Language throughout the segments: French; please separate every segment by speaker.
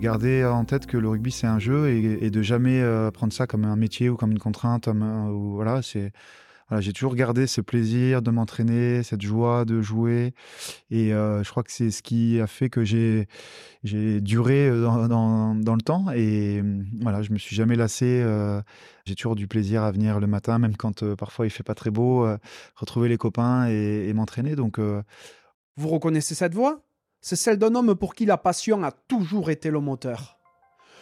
Speaker 1: Garder en tête que le rugby c'est un jeu et, de jamais euh, prendre ça comme un métier ou comme une contrainte. voilà, j'ai toujours gardé ce plaisir de m'entraîner, cette joie de jouer. Et euh, je crois que c'est ce qui a fait que j'ai duré euh, dans, le temps. Et euh, voilà, je me suis jamais lassé. j'ai toujours du plaisir à venir le matin, même quand parfois il fait pas très beau, retrouver les copains et, et m'entraîner. Donc
Speaker 2: Vous reconnaissez cette voix? C'est celle d'un homme pour qui la passion a toujours été le moteur.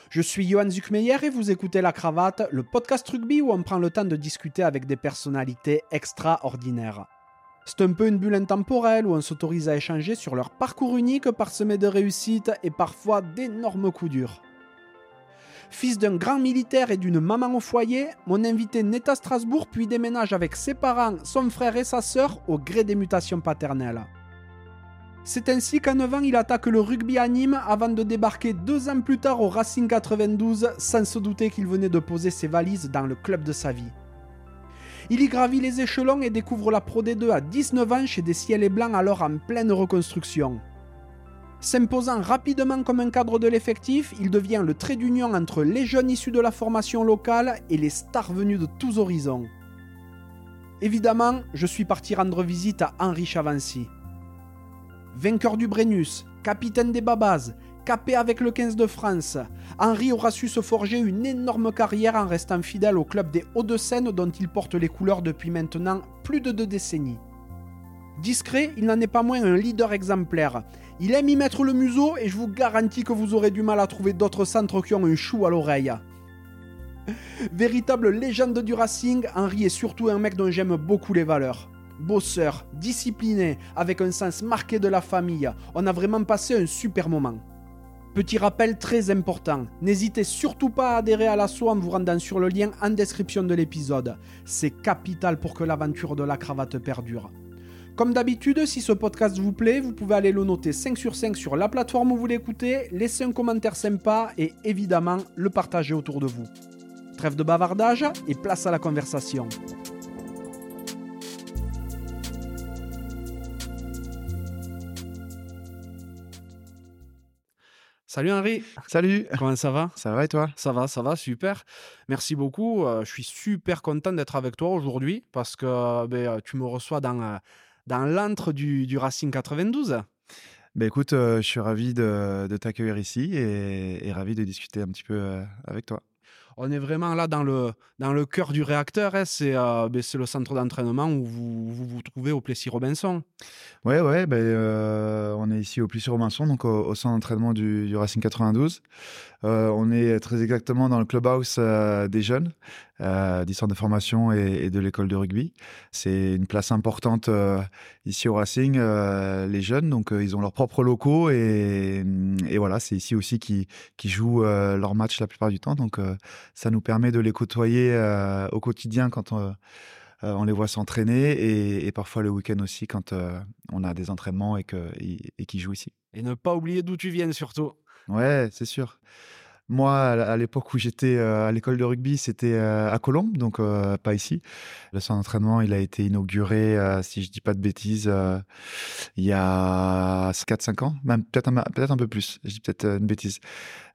Speaker 2: Je suis Johan Zuckmeyer et vous écoutez La Cravate, le podcast rugby où on prend le temps de discuter avec des personnalités extraordinaires. C'est un peu une bulle intemporelle où on s'autorise à échanger sur leur parcours unique parsemé de réussites et parfois d'énormes coups durs. Fils d'un grand militaire et d'une maman au foyer, mon invité naît à Strasbourg puis déménage avec ses parents, son frère et sa sœur au gré des mutations paternelles. C'est ainsi qu'à 9 ans, il attaque le rugby à Nîmes avant de débarquer deux ans plus tard au Racing 92 sans se douter qu'il venait de poser ses valises dans le club de sa vie. Il y gravit les échelons et découvre la Pro D2 à 19 ans chez des Ciels et Blancs alors en pleine reconstruction. S'imposant rapidement comme un cadre de l'effectif, il devient le trait d'union entre les jeunes issus de la formation locale et les stars venus de tous horizons. Évidemment, je suis parti rendre visite à Henri Chavancy. Vainqueur du Brennus, capitaine des Babas, capé avec le 15 de France, Henri aura su se forger une énorme carrière en restant fidèle au club des Hauts-de-Seine dont il porte les couleurs depuis maintenant plus de deux décennies. Discret, il n'en est pas moins un leader exemplaire. Il aime y mettre le museau et je vous garantis que vous aurez du mal à trouver d'autres centres qui ont un chou à l'oreille. Véritable légende du Racing, Henri est surtout un mec dont j'aime beaucoup les valeurs. Bosseur, discipliné, avec un sens marqué de la famille, on a vraiment passé un super moment. Petit rappel très important, n'hésitez surtout pas à adhérer à l'assaut en vous rendant sur le lien en description de l'épisode. C'est capital pour que l'aventure de la cravate perdure. Comme d'habitude, si ce podcast vous plaît, vous pouvez aller le noter 5 sur 5 sur la plateforme où vous l'écoutez, laisser un commentaire sympa et évidemment le partager autour de vous. Trêve de bavardage et place à la conversation. Salut Henri,
Speaker 1: salut,
Speaker 2: comment ça va?
Speaker 1: Ça va et toi?
Speaker 2: Ça va, ça va, super. Merci beaucoup. euh, je suis super content d'être avec toi aujourd'hui parce que ben, euh, tu me reçois dans, euh, dans l'antre du, du Racing 92.
Speaker 1: Ben écoute, euh, je suis ravi de, de t'accueillir ici et, et ravi de discuter un petit peu euh, avec toi.
Speaker 2: On est vraiment là dans le, dans le cœur du réacteur. hein. C'est euh, ben, le centre d'entraînement où vous, vous trouvez au Plessis-Robinson.
Speaker 1: Ouais, ouais, ben, euh, on est ici au Plessis-Robinson, donc au, au centre d'entraînement du, du Racing 92. Euh, on est très exactement dans le clubhouse euh, des jeunes, euh, du centre de formation et, et de l'école de rugby. C'est une place importante euh, ici au Racing, les jeunes, donc ils ont leurs propres locaux et, et voilà, c'est ici aussi qu'ils qui jouent leurs matchs la plupart du temps. Donc ça nous permet de les côtoyer au quotidien quand on, euh, on les voit s'entraîner et, et parfois le week-end aussi quand euh, on a des entraînements et que- et, et qu'ils jouent ici.
Speaker 2: Et ne pas oublier d'où tu viens surtout.
Speaker 1: Ouais, c'est sûr. Moi, à l'époque où j'étais euh, à l'école de rugby, c'était euh, à Colombes, donc euh, pas ici. Le centre d'entraînement, il a été inauguré, si je dis pas de bêtises, il y a 4-5 ans, même peut-être un, un peu plus. Je dis peut-être une bêtise.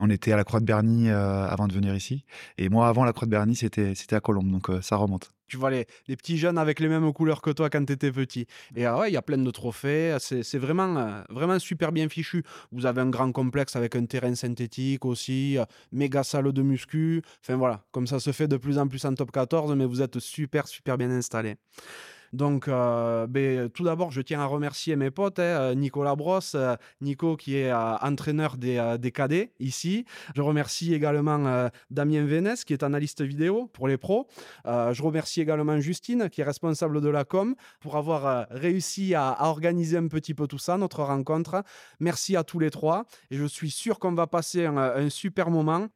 Speaker 1: On était à la Croix de Berny euh, avant de venir ici. Et moi, avant la Croix de Berny, c'était à Colombes, donc euh, ça remonte.
Speaker 2: Tu vois les, petits jeunes avec les mêmes couleurs que toi quand tu étais petit. Et ah ouais, il y a plein de trophées. C'est c'est vraiment, euh, vraiment super bien fichu. Vous avez un grand complexe avec un terrain synthétique aussi, euh, méga salle de muscu. Enfin voilà, comme ça se fait de plus en plus en top 14, mais vous êtes super, super bien installés. Donc, euh, ben, tout d'abord, je tiens à remercier mes potes, hein, euh, Nicolas Brosse, euh, Nico qui est entraîneur des, cadets ici. Je remercie également Damien Vénès qui est analyste vidéo pour les pros. Je remercie également Justine qui est responsable de la com pour avoir réussi à, organiser un petit peu tout ça, notre rencontre. Merci à tous les trois et je suis sûr qu'on va passer un super moment.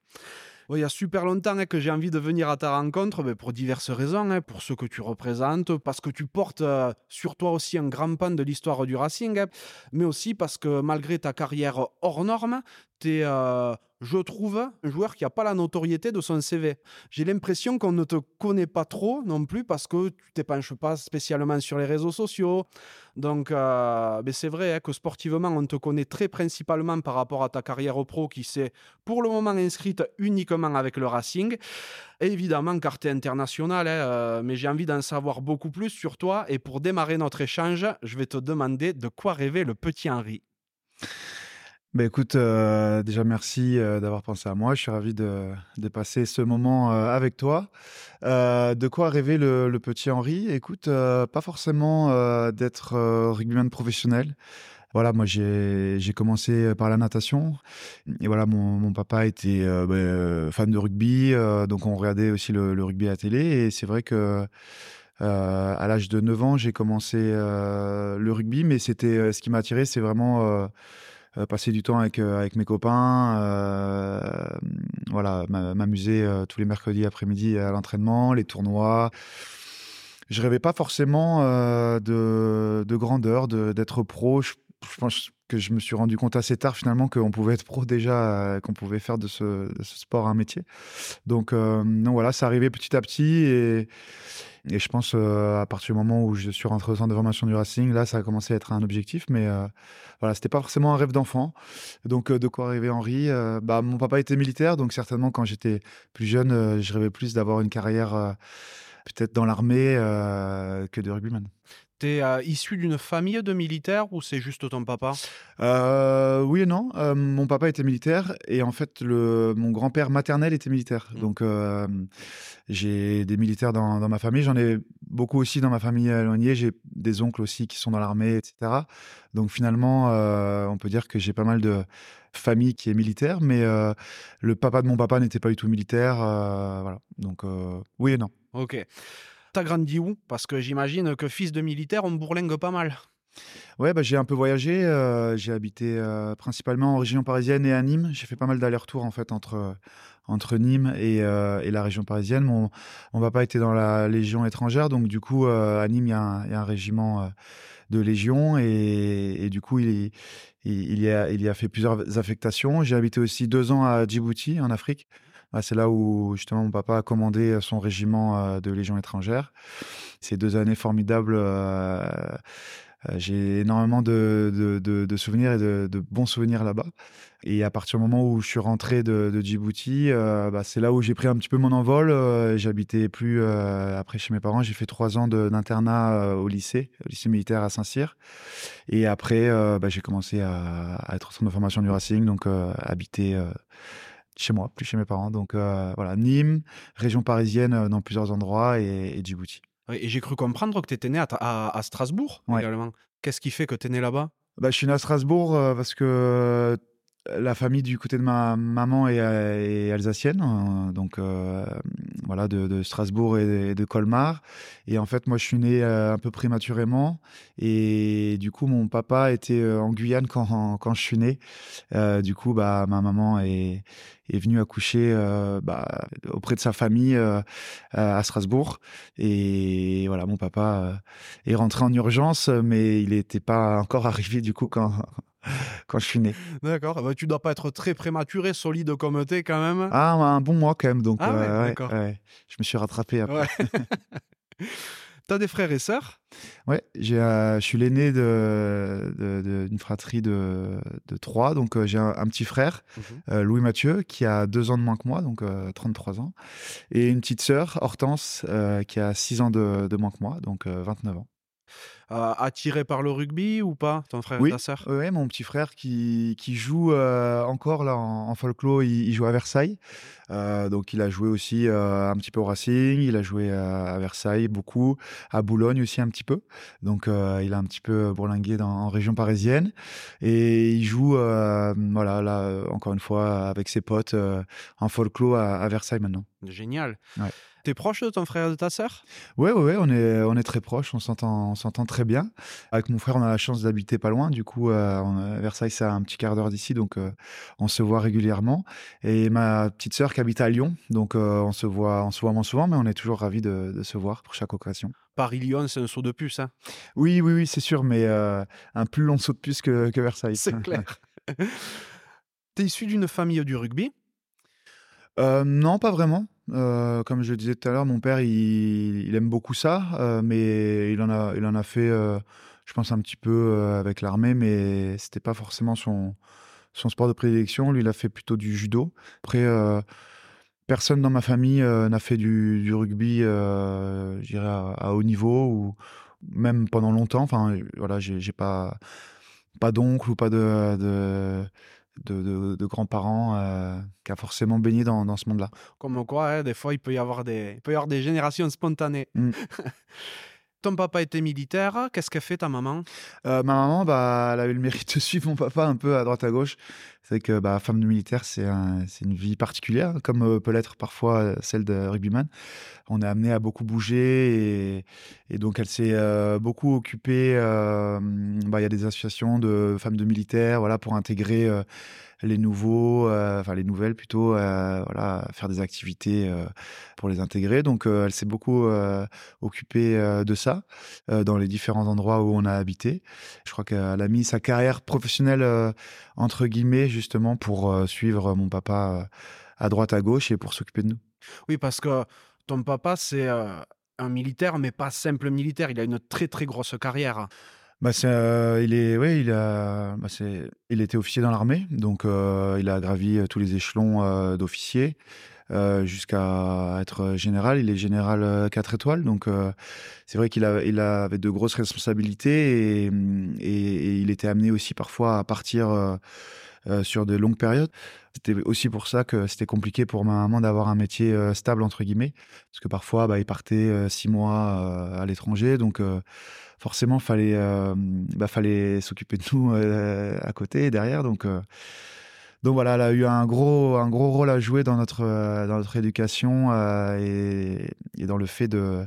Speaker 2: Il y a super longtemps hein, que j'ai envie de venir à ta rencontre, ben, pour diverses raisons, hein, pour ce que tu représentes, parce que tu portes euh, sur toi aussi un grand pan de l'histoire du Racing, hein, mais aussi parce que malgré ta carrière hors norme, tu es, euh, je trouve, un joueur qui n'a pas la notoriété de son CV. J'ai l'impression qu'on ne te connaît pas trop non plus parce que tu t'épanches pas spécialement sur les réseaux sociaux. Donc, euh, mais c'est vrai hein, que sportivement, on te connaît très principalement par rapport à ta carrière pro qui s'est pour le moment inscrite uniquement avec le Racing. évidemment, carte internationale, hein, euh, mais j'ai envie d'en savoir beaucoup plus sur toi. Et pour démarrer notre échange, je vais te demander de quoi rêver le petit Henri.
Speaker 1: Bah écoute, euh, déjà merci euh, d'avoir pensé à moi. Je suis ravi de, passer ce moment euh, avec toi. de quoi rêver le, petit Henri? Écoute, pas forcément d'être rugbyman professionnel. Voilà, moi j'ai commencé par la natation. Et voilà, mon, papa était bah, fan de rugby, donc on regardait aussi le, rugby à la télé. Et c'est vrai que à l'âge de 9 ans, j'ai commencé le rugby, mais c'était ce qui m'a attiré, c'est vraiment passer du temps avec, euh, mes copains, euh, voilà, m'amuser tous les mercredis après-midi à l'entraînement, les tournois. Je rêvais pas forcément de, de, grandeur, d'être pro. Je, pense que je me suis rendu compte assez tard finalement qu'on pouvait être pro déjà, qu'on pouvait faire de ce, sport un métier. Donc, donc voilà, ça arrivait petit à petit et et je pense euh, à partir du moment où je suis rentré au centre de formation du Racing, là, ça a commencé à être un objectif. Mais euh, voilà, c'était pas forcément un rêve d'enfant. Donc, euh, de quoi rêver Henri bah, Mon papa était militaire, donc certainement quand j'étais plus jeune, je rêvais plus d'avoir une carrière peut-être dans l'armée que de rugbyman.
Speaker 2: Tu es euh, issu d'une famille de militaires ou c'est juste ton papa?
Speaker 1: Euh, Oui et non. Euh, mon papa était militaire et en fait, le, mon grand-père maternel était militaire. Mmh. Donc, j'ai des militaires dans, dans ma famille. J'en ai beaucoup aussi dans ma famille éloignée. J'ai des oncles aussi qui sont dans l'armée, etc. Donc, finalement, on peut dire que j'ai pas mal de famille qui est militaire, mais le papa de mon papa n'était pas du tout militaire. voilà. Donc, oui et non.
Speaker 2: Ok. T'as grandi où Parce que j'imagine que fils de militaire, on bourlingue pas mal.
Speaker 1: Ouais, bah, j'ai un peu voyagé. Euh, j'ai habité euh, principalement en région parisienne et à Nîmes. J'ai fait pas mal d'allers-retours en fait entre, entre Nîmes et, euh, et, la région parisienne. Mon, mon papa était dans la Légion étrangère, donc du coup à Nîmes il y, a un régiment de Légion et, et, du coup il, il, y a, il y a fait plusieurs affectations. J'ai habité aussi deux ans à Djibouti en Afrique. Ah, c'est là où justement mon papa a commandé son régiment euh, de Légion étrangère. Ces deux années formidables. Euh, euh, j'ai énormément de, de, souvenirs et de, bons souvenirs là-bas. Et à partir du moment où je suis rentré de, Djibouti, bah, c'est là où j'ai pris un petit peu mon envol. J'habitais plus après chez mes parents. J'ai fait trois ans d'internat au lycée, au lycée militaire à Saint-Cyr. Et après, bah, j'ai commencé à, être au centre de formation du Racing, donc habiter chez moi, plus chez mes parents. Donc euh, voilà, Nîmes, région parisienne euh, dans plusieurs endroits et, Djibouti.
Speaker 2: et j'ai cru comprendre que tu étais né à, Strasbourg également. Qu'est-ce qui fait que tu es né là-bas?
Speaker 1: Bah, Je suis né à Strasbourg euh, parce que la famille du côté de ma maman est, alsacienne, hein, donc voilà, de, Strasbourg et de, Colmar. Et en fait, moi, je suis né un peu prématurément. Et du coup, mon papa était en Guyane quand, quand je suis né. du coup, bah, ma maman est, est venu accoucher euh, bah, auprès de sa famille euh, à Strasbourg. Et voilà, mon papa euh, est rentré en urgence, mais il n'était pas encore arrivé du coup quand, quand je suis né.
Speaker 2: D'accord. Bah, tu dois pas être très prématuré, solide comme t'es quand même.
Speaker 1: Ah, un bon mois quand même. Donc, ah ouais, je me suis rattrapé après.
Speaker 2: T'as des frères et sœurs?
Speaker 1: Ouais, euh, je suis l'aîné d'une de, de, fratrie de, de trois. Donc, euh, j'ai un, petit frère, mhm. euh, Louis Mathieu, qui a deux ans de moins que moi, donc 33 ans. Et une petite sœur, Hortense, qui a six ans de, de moins que moi, donc 29 ans.
Speaker 2: Euh, attiré par le rugby ou pas, ton frère
Speaker 1: oui,
Speaker 2: ta sœur?
Speaker 1: Oui, mon petit frère qui, qui joue euh, encore là en, folklore, il, joue à Versailles. Euh, donc il a joué aussi un petit peu au Racing, il a joué à, Versailles beaucoup, à Boulogne aussi un petit peu. Donc il a un petit peu bourlingué dans, en région parisienne. Et il joue, voilà, là, encore une fois, avec ses potes en folklore à, à Versailles maintenant.
Speaker 2: Génial. Ouais. T'es proche de ton frère et de ta sœur?
Speaker 1: Ouais, ouais, ouais, on est, on est très proches, on s'entend, on s'entend très bien. Avec mon frère, on a la chance d'habiter pas loin. Du coup, euh, Versailles, c'est un petit quart d'heure d'ici, donc euh, on se voit régulièrement. Et ma petite sœur qui habite à Lyon, donc euh, on se voit, on se voit moins souvent, mais on est toujours ravis de, se voir pour chaque occasion.
Speaker 2: Paris-Lyon, c'est un saut de puce, hein?
Speaker 1: Oui, oui, oui, c'est sûr, mais un plus long saut de puce que, que Versailles.
Speaker 2: C'est clair. Tu es issu d'une famille du rugby?
Speaker 1: Non, pas vraiment. Euh, comme je le disais tout à l'heure, mon père, il, aime beaucoup ça, euh, mais il en a, il en a fait, je pense, un petit peu avec l'armée, mais c'était pas forcément son, sport de prédilection. Lui, il a fait plutôt du judo. Après, personne dans ma famille n'a fait du, rugby, je dirais, à, haut niveau, ou même pendant longtemps. Enfin, voilà, j'ai pas, pas d'oncle ou pas de, grands-parents euh, qui a forcément baigné dans, ce monde-là.
Speaker 2: Comme quoi, hein, des fois, il peut, y avoir des, peut y avoir des générations spontanées. Mm. Ton papa était militaire. Qu'est-ce qu'a fait ta maman?
Speaker 1: Euh, Ma maman, bah, elle avait le mérite de suivre mon papa un peu à droite à gauche. C'est que bah, femme de militaire, c'est une vie particulière, comme euh, peut l'être parfois euh, celle de rugbyman. On est amené à beaucoup bouger et, donc elle s'est beaucoup occupée. Bah, il y a des associations de femmes de militaires, voilà, pour intégrer les nouveaux, euh, enfin les nouvelles plutôt, euh, voilà, faire des activités euh, pour les intégrer. Donc elle s'est beaucoup occupée de ça dans les différents endroits où on a habité. Je crois qu'elle a mis sa carrière professionnelle entre guillemets justement pour suivre mon papa à droite à gauche et pour s'occuper de nous.
Speaker 2: Oui, parce que ton papa c'est un militaire, mais pas simple militaire. Il a une très très grosse carrière.
Speaker 1: Bah euh, il est, ouais, il a, bah il était officier dans l'armée, donc euh, il a gravi euh, tous les échelons d'officier jusqu'à être général. Il est général 4 étoiles, donc c'est vrai qu'il a, il avait de grosses responsabilités et, et, il était amené aussi parfois à partir sur de longues périodes. C'était aussi pour ça que c'était compliqué pour ma maman d'avoir un métier stable entre guillemets, parce que parfois, bah, il partait six mois à l'étranger, donc forcément, fallait, euh, bah, fallait s'occuper de nous euh, à côté et derrière. Donc, euh, donc voilà, elle a eu un gros, un gros rôle à jouer dans notre, dans notre éducation et, dans le fait de,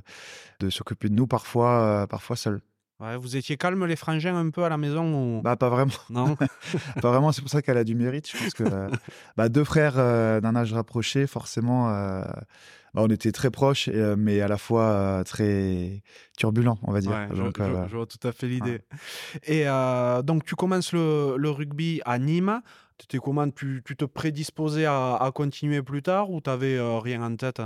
Speaker 1: de s'occuper de nous parfois, parfois seul.
Speaker 2: Ouais, vous étiez calme les frangins un peu à la maison ou...
Speaker 1: Bah pas vraiment.
Speaker 2: Non.
Speaker 1: pas vraiment. C'est pour ça qu'elle a du mérite. Je pense que bah, deux frères d'un âge rapproché, forcément, bah, on était très proches, euh, mais à la fois euh, très turbulents, on va dire.
Speaker 2: je, euh, vois tout à fait l'idée. Et donc, tu commences le, rugby à Nîmes. Tu comment? Tu, tu, te prédisposais à, continuer plus tard ou tu n'avais rien en tête?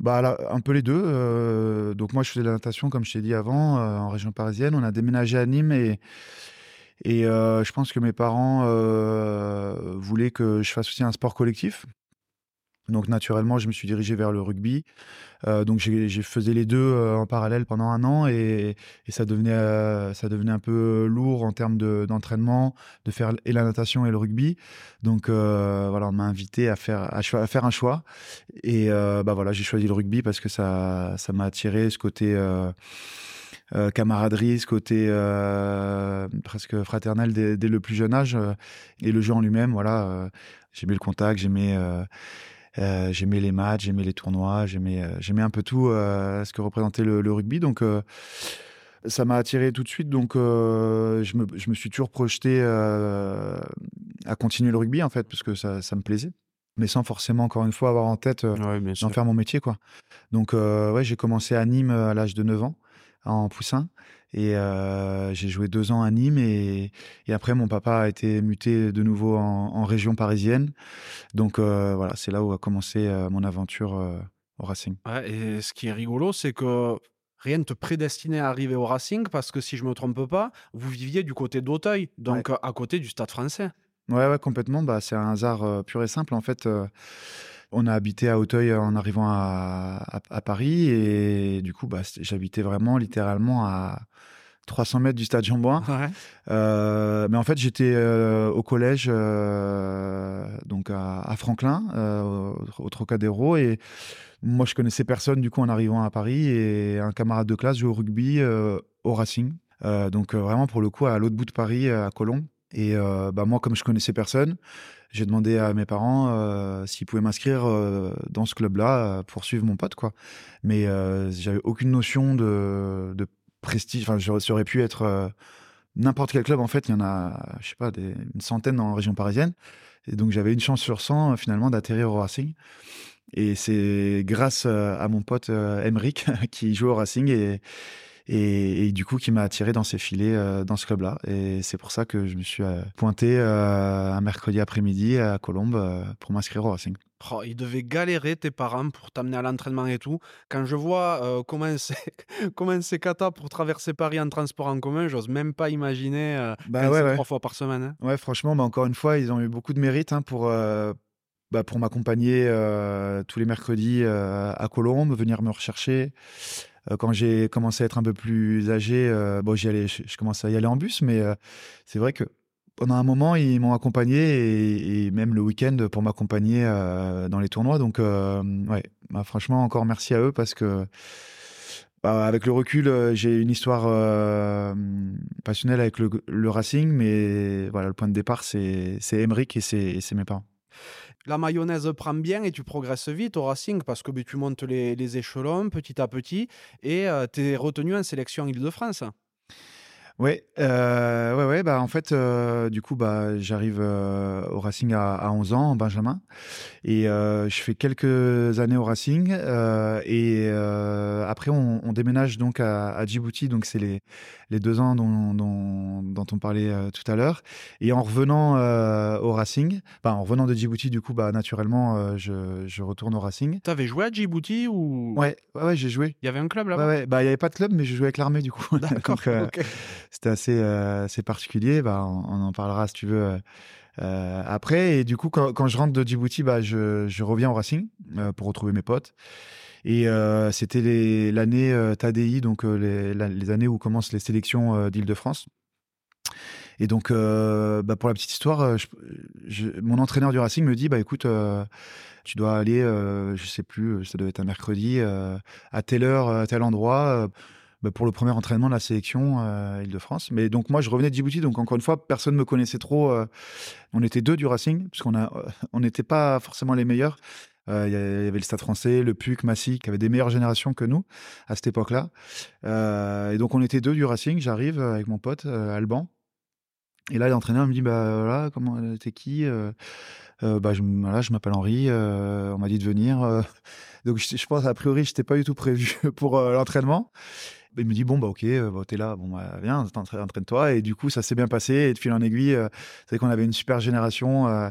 Speaker 1: Bah, un peu les deux. donc moi, je faisais de la natation, comme je t'ai dit avant, en région parisienne. On a déménagé à Nîmes et, et je pense que mes parents voulaient que je fasse aussi un sport collectif. Donc naturellement, je me suis dirigé vers le rugby. Euh, donc j'ai faisais les deux euh, en parallèle pendant un an et, ça devenait euh, ça devenait un peu lourd en termes d'entraînement, de, faire et la natation et le rugby. Donc voilà, on m'a invité à faire à, faire un choix et bah voilà, j'ai choisi le rugby parce que ça ça m'a attiré ce côté camaraderie, ce côté presque fraternel dès, dès, le plus jeune âge et le jeu en lui-même. Voilà, j'aimais le contact, j'aimais euh, j'aimais les matchs, j'aimais les tournois, j'aimais, euh, j'aimais un peu tout euh, ce que représentait le, rugby. Donc, ça m'a attiré tout de suite. Donc, je me, je, me, suis toujours projeté à continuer le rugby, en fait, parce que ça, ça me plaisait mais sans forcément encore une fois avoir en tête d'en faire mon métier quoi. Donc ouais, j'ai commencé à Nîmes à l'âge de 9 ans en poussin et euh, j'ai joué deux ans à Nîmes et, après mon papa a été muté de nouveau en, région parisienne. Donc euh, voilà, c'est là où a commencé euh, mon aventure au Racing.
Speaker 2: et ce qui est rigolo, c'est que rien ne te prédestinait à arriver au Racing parce que si je me trompe pas, vous viviez du côté d'Auteuil, donc à côté du Stade français.
Speaker 1: Ouais, ouais, complètement. Bah, c'est un hasard pur et simple. En fait, on a habité à Auteuil en arrivant à, Paris et du coup, bah, j'habitais vraiment littéralement à 300 mètres du stade Jean-Bouin. Euh, mais en fait, j'étais euh, au collège, euh, donc à, Franklin, au, Trocadéro, et moi, je connaissais personne du coup en arrivant à Paris, et un camarade de classe jouait au rugby au Racing. donc vraiment pour le coup à l'autre bout de Paris, à Colombes. Et bah, moi, comme je connaissais personne, j'ai demandé à mes parents euh, s'ils pouvaient m'inscrire euh, dans ce club-là pour suivre mon pote, quoi. Mais euh, j'avais aucune notion de, prestige. Enfin, pu être n'importe quel club. En fait, il y en a, je sais pas, une centaine la région parisienne. Et donc, j'avais une chance sur 100 finalement d'atterrir au Racing. Et c'est grâce à mon pote Emeric qui joue au Racing et et, du coup qui m'a attiré dans ces filets dans ce club-là. Et c'est pour ça que je me suis pointé un mercredi après-midi à Colombes pour m'inscrire au Racing.
Speaker 2: Oh, ils devaient galérer tes parents pour t'amener à l'entraînement et tout. Quand je vois euh, comment c'est comment c'est cata pour traverser Paris en transport en commun, j'ose même pas imaginer euh, bah trois fois par semaine. Hein.
Speaker 1: Ouais, franchement, bah, encore une fois, ils ont eu beaucoup de mérite hein, pour euh, bah, pour m'accompagner tous les mercredis à Colombes, venir me rechercher. Quand j'ai commencé à être un peu plus âgé, bon, j'y allais, je, commençais à y aller en bus, mais c'est vrai que pendant un moment, ils m'ont accompagné et, même le week-end pour m'accompagner euh, dans les tournois. Donc, euh, ouais, bah, franchement, encore merci à eux parce que, bah, avec le recul, euh, j'ai une histoire passionnelle avec le, Racing, mais voilà, le point de départ, c'est Emeric et c'est mes parents.
Speaker 2: La mayonnaise prend bien et tu progresses vite au Racing parce que tu montes les, échelons petit à petit et tu es retenu en sélection Île-de-France.
Speaker 1: Ouais, euh, ouais, ouais, bah en fait, euh, du coup, bah j'arrive euh, au Racing à, à, 11 ans, en Benjamin, et je fais quelques années au Racing, et après on, on, déménage donc à, à Djibouti, donc c'est les, les deux ans dont, dont, dont on parlait tout à l'heure, et en revenant au Racing, bah en revenant de Djibouti, du coup, bah naturellement, je, je retourne au Racing.
Speaker 2: T'avais joué à Djibouti ou?
Speaker 1: Ouais, ouais, ouais j'ai joué.
Speaker 2: Il y avait un club là-bas?
Speaker 1: Ouais, ouais, bah il y avait pas de club, mais je jouais avec l'armée du coup.
Speaker 2: D'accord.
Speaker 1: C'était assez, euh, assez particulier. Bah, on, en parlera si tu veux. Euh, euh, après, et du coup, quand, je rentre de Djibouti, bah, je, je reviens au Racing pour retrouver mes potes. Et c'était l'année TADI, donc les, années où commencent les sélections d'Île-de-France. Et donc, bah, pour la petite histoire, mon entraîneur du Racing me dit, bah écoute, tu dois aller, je sais plus, ça doit être un mercredi, à telle heure, à tel endroit bah, pour le premier entraînement de la sélection euh, Île-de-France. Mais donc moi, je revenais de Djibouti, donc encore une fois, personne ne me connaissait trop. Euh, on était deux du Racing, puisqu'on a, on n'était pas forcément les meilleurs. Euh, il y avait le Stade français, le PUC, Massy, qui avaient des meilleures générations que nous à cette époque-là. et donc on était deux du Racing. J'arrive avec mon pote Alban. Et là, l'entraîneur me dit bah voilà, comment t'es qui bah je, voilà, je m'appelle Henri. on m'a dit de venir. donc je, pense a priori, je n'étais pas du tout prévu pour l'entraînement il me dit bon bah ok, euh, bah, t'es là, bon bah viens, entraîne-toi. Et du coup ça s'est bien passé. Et de fil en aiguille, euh, c'est qu'on avait une super génération. Euh,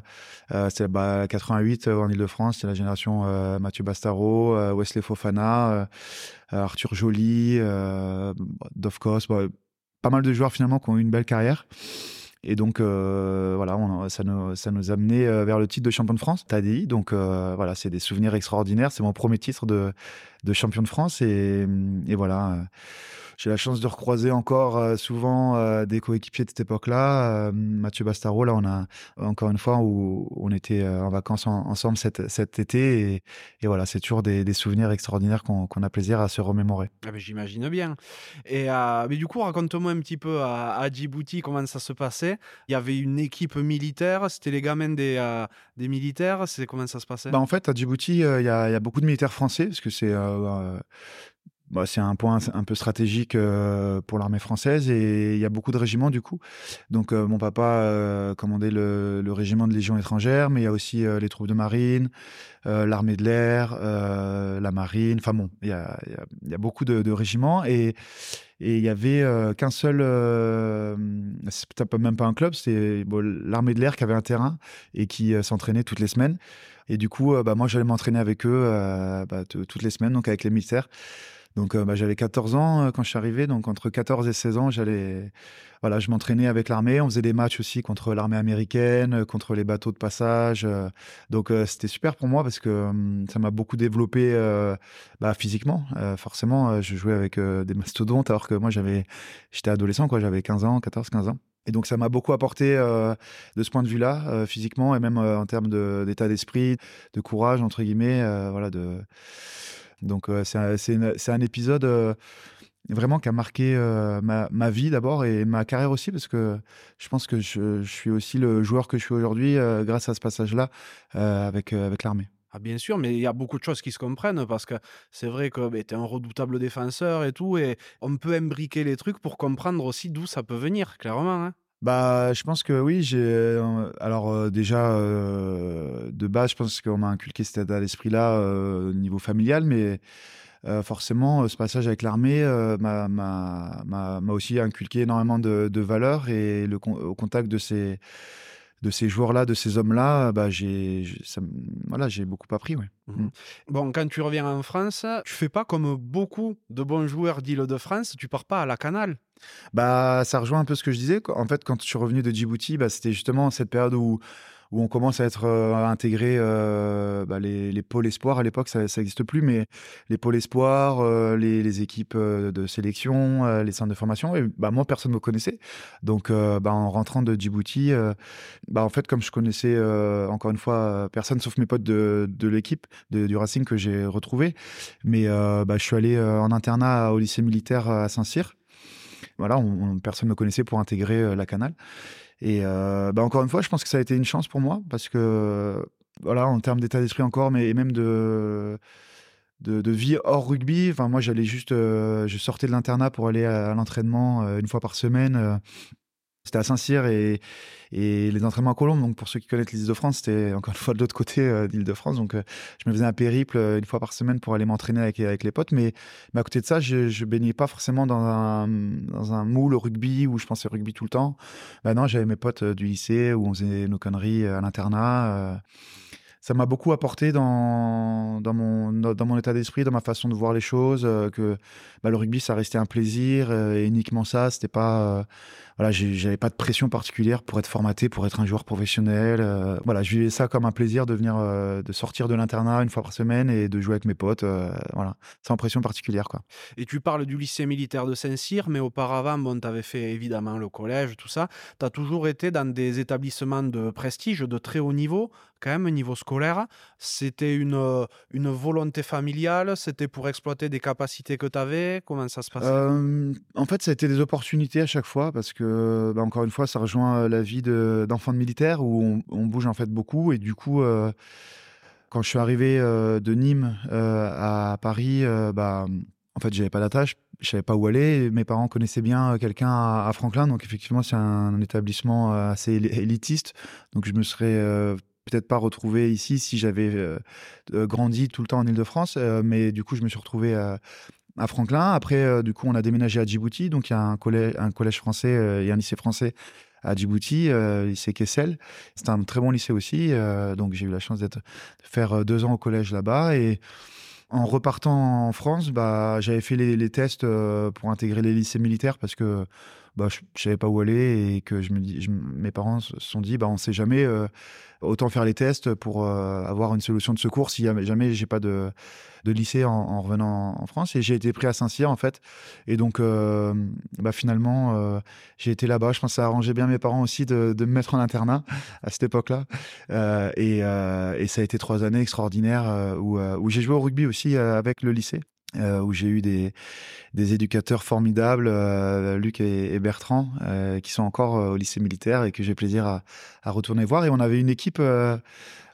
Speaker 1: euh c'était bah, 88 en Ile-de-France, c'est la génération Mathieu Bastaro, Wesley Fofana, Arthur Joly, Dovkos, bah, pas mal de joueurs finalement qui ont eu une belle carrière. Et donc, euh, voilà, ça, nous, ça nous a amené vers le titre de champion de France, TADI. Donc, voilà, c'est des souvenirs extraordinaires. C'est mon premier titre de, champion de France. Et voilà, j'ai la chance de recroiser encore euh, souvent euh, des coéquipiers de cette époque-là. Euh, Mathieu Bastaro, là, on a encore une fois où on était en vacances ensemble cet, cet été. Et, et voilà, c'est toujours des, des, souvenirs extraordinaires qu'on a plaisir à se remémorer.
Speaker 2: Ah J'imagine bien. Et mais du coup, raconte-moi un petit peu à, à, Djibouti comment ça se passait. Il y avait une équipe militaire, c'était les gamins des, des militaires. C'est comment ça se passait?
Speaker 1: Bah, En fait, à Djibouti, il y, y, a beaucoup de militaires français parce que c'est bah, c'est un point un peu stratégique euh, pour l'armée française et il y a beaucoup de régiments du coup. Donc euh, mon papa euh, commandait le, régiment de Légion étrangère, mais il y a aussi les troupes de marine, l'armée de l'air, la marine. Enfin bon, il y a, beaucoup de, régiments et il y avait qu'un seul, c'est même pas un club, c'est l'armée de l'air qui avait un terrain et qui s'entraînait toutes les semaines. Et du coup, bah, moi, j'allais m'entraîner avec eux bah, toutes les semaines, donc avec les militaires. Donc euh, bah, j'avais 14 ans euh, quand je suis arrivé, donc entre 14 et 16 ans, j'allais, voilà, je m'entraînais avec l'armée. On faisait des matchs aussi contre l'armée américaine, euh, contre les bateaux de passage. donc c'était super pour moi parce que hum, ça m'a beaucoup développé bah, physiquement. forcément, je jouais avec des mastodontes alors que moi j'étais adolescent quoi, j'avais 15 ans, 14, 15 ans. Et donc ça m'a beaucoup apporté de ce point de vue-là, physiquement et même en termes d'état d'esprit, de courage entre guillemets, voilà de donc euh, c'est un, épisode euh, vraiment qui a marqué euh, ma, vie d'abord et ma carrière aussi parce que je pense que je, suis aussi le joueur que je suis aujourd'hui grâce à ce passage-là avec, avec l'armée.
Speaker 2: Ah bien sûr, mais il y a beaucoup de choses qui se comprennent parce que c'est vrai que bah, tu es un redoutable défenseur et tout, et on peut imbriquer les trucs pour comprendre aussi d'où ça peut venir, clairement. Hein.
Speaker 1: Bah, je pense que oui. J'ai alors déjà de base, je pense qu'on m'a inculqué cet état d'esprit-là au niveau familial, mais forcément, ce passage avec l'armée m'a aussi inculqué énormément de, valeurs et le, au contact de ces, de ces joueurs-là, de ces hommes-là, bah, j'ai voilà, beaucoup appris. Ouais.
Speaker 2: Mmh. Bon, quand tu reviens en France, tu fais pas comme beaucoup de bons joueurs d'Île-de-France, tu pars pas à la Canale.
Speaker 1: Bah, ça rejoint un peu ce que je disais. En fait, quand je suis revenu de Djibouti, bah, c'était justement cette période où où on commence à être euh, intégré euh, bah, les, pôles espoirs. À l'époque, ça n'existe plus, mais les pôles espoirs, euh, les, équipes de sélection, les centres de formation. Et bah, moi, personne ne me connaissait. Donc, bah, en rentrant de Djibouti, bah, en fait, comme je connaissais encore une fois personne sauf mes potes de, l'équipe du Racing que j'ai retrouvé, mais je suis allé en internat au lycée militaire à Saint-Cyr. Voilà, personne ne me connaissait pour intégrer la Canale. Et euh, bah, encore une fois, je pense que ça a été une chance pour moi parce que, voilà, en termes d'état d'esprit encore, mais même de, de, vie hors rugby, enfin, moi, j'allais juste, euh, je sortais de l'internat pour aller à, l'entraînement euh, une fois par semaine. C'était à Saint-Cyr et, les entraînements à Colombes. Donc, pour ceux qui connaissent l'île de France, c'était encore une fois de l'autre côté euh, d'île de France. Donc, euh, je me faisais un périple euh, une fois par semaine pour aller m'entraîner avec, les potes. Mais, à côté de ça, je, ne baignais pas forcément dans un, moule rugby où je pensais rugby tout le temps. Bah non, j'avais mes potes du lycée où on faisait nos conneries à l'internat ça m'a beaucoup apporté dans, mon, état d'esprit, dans ma façon de voir les choses, que bah, le rugby, ça restait un plaisir et uniquement ça, c'était pas voilà, j'avais pas de pression particulière pour être formaté, pour être un joueur professionnel. Euh, voilà, je vivais ça comme un plaisir de venir, euh, de sortir de l'internat une fois par semaine et de jouer avec mes potes. Euh, voilà, sans pression particulière, quoi.
Speaker 2: Et tu parles du lycée militaire de Saint-Cyr, mais auparavant, bon, avais fait évidemment le collège, tout ça. Tu as toujours été dans des établissements de prestige, de très haut niveau, quand même, niveau scolaire. C'était une, une volonté familiale, c'était pour exploiter des capacités que tu avais. Comment ça se passait?
Speaker 1: En fait, ça a été des opportunités à chaque fois parce que bah, encore une fois, ça rejoint euh, la vie d'enfant de, militaire où on, bouge en fait beaucoup. Et du coup, euh, quand je suis arrivé euh, de Nîmes à Paris, bah, en fait, j'avais pas d'attache, je savais pas où aller. Mes parents connaissaient bien quelqu'un à, Franklin, donc effectivement, c'est un, établissement assez élitiste. Donc, je me serais peut-être pas retrouvé ici si j'avais grandi tout le temps en Ile-de-France, mais du coup, je me suis retrouvé à Franklin. Après, euh, du coup, on a déménagé à Djibouti. Donc, il y a un collège, français euh, et un lycée français à Djibouti, euh, lycée Kessel. C'est un très bon lycée aussi. donc, j'ai eu la chance de faire deux ans au collège là-bas. Et en repartant en France, bah, j'avais fait les, tests pour intégrer les lycées militaires parce que bah, je ne savais pas où aller et que je me dis, mes parents se sont dit, bah, on sait jamais, autant faire les tests pour avoir une solution de secours si jamais j'ai pas de de lycée en, revenant en France. Et j'ai été pris à Saint-Cyr, en fait. Et donc, euh, bah, finalement, euh, j'ai été là-bas. Je pense que ça arrangeait bien mes parents aussi de, me mettre en internat à cette époque-là. Euh, et, ça a été trois années extraordinaires où j'ai joué au rugby aussi avec le lycée. Où j'ai eu des, éducateurs formidables, Luc et, Bertrand, qui sont encore au lycée militaire et que j'ai plaisir à, retourner voir. Et on avait une équipe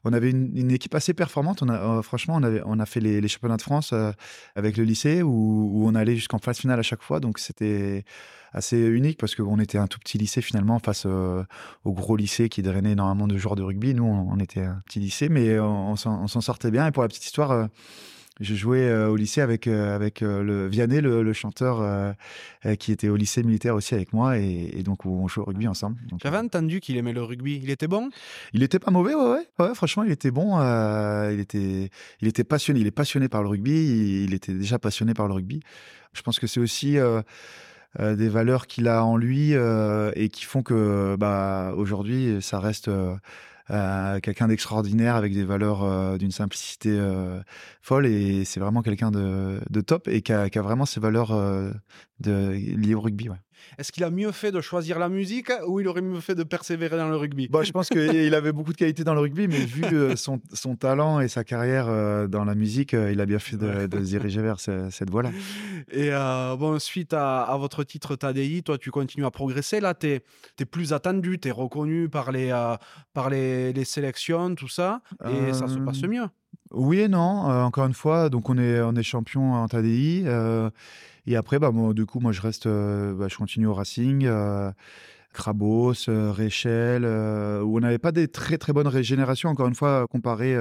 Speaker 1: on avait une, équipe assez performante. Euh, franchement, on, a fait les, championnats de France euh, avec le lycée où, on allait jusqu'en phase finale à chaque fois. Donc c'était assez unique parce qu'on était un tout petit lycée finalement face euh, au gros lycée qui drainait énormément de joueurs de rugby. Nous, on, était un petit lycée, mais on s'en sortait bien. Et pour la petite histoire, je jouais euh, au lycée avec, euh, avec euh, le Vianney, le, chanteur qui était au lycée militaire aussi avec moi. Et, donc, on jouait au rugby ensemble.
Speaker 2: J'avais entendu qu'il aimait le rugby. Il était bon?
Speaker 1: Il était pas mauvais, ouais, ouais. franchement, il était bon. il, était, il était passionné. Il est passionné par le rugby. Il, était déjà passionné par le rugby. Je pense que c'est aussi. des valeurs qu'il a en lui et qui font que bah, aujourd'hui, ça reste euh, quelqu'un d'extraordinaire avec des valeurs euh, d'une simplicité euh, folle et c'est vraiment quelqu'un de, top et qui a, vraiment ses valeurs de, liées au rugby.
Speaker 2: Est-ce qu'il a mieux fait de choisir la musique ou il aurait mieux fait de persévérer dans le rugby?
Speaker 1: Bon, Je pense qu'il avait beaucoup de qualités dans le rugby, mais vu euh, son, son, talent et sa carrière euh, dans la musique, euh, il a bien fait de, se diriger vers cette voie-là.
Speaker 2: Et bon, suite à, votre titre TADI, toi, tu continues à progresser. Là, tu es, es, plus attendu, tu es reconnu par, les, par les, les, sélections, tout ça, et ça se passe mieux?
Speaker 1: Oui et non. encore une fois, donc on est, on est champion en TADI. Et après, bah, du coup, moi, je reste, euh, bah, je continue au Racing. Euh, Krabos, euh, Réchel, où on n'avait pas des très très bonnes régénérations, encore une fois, comparé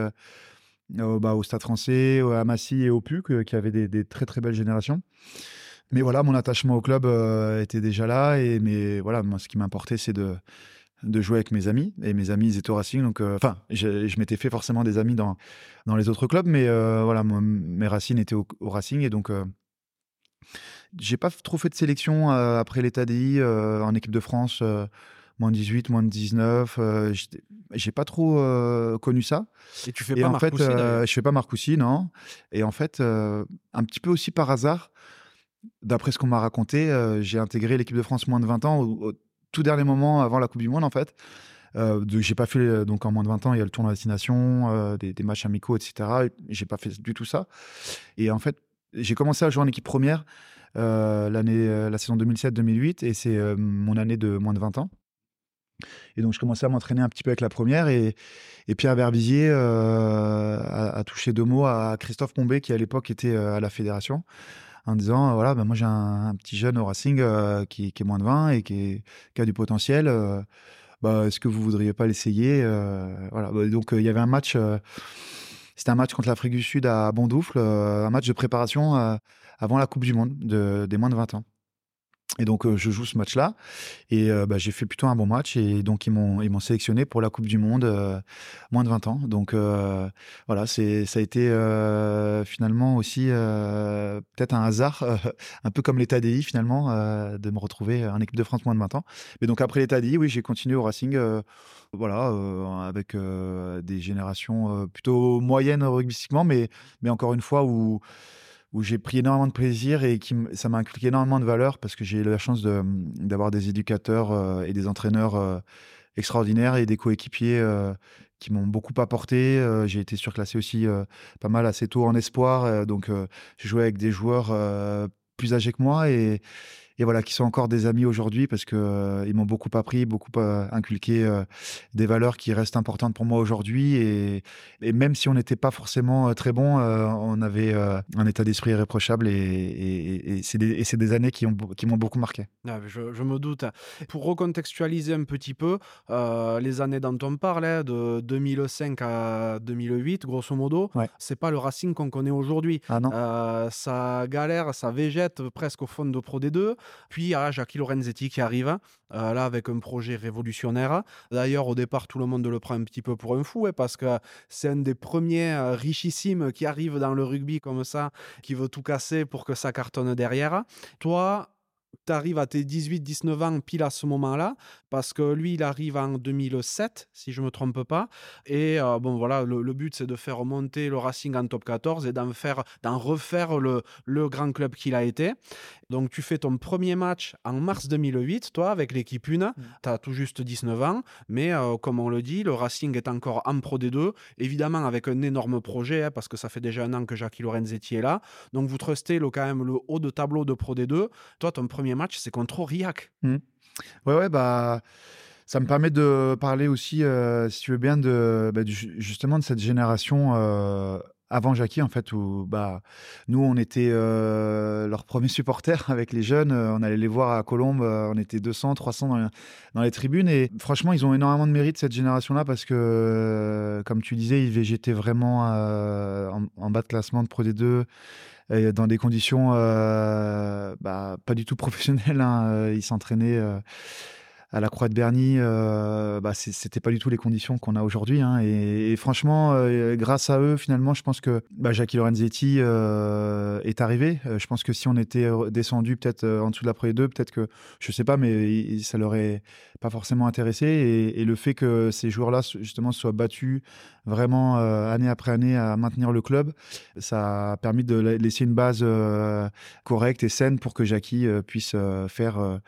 Speaker 1: bah, au Stade français, à Massy et au PUC, qui avaient des, très très belles générations. Mais voilà, mon attachement au club était déjà là. Et mais voilà, moi, ce qui m'importait, c'est de, jouer avec mes amis. Et mes amis, ils étaient au Racing. Donc, enfin, je, m'étais fait forcément des amis dans, dans les autres clubs. Mais voilà, mes racines étaient au, Racing. Et donc, j'ai pas trop fait de sélection après l'état DI en équipe de France moins de 18, moins de 19. Euh, j'ai pas trop euh, connu ça.
Speaker 2: Et tu fais pas en fait,
Speaker 1: euh, Je fais pas Marcoussi, non. Et en fait, un petit peu aussi par hasard, d'après ce qu'on m'a raconté, j'ai intégré l'équipe de France moins de 20 ans au, tout dernier moment avant la Coupe du Monde, en fait. Euh, j'ai pas fait donc en moins de 20 ans il y a le tournoi destination des, des, matchs amicaux etc j'ai pas fait du tout ça et en fait j'ai commencé à jouer en équipe première l'année la saison 2007-2008 et c'est mon année de moins de 20 ans et donc, je commençais à m'entraîner un petit peu avec la première. Et, et Pierre Berbizier euh, a, touché deux mots à Christophe Pombé, qui à l'époque était euh, à la fédération, en disant voilà, ben moi j'ai un, petit jeune au Racing euh, qui, est moins de 20 et qui, a du potentiel. bah, Est-ce que vous voudriez pas l'essayer voilà. Bah, donc, il y avait un match. c'était un match contre l'Afrique du Sud à Bondoufle, un match de préparation avant la Coupe du Monde des moins de 20 ans. Et donc, euh, je joue ce match-là. Et euh, bah, j'ai fait plutôt un bon match. Et donc, ils m'ont, ils m'ont sélectionné pour la Coupe du Monde euh, moins de 20 ans. Donc, voilà, c'est, ça a été finalement aussi peut-être un hasard, un peu comme l'état DI finalement, de me retrouver en équipe de France moins de 20 ans. Mais donc, après l'état DI, oui, j'ai continué au Racing. voilà, avec des générations plutôt moyennes rugbystiquement, mais, mais encore une fois, où où j'ai pris énormément de plaisir et qui ça m'a impliqué énormément de valeur parce que j'ai eu la chance d'avoir des éducateurs euh, et des entraîneurs euh, extraordinaires et des coéquipiers euh, qui m'ont beaucoup apporté. j'ai été surclassé aussi pas mal assez tôt en espoir, donc j'ai joué avec des joueurs plus âgés que moi et, et voilà, qui sont encore des amis aujourd'hui parce que euh, ils m'ont beaucoup appris, beaucoup euh, inculqué euh, des valeurs qui restent importantes pour moi aujourd'hui. Et, et, même si on n'était pas forcément très bon, on avait un état d'esprit irréprochable et, et, et c'est des, des, années qui, ont, qui m'ont beaucoup marqué.
Speaker 2: Ah, je, je, me doute. Pour recontextualiser un petit peu, les années dont on parlait, de 2005 à 2008, grosso modo,
Speaker 1: ouais.
Speaker 2: c'est pas le Racing qu'on connaît aujourd'hui.
Speaker 1: Ah non.
Speaker 2: ça galère, ça végète presque au fond de Pro D2. Puis il y a Jackie Lorenzetti qui arrive, euh, là avec un projet révolutionnaire. D'ailleurs, au départ, tout le monde le prend un petit peu pour un fou, hein, parce que c'est un des premiers euh, richissimes qui arrive dans le rugby comme ça, qui veut tout casser pour que ça cartonne derrière. Toi, tu arrives à tes 18-19 ans pile à ce moment-là, parce que lui, il arrive en 2007, si je ne me trompe pas. Et euh, bon, voilà, le, but, c'est de faire monter le Racing en top 14 et d'en, faire, d'en refaire le, le grand club qu'il a été. Donc, tu fais ton premier match en mars 2008, toi, avec l'équipe 1. Tu as tout juste 19 ans, mais euh, comme on le dit, le Racing est encore en Pro D2, évidemment avec un énorme projet, hein, parce que ça fait déjà un an que Jackie Lorenzetti est là. Donc, vous trustez le, quand même le haut de tableau de Pro D2. Toi, ton premier match, c'est contre Aurillac.
Speaker 1: Mmh. Ouais, ouais, bah. Ça me permet de parler aussi, euh, si tu veux bien, de, bah, justement de cette génération euh, avant Jackie, en fait, où bah, nous, on était euh, leurs premiers supporters avec les jeunes. on allait les voir à Colombes, on était 200, 300 dans, les tribunes. Et franchement, ils ont énormément de mérite, cette génération-là, parce que, comme tu disais, ils végétaient vraiment en, bas de classement de Pro D2 dans des conditions euh, bah, pas du tout professionnelles. Hein. Euh, il s'entraînait euh, à la Croix de Berny, euh, bah, c'était pas du tout les conditions qu'on a aujourd'hui. Hein. Et, franchement, grâce à eux, finalement, je pense que bah, Jackie Lorenzetti est arrivé. je pense que si on était descendu peut-être en dessous de la Pro 2, peut-être que, je sais pas, mais ça l'aurait pas forcément intéressé. Et, le fait que ces joueurs-là, justement, soient battus vraiment euh, année après année à maintenir le club, ça a permis de laisser une base euh, correcte et saine pour que Jackie euh, puisse faire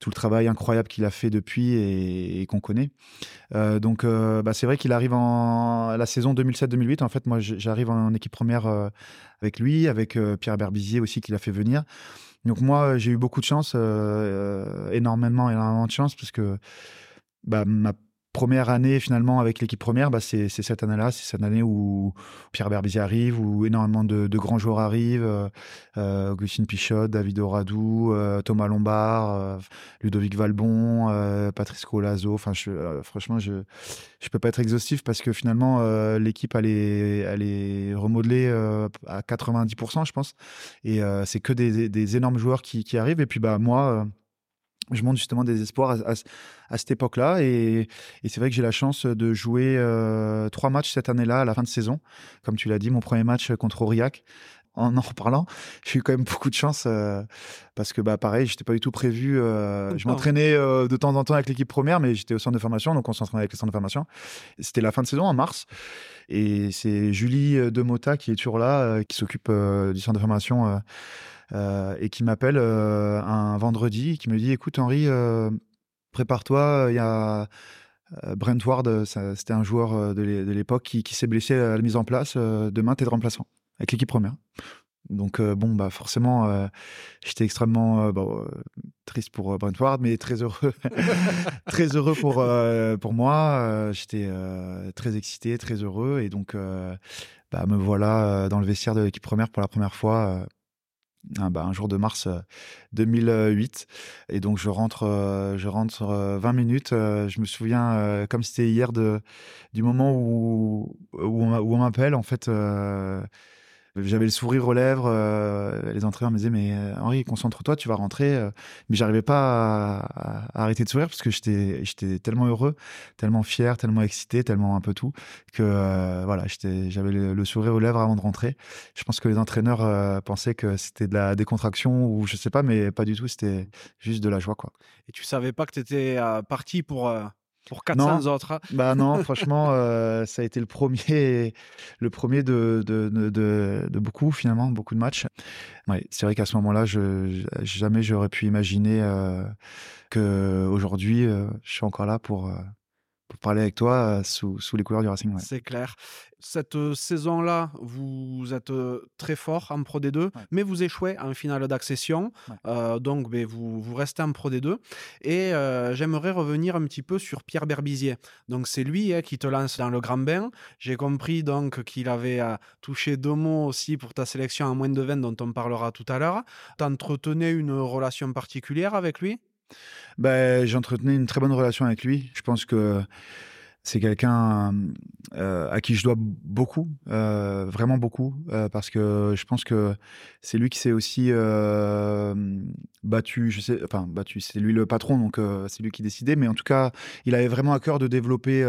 Speaker 1: tout le travail incroyable qu'il a fait depuis et, qu'on connaît. donc, bah, c'est vrai qu'il arrive en la saison 2007-2008. En fait, moi, j'arrive en équipe première avec lui, avec Pierre Berbizier aussi, qui l'a fait venir. Donc moi, j'ai eu beaucoup de chance, euh, euh, énormément, énormément de chance, parce que bah, ma première année finalement avec l'équipe première, bah, c'est cette année-là, c'est cette année où Pierre Berbizier arrive, où énormément de, grands joueurs arrivent, euh, euh, Augustine Pichot, David Oradou, euh, Thomas Lombard, Ludovic Valbon, Patrice Colazo. Enfin, franchement, je je peux pas être exhaustif parce que finalement l'équipe elle est remodelée à 90%, je pense, et c'est que des, des, énormes joueurs qui, qui arrivent. Et puis bah moi je monte justement des espoirs à, cette époque-là. Et, c'est vrai que j'ai la chance de jouer euh, trois matchs cette année-là à la fin de saison. Comme tu l'as dit, mon premier match contre Aurillac. En en reparlant, j'ai eu quand même beaucoup de chance euh, parce que bah pareil, j'étais pas du tout prévu. Euh, je m'entraînais de temps en temps avec l'équipe première, mais j'étais au centre de formation, donc on s'entraînait avec le centre de formation. C'était la fin de saison en mars, et c'est Julie Demota qui est toujours là, qui s'occupe du centre de formation et qui m'appelle euh, un vendredi, qui me dit écoute Henri, euh, prépare-toi, il y a Brent Ward, c'était un joueur de l'époque qui, s'est blessé à la mise en place. demain, tu es de remplaçant avec l'équipe première. Donc bon, bah forcément, j'étais extrêmement triste pour Brent Ward, mais très heureux, très heureux pour pour moi. j'étais très excité, très heureux, et donc bah, me voilà dans le vestiaire de l'équipe première pour la première fois un, bah, un, jour de mars 2008. Euh, et donc, je rentre, euh, je rentre 20 euh, minutes. je me souviens, comme c'était hier, de, du moment où, où on, m'appelle. En fait, j'avais le sourire aux lèvres. Euh, les entraîneurs me disaient Mais euh, Henri, concentre-toi, tu vas rentrer. Euh. Mais j'arrivais pas à, arrêter de sourire parce que j'étais, tellement heureux, tellement fier, tellement excité, tellement un peu tout que voilà, j'avais le, sourire aux lèvres avant de rentrer. Je pense que les entraîneurs pensaient que c'était de la décontraction ou je sais pas, mais pas du tout. C'était juste de la joie. quoi.
Speaker 2: Et tu savais pas que tu étais parti pour pour 400 autres. Hein.
Speaker 1: Bah non, franchement, euh, ça a été le premier, le premier de, de, de, de beaucoup finalement, beaucoup de matchs. Ouais, c'est vrai qu'à ce moment-là, je, jamais j'aurais pu imaginer euh, que aujourd'hui, euh, je suis encore là pour euh, pour parler avec toi sous, sous, les couleurs du Racing.
Speaker 2: C'est clair. Cette saison-là, vous êtes très fort en Pro D2, mais vous échouez en finale d'accession. donc, ben, vous, vous, restez en Pro D2. Et j'aimerais revenir un petit peu sur Pierre Berbizier. Donc, c'est lui hein, qui te lance dans le grand bain. J'ai compris donc qu'il avait touché deux mots aussi pour ta sélection en moins de 20, dont on parlera tout à l'heure. Tu entretenais une relation particulière avec lui?
Speaker 1: Ben, J'entretenais une très bonne relation avec lui. Je pense que c'est quelqu'un euh, à qui je dois beaucoup, euh, vraiment beaucoup, euh, parce que je pense que c'est lui qui s'est aussi battu, je sais, enfin battu, c'est lui le patron, donc c'est lui qui décidait, mais en tout cas, il avait vraiment à cœur de développer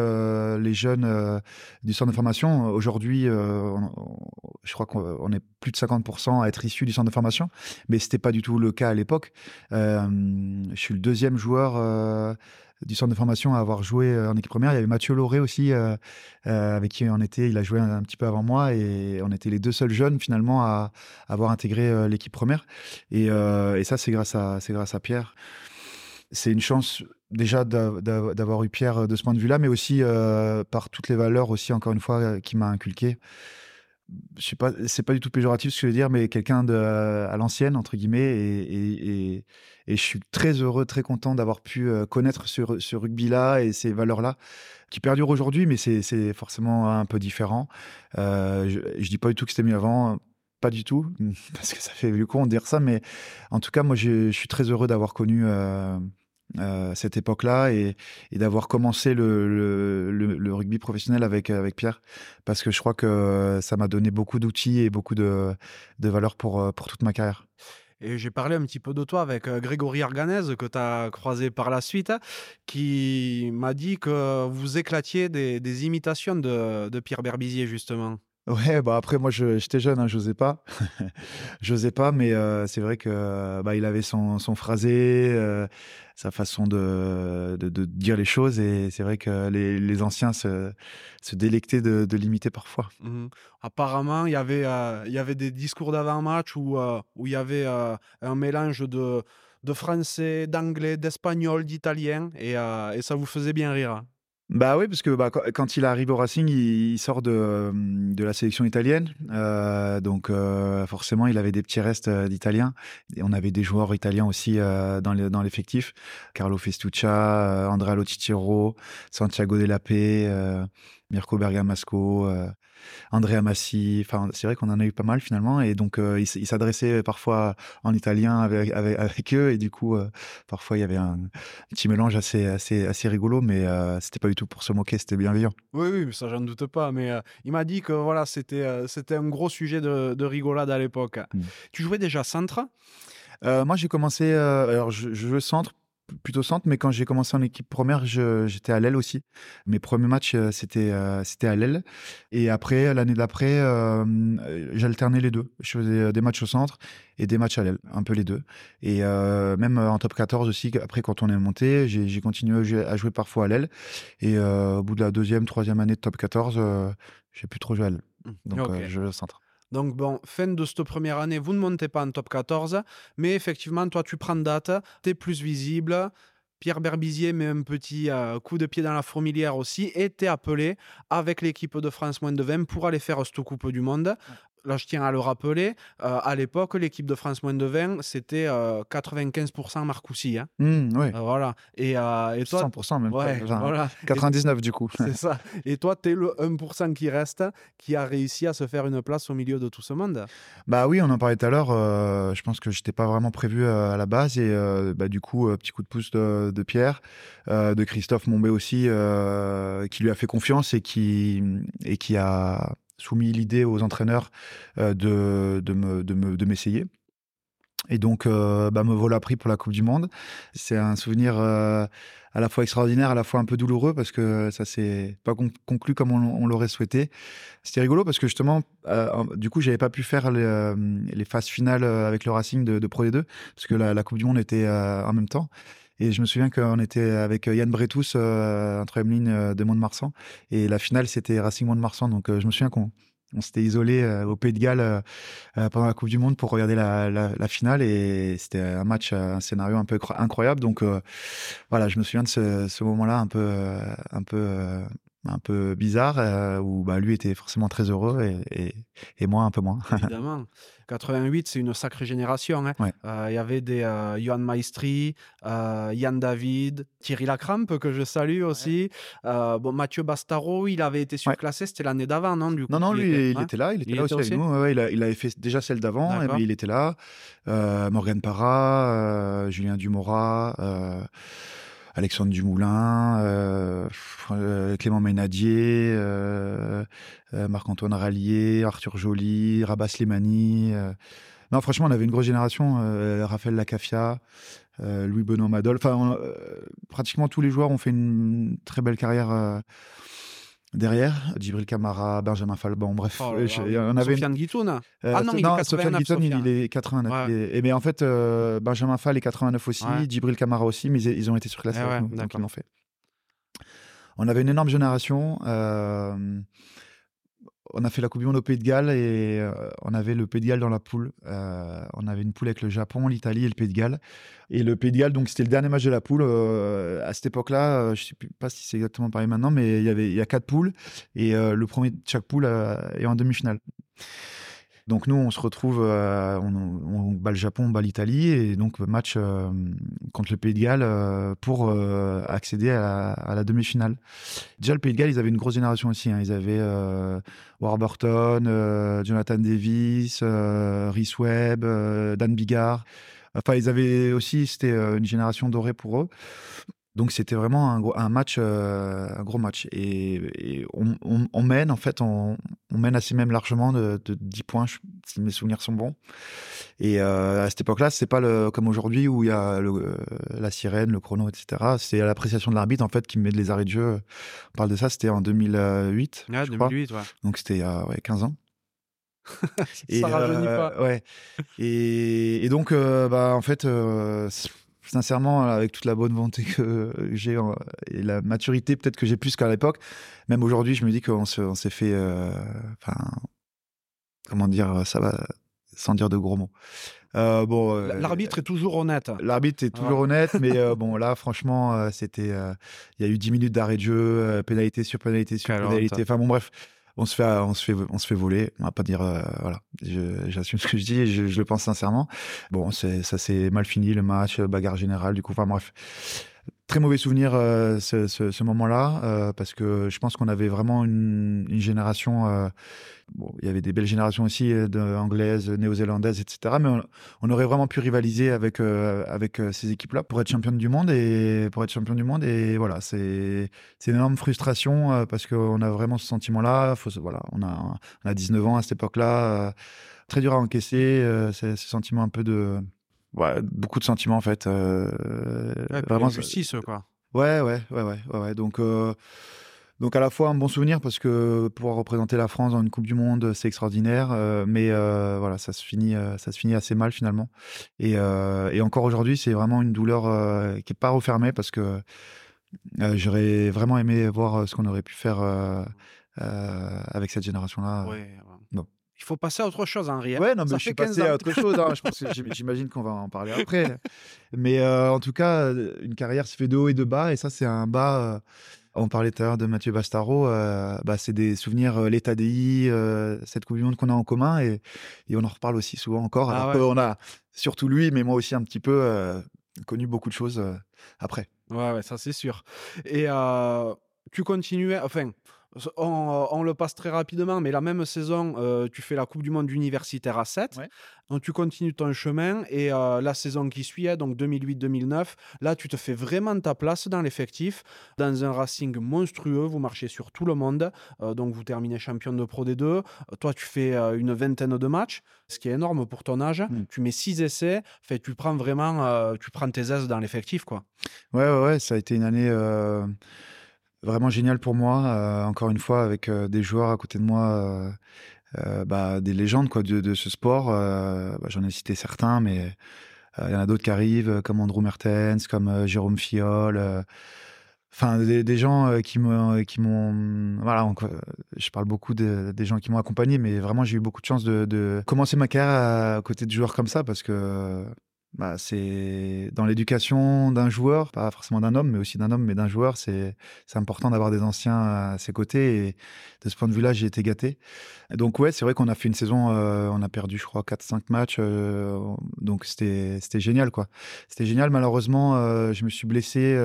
Speaker 1: les jeunes du centre de formation. Aujourd'hui, je crois qu'on est plus de 50% à être issus du centre de formation, mais c'était pas du tout le cas à l'époque. je suis le deuxième joueur du centre de formation à avoir joué euh, en équipe première. Il y avait Mathieu Lauré aussi, euh, euh, avec qui on était. Il a joué un, petit peu avant moi et on était les deux seuls jeunes finalement à, avoir intégré l'équipe première. Et, ça, c'est grâce à Pierre. C'est une chance déjà d'avoir eu Pierre de ce point de vue-là, mais aussi par toutes les valeurs aussi encore une fois qu'il m'a inculqué je sais pas, c'est pas du tout péjoratif ce que je veux dire, mais quelqu'un de à l'ancienne entre guillemets, et, et, je suis très heureux, très content d'avoir pu euh, connaître ce, ce rugby-là et ces valeurs-là qui perdurent aujourd'hui, mais c'est forcément un peu différent. Euh, je, je dis pas du tout que c'était mieux avant, pas du tout, parce que ça fait du con de dire ça, mais en tout cas, moi, je, suis très heureux d'avoir connu. Euh, cette époque-là et, d'avoir commencé le, rugby professionnel avec, avec Pierre parce que je crois que ça m'a donné beaucoup d'outils et beaucoup de, de valeur pour, euh, pour toute ma carrière.
Speaker 2: Et j'ai parlé un petit peu de toi avec euh, Grégory Arganez, que tu as croisé par la suite, qui m'a dit que vous éclatiez des, imitations de, de Pierre Berbizier, justement.
Speaker 1: Ouais, bah après moi j'étais jeune, hein, j'osais pas, j'osais pas, mais euh, c'est vrai que bah, il avait son, son phrasé, euh, sa façon de, de, dire les choses, et c'est vrai que les, anciens se, délectaient de, l'imiter parfois.
Speaker 2: Mmh Apparemment, il y avait euh, y avait des discours d'avant-match où où il y avait un mélange de de français, d'anglais, d'espagnol, d'italien, et, et ça vous faisait bien rire.
Speaker 1: Bah oui, parce que bah, quand, il arrive au Racing, il, sort de, de la sélection italienne. Euh, donc euh, forcément, il avait des petits restes euh, d'Italiens. On avait des joueurs italiens aussi euh, dans le- dans l'effectif. Carlo Festuccia, euh, Andrea Lotitiero, Santiago Delape, euh, Mirko Bergamasco, euh, Andrea Massi. Enfin, c'est vrai qu'on en a eu pas mal finalement. Et donc, euh, il, s- il s'adressait parfois en italien avec, avec, avec eux. Et du coup, euh, parfois, il y avait un petit mélange assez, assez, assez rigolo. Mais euh, c'était pas du tout pour se moquer, c'était bienveillant.
Speaker 2: Oui, oui, ça, j'en doute pas. Mais euh, il m'a dit que voilà, c'était euh, c'était un gros sujet de, de rigolade à l'époque.
Speaker 1: Mm.
Speaker 2: Tu jouais déjà centre?
Speaker 1: Moi, j'ai commencé. alors, je, je jouais centre, plutôt centre, mais quand j'ai commencé en équipe première, j'étais à l'aile aussi. Mes premiers matchs, euh, c'était euh, c'était à l'aile. Et après, l'année d'après, euh, j'alternais les deux. Je faisais euh, des matchs au centre et des matchs à l'aile, un peu les deux. Et euh, même en top 14 aussi, après, quand on est monté, j'ai continué à jouer, parfois à l'aile. Et au bout de la deuxième, troisième année de top 14, euh, j'ai plus trop joué à l'aile. Donc,
Speaker 2: Ok.
Speaker 1: euh, je jouais au centre.
Speaker 2: Donc bon, fin de cette première année, vous ne montez pas en top 14, mais effectivement, toi, tu prends date, tu es plus visible. Pierre Berbizier met un petit euh, coup de pied dans la fourmilière aussi et t'es appelé avec l'équipe de France moins de 20 pour aller faire cette Coupe du Monde. Là, je tiens à le rappeler, euh, à l'époque, l'équipe de France moins de 20, c'était euh, 95% Marcoussis. hein.
Speaker 1: Mmh, ouais.
Speaker 2: Euh, voilà. Et, euh, et toi,
Speaker 1: 100% même.
Speaker 2: ouais,
Speaker 1: Enfin,
Speaker 2: voilà.
Speaker 1: 99 du coup.
Speaker 2: C'est ça. Et toi, tu es le 1% qui reste, qui a réussi à se faire une place au milieu de tout ce monde?
Speaker 1: Bah oui, on en parlait tout à l'heure. euh, je pense que j'étais pas vraiment prévu à la base et bah, du coup, petit coup de pouce de, de Pierre, de Christophe Mombé aussi, qui lui a fait confiance et qui et qui a soumis l'idée aux entraîneurs euh, de de me de me de m'essayer. Et donc, euh, bah, me voilà pris pour la Coupe du Monde. C'est un souvenir euh, à la fois extraordinaire, à la fois un peu douloureux parce que ça s'est pas con- conclu comme on, l'aurait souhaité. C'était rigolo parce que justement, en- du coup, j'avais pas pu faire les, phases finales avec le Racing de, de Pro D2 parce que la, Coupe du Monde était en même temps. Et je me souviens qu'on était avec Yann Bretous euh, en troisième ligne euh, de Mont-de-Marsan et la finale c'était Racing Mont-de-Marsan. Donc euh, je me souviens qu'on on s'était isolé euh, au Pays de Galles euh, euh, pendant la Coupe du Monde pour regarder la, finale et c'était un match, euh, un scénario un peu cro- incroyable. Donc euh, voilà, je me souviens de ce, ce moment-là un peu, euh, un peu, euh, un peu bizarre euh, où bah, lui était forcément très heureux et, et, et moi un peu moins.
Speaker 2: Évidemment. 88, c'est une sacrée génération. hein.
Speaker 1: Ouais.
Speaker 2: Euh, Il y avait des euh, Johan Maestri, euh, Yann David, Thierry Lacrampe, que je salue aussi. Euh, bon, Mathieu Bastaro, il avait été surclassé, c'était l'année d'avant, non du coup,
Speaker 1: Non, non,
Speaker 2: il
Speaker 1: lui,
Speaker 2: était-
Speaker 1: il
Speaker 2: ouais.
Speaker 1: était là, il était
Speaker 2: Il
Speaker 1: là
Speaker 2: était
Speaker 1: aussi,
Speaker 2: aussi?
Speaker 1: avec nous. Il, a- il avait fait déjà celle d'avant, mais il était là. Euh, Morgan Parra, euh, Julien Dumora, euh, Alexandre Dumoulin, euh, euh, Clément Ménadier, euh, Marc-Antoine Rallier, Arthur Joly, Rabat Slimani. Non, franchement, on avait une grosse génération. Raphaël Lacafia, euh, Louis Benoît Madol. Enfin, pratiquement tous les joueurs ont fait une très belle carrière. Derrière, Djibril Camara, Benjamin Falban, bref,
Speaker 2: Oh là là,
Speaker 1: je- il y en avait.
Speaker 2: Sofiane Guitoun.
Speaker 1: Euh,
Speaker 2: Ah non, il est
Speaker 1: Sofiane
Speaker 2: 89,
Speaker 1: Guitton, il- est 89.
Speaker 2: Ouais.
Speaker 1: il est- et, mais en fait, euh, Benjamin Fall est 89 aussi,
Speaker 2: Ouais.
Speaker 1: Djibril Camara aussi, mais ils, ont été surclassés
Speaker 2: Eh ouais,
Speaker 1: donc ils l'ont fait. On avait une énorme génération. euh, on a fait la Coupe du Monde au Pays de Galles et euh, on avait le Pays de Galles dans la poule. Euh, on avait une poule avec le Japon, l'Italie et le Pays de Galles. Et le Pays de Galles, donc c'était le dernier match de la poule. euh, à cette époque-là, je ne sais pas si c'est exactement pareil maintenant, mais il y avait il y a quatre poules et le premier de chaque poule est en demi-finale. Donc nous, on se retrouve, euh, on, bat le Japon, on bat l'Italie, et donc match euh, contre le Pays de Galles euh, pour euh, accéder à la, demi-finale. Déjà, le Pays de Galles, ils avaient une grosse génération aussi. hein. Ils avaient euh, Warburton, euh, Jonathan Davis, euh, Rhys Webb, euh, Dan Bigard. Enfin, ils avaient aussi, c'était euh, une génération dorée pour eux. Donc c'était vraiment un, gros, un match, euh, un gros match. Et, et on, on- on mène, en fait, on, on mène assez même largement de, de 10 points, je- si mes souvenirs sont bons. Et euh, à cette époque-là, c'est pas le, comme aujourd'hui où il y a le- la sirène, le chrono, etc. C'est à l'appréciation de l'arbitre, en fait, qui met les arrêts de jeu. On parle de ça, c'était en 2008,
Speaker 2: Ouais,
Speaker 1: je crois.
Speaker 2: 2008, ouais.
Speaker 1: Donc c'était il y a ouais, 15 ans.
Speaker 2: Ça rajeunit
Speaker 1: euh,
Speaker 2: pas.
Speaker 1: Ouais. Et, et donc, bah, en fait, sincèrement, avec toute la bonne volonté que j'ai euh, et la maturité peut-être que j'ai plus qu'à l'époque, même aujourd'hui, je me dis qu'on se- on s'est fait, euh, enfin, comment dire, ça va, sans dire de gros mots. Euh, bon, euh,
Speaker 2: L'arbitre est toujours honnête.
Speaker 1: L'arbitre est toujours honnête, mais euh, bon, là, franchement, euh, c'était. euh, Il y a eu 10 minutes d'arrêt de jeu, euh, pénalité sur pénalité sur pénalité. Enfin, bon, bref, on se fait, on se fait, on se fait voler. On va pas dire. euh, voilà, j'assume ce que je dis je, je le pense sincèrement. Bon, ça s'est mal fini, le match, bagarre générale, du coup, enfin, bref. Très mauvais souvenir euh, ce, moment-là, euh, parce que je pense qu'on avait vraiment une, génération. euh, bon, il y avait des belles générations aussi, de, anglaises, néo-zélandaises, etc. Mais on, aurait vraiment pu rivaliser avec, avec ces équipes-là pour être championne du monde. Et, pour être champion du monde. Et voilà, c'est une énorme frustration parce qu'on a vraiment ce sentiment-là. Voilà, on, a, on a 19 ans à cette époque-là. très dur à encaisser, ce sentiment un peu de. Ouais, beaucoup de sentiments en fait. euh,
Speaker 2: Ouais,
Speaker 1: vraiment,
Speaker 2: l'injustice, quoi.
Speaker 1: Ouais, ouais, ouais, ouais, ouais. Donc, euh, donc à la fois un bon souvenir parce que pouvoir représenter la France dans une Coupe du Monde, c'est extraordinaire. euh, mais euh, voilà, ça se finit, ça se finit assez mal finalement. Et, et encore aujourd'hui, c'est vraiment une douleur qui est pas refermée parce que j'aurais vraiment aimé voir ce qu'on aurait pu faire avec cette génération-là.
Speaker 2: Ouais, ouais. Il faut passer à autre chose, Henri. hein.
Speaker 1: Ouais, non, mais
Speaker 2: Ça
Speaker 1: je suis
Speaker 2: 15
Speaker 1: passé
Speaker 2: ans.
Speaker 1: à autre chose. hein. Je pense que j'im- j'imagine qu'on va en parler après. Mais euh, en tout cas, euh, une carrière se fait de haut et de bas. Et ça, c'est un bas. euh, on parlait tout à l'heure de Mathieu Bastaro. euh, bah, c'est des souvenirs, l'état DI, cette Coupe du Monde qu'on a en commun. Et, et on en reparle aussi souvent encore.
Speaker 2: Ah ouais.
Speaker 1: qu'on a, surtout lui, mais moi aussi un petit peu, connu beaucoup de choses après.
Speaker 2: Ouais, ouais, ça c'est sûr. Et tu continuais, enfin, on, on le passe très rapidement, mais la même saison, euh, tu fais la Coupe du Monde universitaire à 7.
Speaker 1: Ouais.
Speaker 2: Donc tu continues ton chemin et euh, la saison qui suit, hein, donc 2008-2009, là tu te fais vraiment ta place dans l'effectif, dans un Racing monstrueux, vous marchez sur tout le monde, euh, donc vous terminez champion de Pro D2, Euh, toi tu fais euh, une vingtaine de matchs, ce qui est énorme pour ton âge,
Speaker 1: Mm.
Speaker 2: tu mets 6 essais, fait, tu prends vraiment, euh, tu prends tes aises dans l'effectif quoi.
Speaker 1: Ouais, ouais, ouais, ça a été une année euh, vraiment géniale pour moi. euh, encore une fois, avec euh, des joueurs à côté de moi, euh, bah, des légendes de, ce sport. bah, J'en ai cité certains, mais il y en a d'autres qui arrivent, comme Andrew Mertens, comme Jérôme Fiol. Enfin, des, gens qui m'ont, voilà, je parle beaucoup de- des gens qui m'ont accompagné, mais vraiment j'ai eu beaucoup de chance de, commencer ma carrière à côté de joueurs comme ça parce que bah, c'est dans l'éducation d'un joueur, pas forcément d'un homme, mais aussi d'un homme, mais d'un joueur, c'est important d'avoir des anciens à ses côtés. Et de ce point de vue-là, j'ai été gâté. Donc ouais, c'est vrai qu'on a fait une saison, euh, on a perdu, je crois, 4-5 matchs. euh, donc c'était c'était génial, quoi. C'était génial. Malheureusement, euh, je me suis blessé.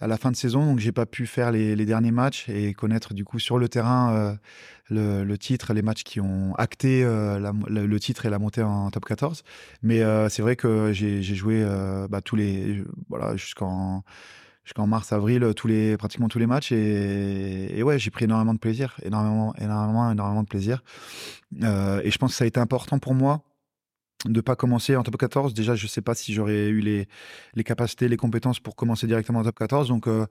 Speaker 1: À la fin de saison, donc j'ai pas pu faire les, derniers matchs et connaître du coup sur le terrain euh, le, titre, les matchs qui ont acté euh, le, titre et la montée en top 14. Mais euh, c'est vrai que j'ai joué bah, tous les voilà jusqu'en jusqu'en mars avril tous les pratiquement tous les matchs et, et ouais j'ai pris énormément de plaisir énormément énormément énormément de plaisir et je pense que ça a été important pour moi de pas commencer en top 14 déjà je sais pas si j'aurais eu les les capacités les compétences pour commencer directement en top 14 donc euh,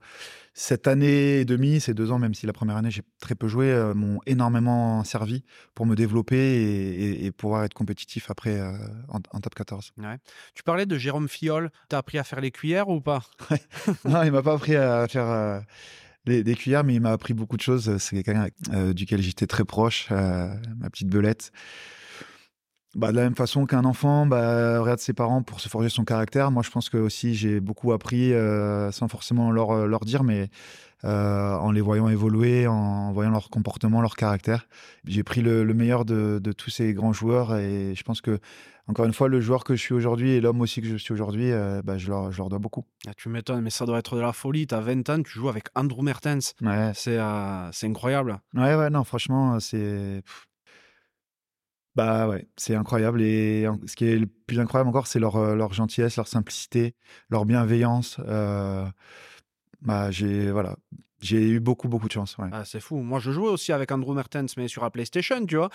Speaker 1: cette année et demie ces deux ans même si la première année j'ai très peu joué euh, m'ont énormément servi pour me développer et, et- et pouvoir être compétitif après euh, en, en top 14
Speaker 2: Tu parlais de Jérôme Fiol. T'as appris à faire les cuillères ou pas?
Speaker 1: Non il m'a pas appris à faire des, des cuillères mais il m'a appris beaucoup de choses. C'est quelqu'un euh, duquel j'étais très proche euh, ma petite belette bah, de la même façon qu'un enfant bah, regarde ses parents pour se forger son caractère. Moi, je pense que aussi j'ai beaucoup appris euh, sans forcément leur, leur dire, mais euh, en les voyant évoluer, en voyant leur comportement, leur caractère. J'ai pris le, le meilleur de, de tous ces grands joueurs et je pense que, encore une fois, le joueur que je suis aujourd'hui et l'homme aussi que je suis aujourd'hui, euh, bah, je, leur, je leur dois beaucoup.
Speaker 2: Ah, Tu m'étonnes, mais ça doit être de la folie. T'as 20 ans, tu joues avec Andrew Mertens.
Speaker 1: Ouais,
Speaker 2: C'est euh, c'est incroyable.
Speaker 1: Ouais, ouais, non, franchement, c'est. Bah ouais, c'est incroyable. Et ce qui est le plus incroyable encore, c'est leur, euh, gentillesse, leur simplicité, leur bienveillance. Euh, Bah, j'ai voilà, j'ai eu beaucoup, beaucoup de chance. ouais.
Speaker 2: Ah, c'est fou. Moi, je jouais aussi avec Andrew Mertens, mais sur la PlayStation, tu vois.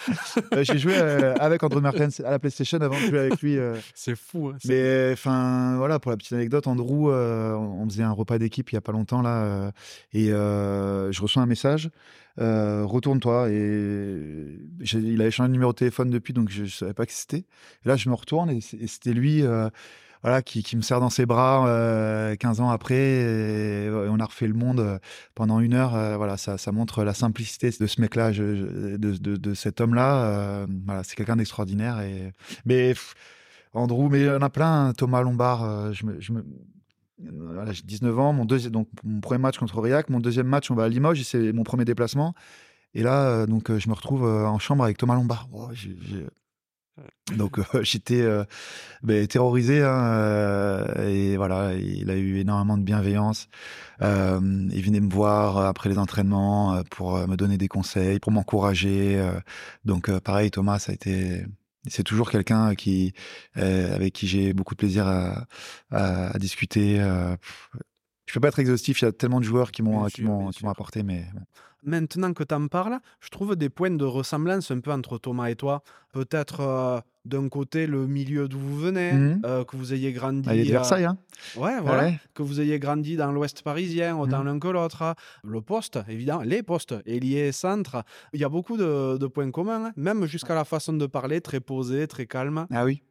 Speaker 1: Euh, j'ai joué euh, avec Andrew Mertens à la PlayStation avant de jouer avec lui. euh.
Speaker 2: C'est fou. hein.
Speaker 1: Mais enfin, voilà, pour la petite anecdote, Andrew, on faisait un repas d'équipe il y a pas longtemps là, et je reçois un message. retourne-toi et il avait changé de numéro de téléphone depuis donc je, je savais pas qui c'était là je me retourne et c'était lui voilà, qui, me serre dans ses bras 15 ans après. Et, on a refait le monde pendant une heure. voilà, ça, ça, montre la simplicité de ce mec-là, de, cet homme-là. voilà, c'est quelqu'un d'extraordinaire. Et... Mais Andrew, mais il y en a plein. Thomas Lombard, je me, je j'ai 19 ans, mon, deuxième, donc, mon premier match contre Aurillac, mon deuxième match, on va à Limoges, c'est mon premier déplacement. Et là, euh, donc, euh, je me retrouve euh, en chambre avec Thomas Lombard. Donc j'étais ben, terrorisé hein, et voilà, il a eu énormément de bienveillance. il venait me voir après les entraînements pour me donner des conseils, pour m'encourager. donc pareil, Thomas, ça a été c'est toujours quelqu'un qui, avec qui j'ai beaucoup de plaisir à, à, discuter. Je peux pas être exhaustif, il y a tellement de joueurs qui m'ont apporté, mais
Speaker 2: maintenant que tu en parles, je trouve des points de ressemblance un peu entre Thomas et toi. Peut-être euh, d'un côté le milieu d'où vous venez, mmh euh, que vous ayez grandi.
Speaker 1: Ah, il de Versailles, hein
Speaker 2: Ouais, voilà. Que vous ayez grandi dans l'Ouest parisien, autant mmh. l'un que l'autre. Le poste, évidemment, les postes, ailier, centre. Il y a beaucoup de, points communs, hein. même jusqu'à la façon de parler, très posé, très calme.
Speaker 1: Ah oui.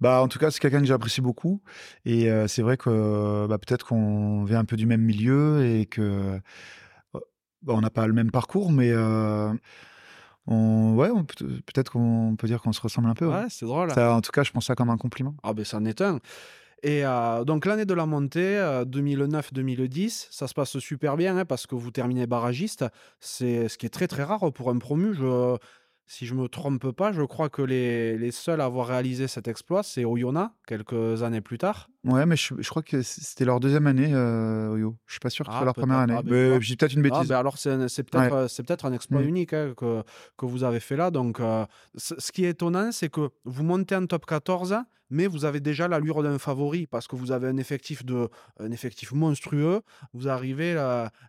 Speaker 1: Bah, en tout cas, c'est quelqu'un que j'apprécie beaucoup. Et euh, c'est vrai que bah, peut-être qu'on vient un peu du même milieu et que bah, on n'a pas le même parcours, mais euh, on, ouais, peut-être qu'on peut dire qu'on se ressemble un peu.
Speaker 2: Ouais, c'est drôle.
Speaker 1: en tout cas, je pense ça comme un compliment.
Speaker 2: Ah ben, ça en est un. Et euh, donc l'année de la montée, 2009-2010, euh, ça se passe super bien hein, parce que vous terminez barragiste. C'est ce qui est très très rare pour un promu. Je, si je me trompe pas, je crois que les, les seuls à avoir réalisé cet exploit, c'est Oyonnax, quelques années plus tard.
Speaker 1: Ouais, mais je, je crois que c'était leur deuxième année, euh, Oyo. Je suis pas sûr que ce ah, soit leur première année. Ah, mais j'ai peut-être une ah, bêtise.
Speaker 2: Ah, alors, c'est peut-être euh, c'est peut-être un exploit mm. unique hein, que, que vous avez fait là. Donc, euh, ce qui est étonnant, c'est que vous montez en top 14, mais vous avez déjà l'allure d'un favori parce que vous avez un effectif, de, un effectif monstrueux. Vous arrivez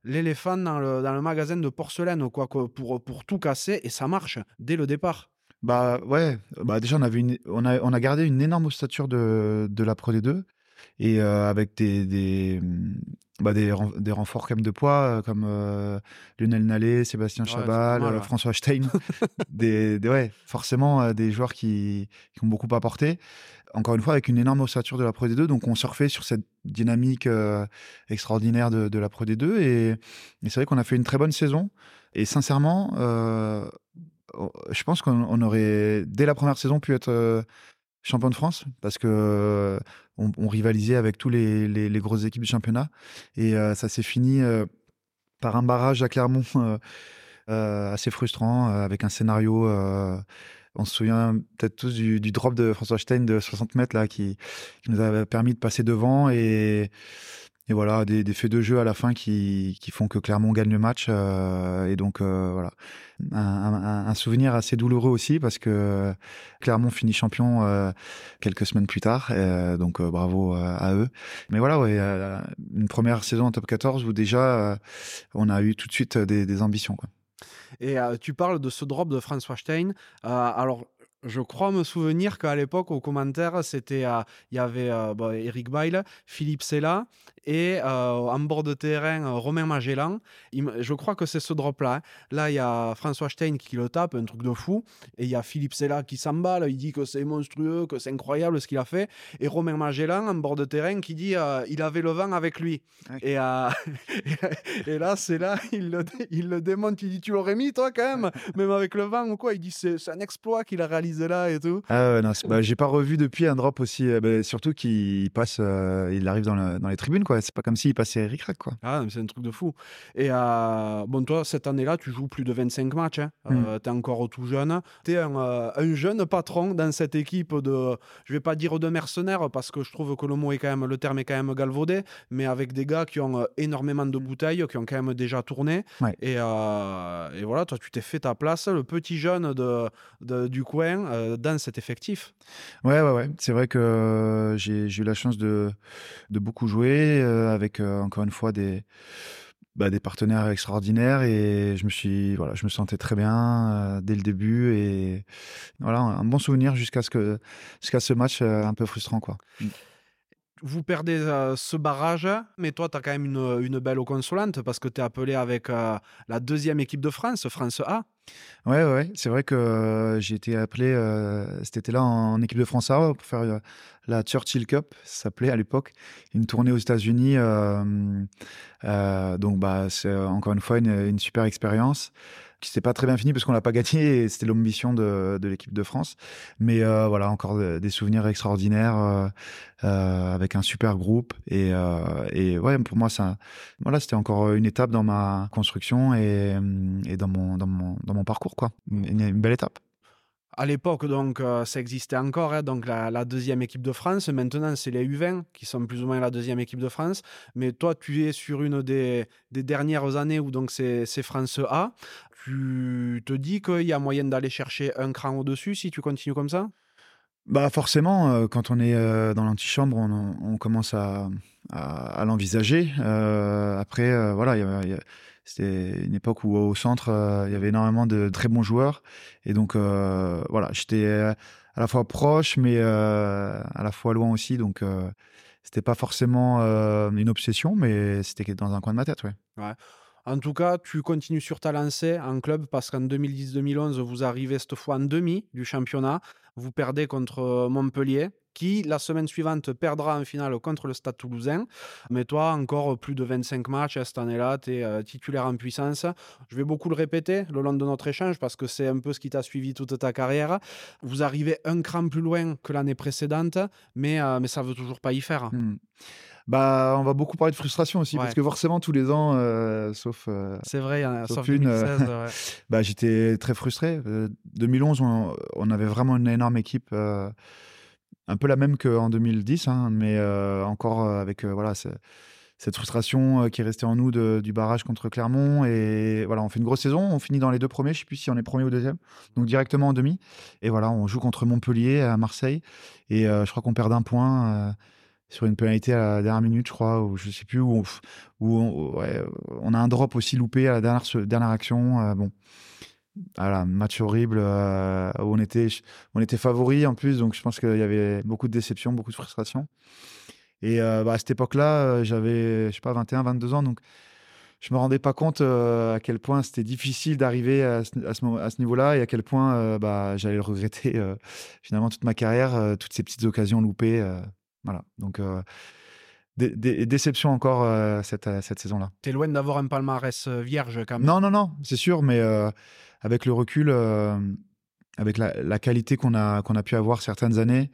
Speaker 2: l'éléphant dans le, dans le, magasin de porcelaine quoi, pour, pour tout casser et ça marche dès le départ.
Speaker 1: Bah ouais, bah déjà on, avait une, on, a, on a gardé une énorme ossature de, de la Pro D2 et euh, avec des, des, mmh, bah des, des, renforts quand même de poids euh, comme euh, Lionel Nallet, Sébastien Chabal, François Stein, des, des, ouais, forcément des joueurs qui, qui, ont beaucoup apporté. Encore une fois, avec une énorme ossature de la Pro D2, donc on surfait sur cette dynamique extraordinaire de, de, la Pro D2 et, et c'est vrai qu'on a fait une très bonne saison. Et sincèrement, je pense qu'on aurait dès la première saison pu être champion de France parce que euh, on, rivalisait avec tous les, les, grosses équipes du championnat. Et euh, ça s'est fini euh, par un barrage à Clermont assez frustrant avec un scénario on se souvient peut-être tous du, drop de François Stein de 60 mètres là qui, qui nous avait permis de passer devant. Et et voilà, des, faits de jeu à la fin qui, qui font que Clermont gagne le match. Euh, et donc, euh, voilà. Un, souvenir assez douloureux aussi parce que Clermont finit champion euh, quelques semaines plus tard. donc, bravo à eux. Mais voilà, une première saison en top 14 où déjà on a eu tout de suite des, ambitions. Quoi.
Speaker 2: Et tu parles de ce drop de François Stein. alors, je crois me souvenir qu'à l'époque, aux commentaires, c'était, il y avait Eric Bail, Philippe Sella et en bord de terrain, Romain Magellan. je crois que c'est ce drop-là. Hein. Là, il y a François Stein qui le tape, un truc de fou. Et il y a Philippe Sella qui s'emballe, il dit que c'est monstrueux, que c'est incroyable ce qu'il a fait. Et Romain Magellan, en bord de terrain, qui dit il avait le vent avec lui. Et, et, là, c'est là, il le, il le démonte, il dit tu l'aurais mis toi quand même, même avec le vent ou quoi. Il dit c'est un exploit qu'il a réalisé là et tout.
Speaker 1: Ah ouais, non, bah, j'ai pas revu depuis un drop aussi. Euh, bah, surtout qu'il passe, euh, il arrive dans, dans, les tribunes, quoi. C'est pas comme s'il passait Rick Rack, quoi.
Speaker 2: Ah, c'est un truc de fou. Et euh, bon, toi, cette année-là, tu joues plus de 25 matchs. Hein. Hmm. tu es encore tout jeune. Tu es un, un, jeune patron dans cette équipe de, je vais pas dire de mercenaires, parce que je trouve que le mot est quand même, le terme est quand même galvaudé, mais avec des gars qui ont énormément de bouteilles, qui ont quand même déjà tourné. Et, et voilà, toi, tu t'es fait ta place, le petit jeune de, de du coin euh, dans cet effectif.
Speaker 1: Ouais, ouais, ouais. C'est vrai que euh, j'ai eu la chance de, de beaucoup jouer euh, avec, encore une fois, des, bah, des partenaires extraordinaires et je me suis voilà je me sentais très bien dès le début et voilà un bon souvenir jusqu'à ce jusqu'à ce match un peu frustrant quoi
Speaker 2: vous perdez ce barrage, mais toi, tu as quand même une, une belle consolante parce que tu es appelé avec la deuxième équipe de France, France A.
Speaker 1: Ouais, ouais, c'est vrai que euh, j'ai été appelé euh, été-là en, équipe de France A pour faire euh, la Churchill Cup, ça s'appelait à l'époque, une tournée aux États-Unis. donc, bah, c'est encore une fois une super expérience qui s'est pas très bien fini parce qu'on l'a pas gagné et c'était l'ambition de, de l'équipe de France. Mais euh, voilà, encore des souvenirs extraordinaires euh, euh, avec un super groupe et, et ouais, pour moi ça, voilà, c'était encore une étape dans ma construction et, et dans mon dans mon dans mon parcours quoi, une belle étape.
Speaker 2: À l'époque, donc, ça existait encore, hein, donc la, deuxième équipe de France. Maintenant, c'est les U20 qui sont plus ou moins la deuxième équipe de France. Mais toi, tu es sur une des, dernières années où donc c'est France A tu te dis qu'il y a moyen d'aller chercher un cran au-dessus si tu continues comme ça?
Speaker 1: Bah forcément, euh, quand on est euh, dans l'antichambre, on, commence à, l'envisager. Euh, après, voilà, c'était une époque où au centre, il y avait énormément de très bons joueurs. Et donc, voilà, j'étais à la fois proche, mais à la fois loin aussi. Donc, c'était pas forcément une obsession, mais c'était dans un coin de ma tête, ouais.
Speaker 2: En tout cas, tu continues sur ta lancée en club parce qu'en 2010-2011, vous arrivez cette fois en demi du championnat. Vous perdez contre euh, Montpellier, qui la semaine suivante perdra en finale contre le Stade toulousain. Mais toi, encore plus de 25 matchs cette année-là, tu es euh, titulaire en puissance. Je vais beaucoup le répéter le long de notre échange parce que c'est un peu ce qui t'a suivi toute ta carrière. Vous arrivez un cran plus loin que l'année précédente, mais, euh, mais ça ne veut toujours pas y faire.
Speaker 1: Mmh. Bah, on va beaucoup parler de frustration aussi, parce que forcément, tous les ans, euh, sauf. Euh,
Speaker 2: c'est vrai, sauf, une, 2016,
Speaker 1: euh, bah, j'étais très frustré. 2011, on, avait vraiment une énorme équipe, un peu la même qu'en 2010, hein, mais encore avec voilà, cette frustration qui est restée en nous du barrage contre Clermont. Et voilà, on fait une grosse saison, on finit dans les deux premiers, je ne sais plus si on est premier ou deuxième, donc directement en demi. Et voilà, on joue contre Montpellier à Marseille, et je crois qu'on perd un point sur une pénalité à la dernière minute, je crois, ou je sais plus, où, on, a un drop aussi loupé à la dernière, action. Euh, voilà, match horrible. Euh, où on était, on était favori en plus, donc je pense qu'il y avait beaucoup de déception, beaucoup de frustration. Et euh, bah, à cette époque-là, j'avais, je sais pas, 21, 22 ans, donc je me rendais pas compte à quel point c'était difficile d'arriver à ce, à ce, niveau-là et à quel point bah, j'allais le regretter finalement toute ma carrière, toutes ces petites occasions loupées. Voilà. Donc, euh, des, déceptions encore euh, cette, euh, cette saison-là.
Speaker 2: Tu es loin d'avoir un palmarès vierge quand même.
Speaker 1: Non, non, non, c'est sûr, mais avec le recul, avec la, qualité qu'on a, qu'on a pu avoir certaines années,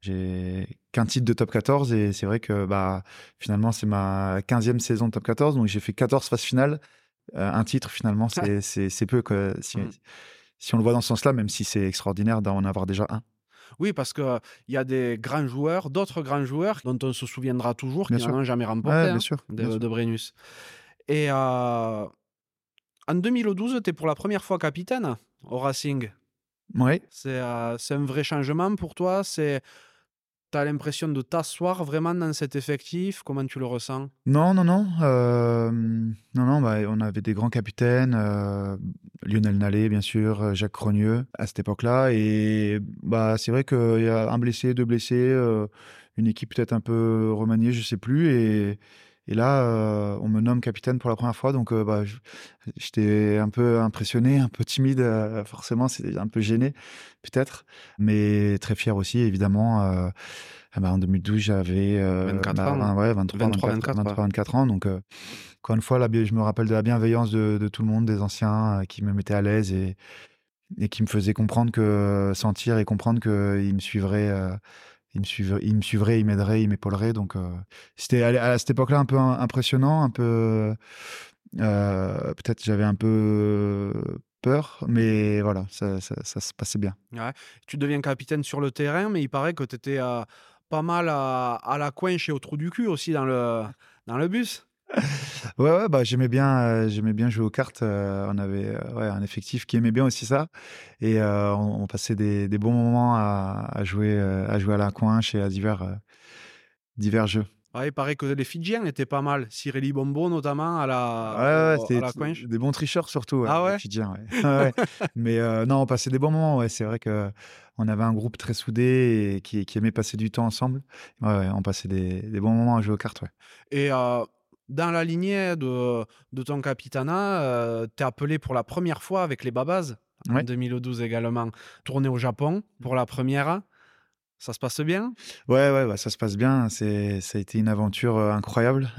Speaker 1: j'ai qu'un titre de top 14 et c'est vrai que bah, finalement, c'est ma 15e saison de top 14, donc j'ai fait 14 phases finales. un titre, finalement, c'est peu. Que, si, mmh. si on le voit dans ce sens-là, même si c'est extraordinaire d'en avoir déjà un.
Speaker 2: Oui, parce qu'il y a des grands joueurs, d'autres grands joueurs dont on se souviendra toujours, qui n'en ont jamais remporté
Speaker 1: hein,
Speaker 2: de, Brennus. Et euh, en 2012, tu es pour la première fois capitaine au Racing.
Speaker 1: Oui.
Speaker 2: Euh, c'est un vrai changement pour toi. C'est tu l'impression de t'asseoir vraiment dans cet effectif? Comment tu le ressens?
Speaker 1: Non, non, non. Euh, non, non bah, on avait des grands capitaines, euh, Lionel Nallet, bien sûr, euh, Jacques Crogneux, à cette époque-là. Et bah, c'est vrai qu'il y a un blessé, deux blessés, une équipe peut-être un peu remaniée, je sais plus. Et, et là, on me nomme capitaine pour la première fois. Donc, bah, j'étais un peu impressionné, un peu timide, forcément, c'est un peu gêné, peut-être. Mais très fier aussi, évidemment. Ah bah, en 2012, j'avais
Speaker 2: 24 bah, ans.
Speaker 1: Ouais, 23, 24, 24, ans. Donc, encore une fois, là, je me rappelle de la bienveillance de, tout le monde, des anciens qui me mettaient à l'aise et, et qui me faisaient comprendre que, sentir et comprendre qu'ils me suivraient il me suivrait, il m'aiderait, il m'épaulerait. Donc, euh, c'était à, cette époque-là un peu impressionnant, un peu. Euh, peut-être j'avais un peu peur, mais voilà, ça, ça, se passait bien.
Speaker 2: Tu deviens capitaine sur le terrain, mais il paraît que tu étais euh, pas mal à, à, la coinche et au trou du cul aussi dans le, dans le bus.
Speaker 1: Ouais, ouais, bah, j'aimais bien, euh, j'aimais bien jouer aux cartes. Euh, on avait euh, ouais, un effectif qui aimait bien aussi ça. Et on, passait des, des, bons moments à, à, jouer, à jouer à la coinche et à divers, divers jeux.
Speaker 2: Ouais, il paraît que les Fidjiens étaient pas mal. Cirelli Bombo, notamment, à la, ouais, ouais,
Speaker 1: Des bons tricheurs, surtout.
Speaker 2: ah ouais, les
Speaker 1: Fidjiens, Mais non, on passait des bons moments. Ouais. C'est vrai qu'on avait un groupe très soudé et qui, qui, aimait passer du temps ensemble. Ouais, on passait des, des, bons moments à jouer aux cartes. Ouais.
Speaker 2: Et dans la lignée de, de ton capitanat, tu es appelé pour la première fois avec les Babas, en 2012 également, tourné au Japon pour la première. Ça se passe bien?
Speaker 1: Ouais, ouais, bah, ça se passe bien. C'est, ça a été une aventure incroyable.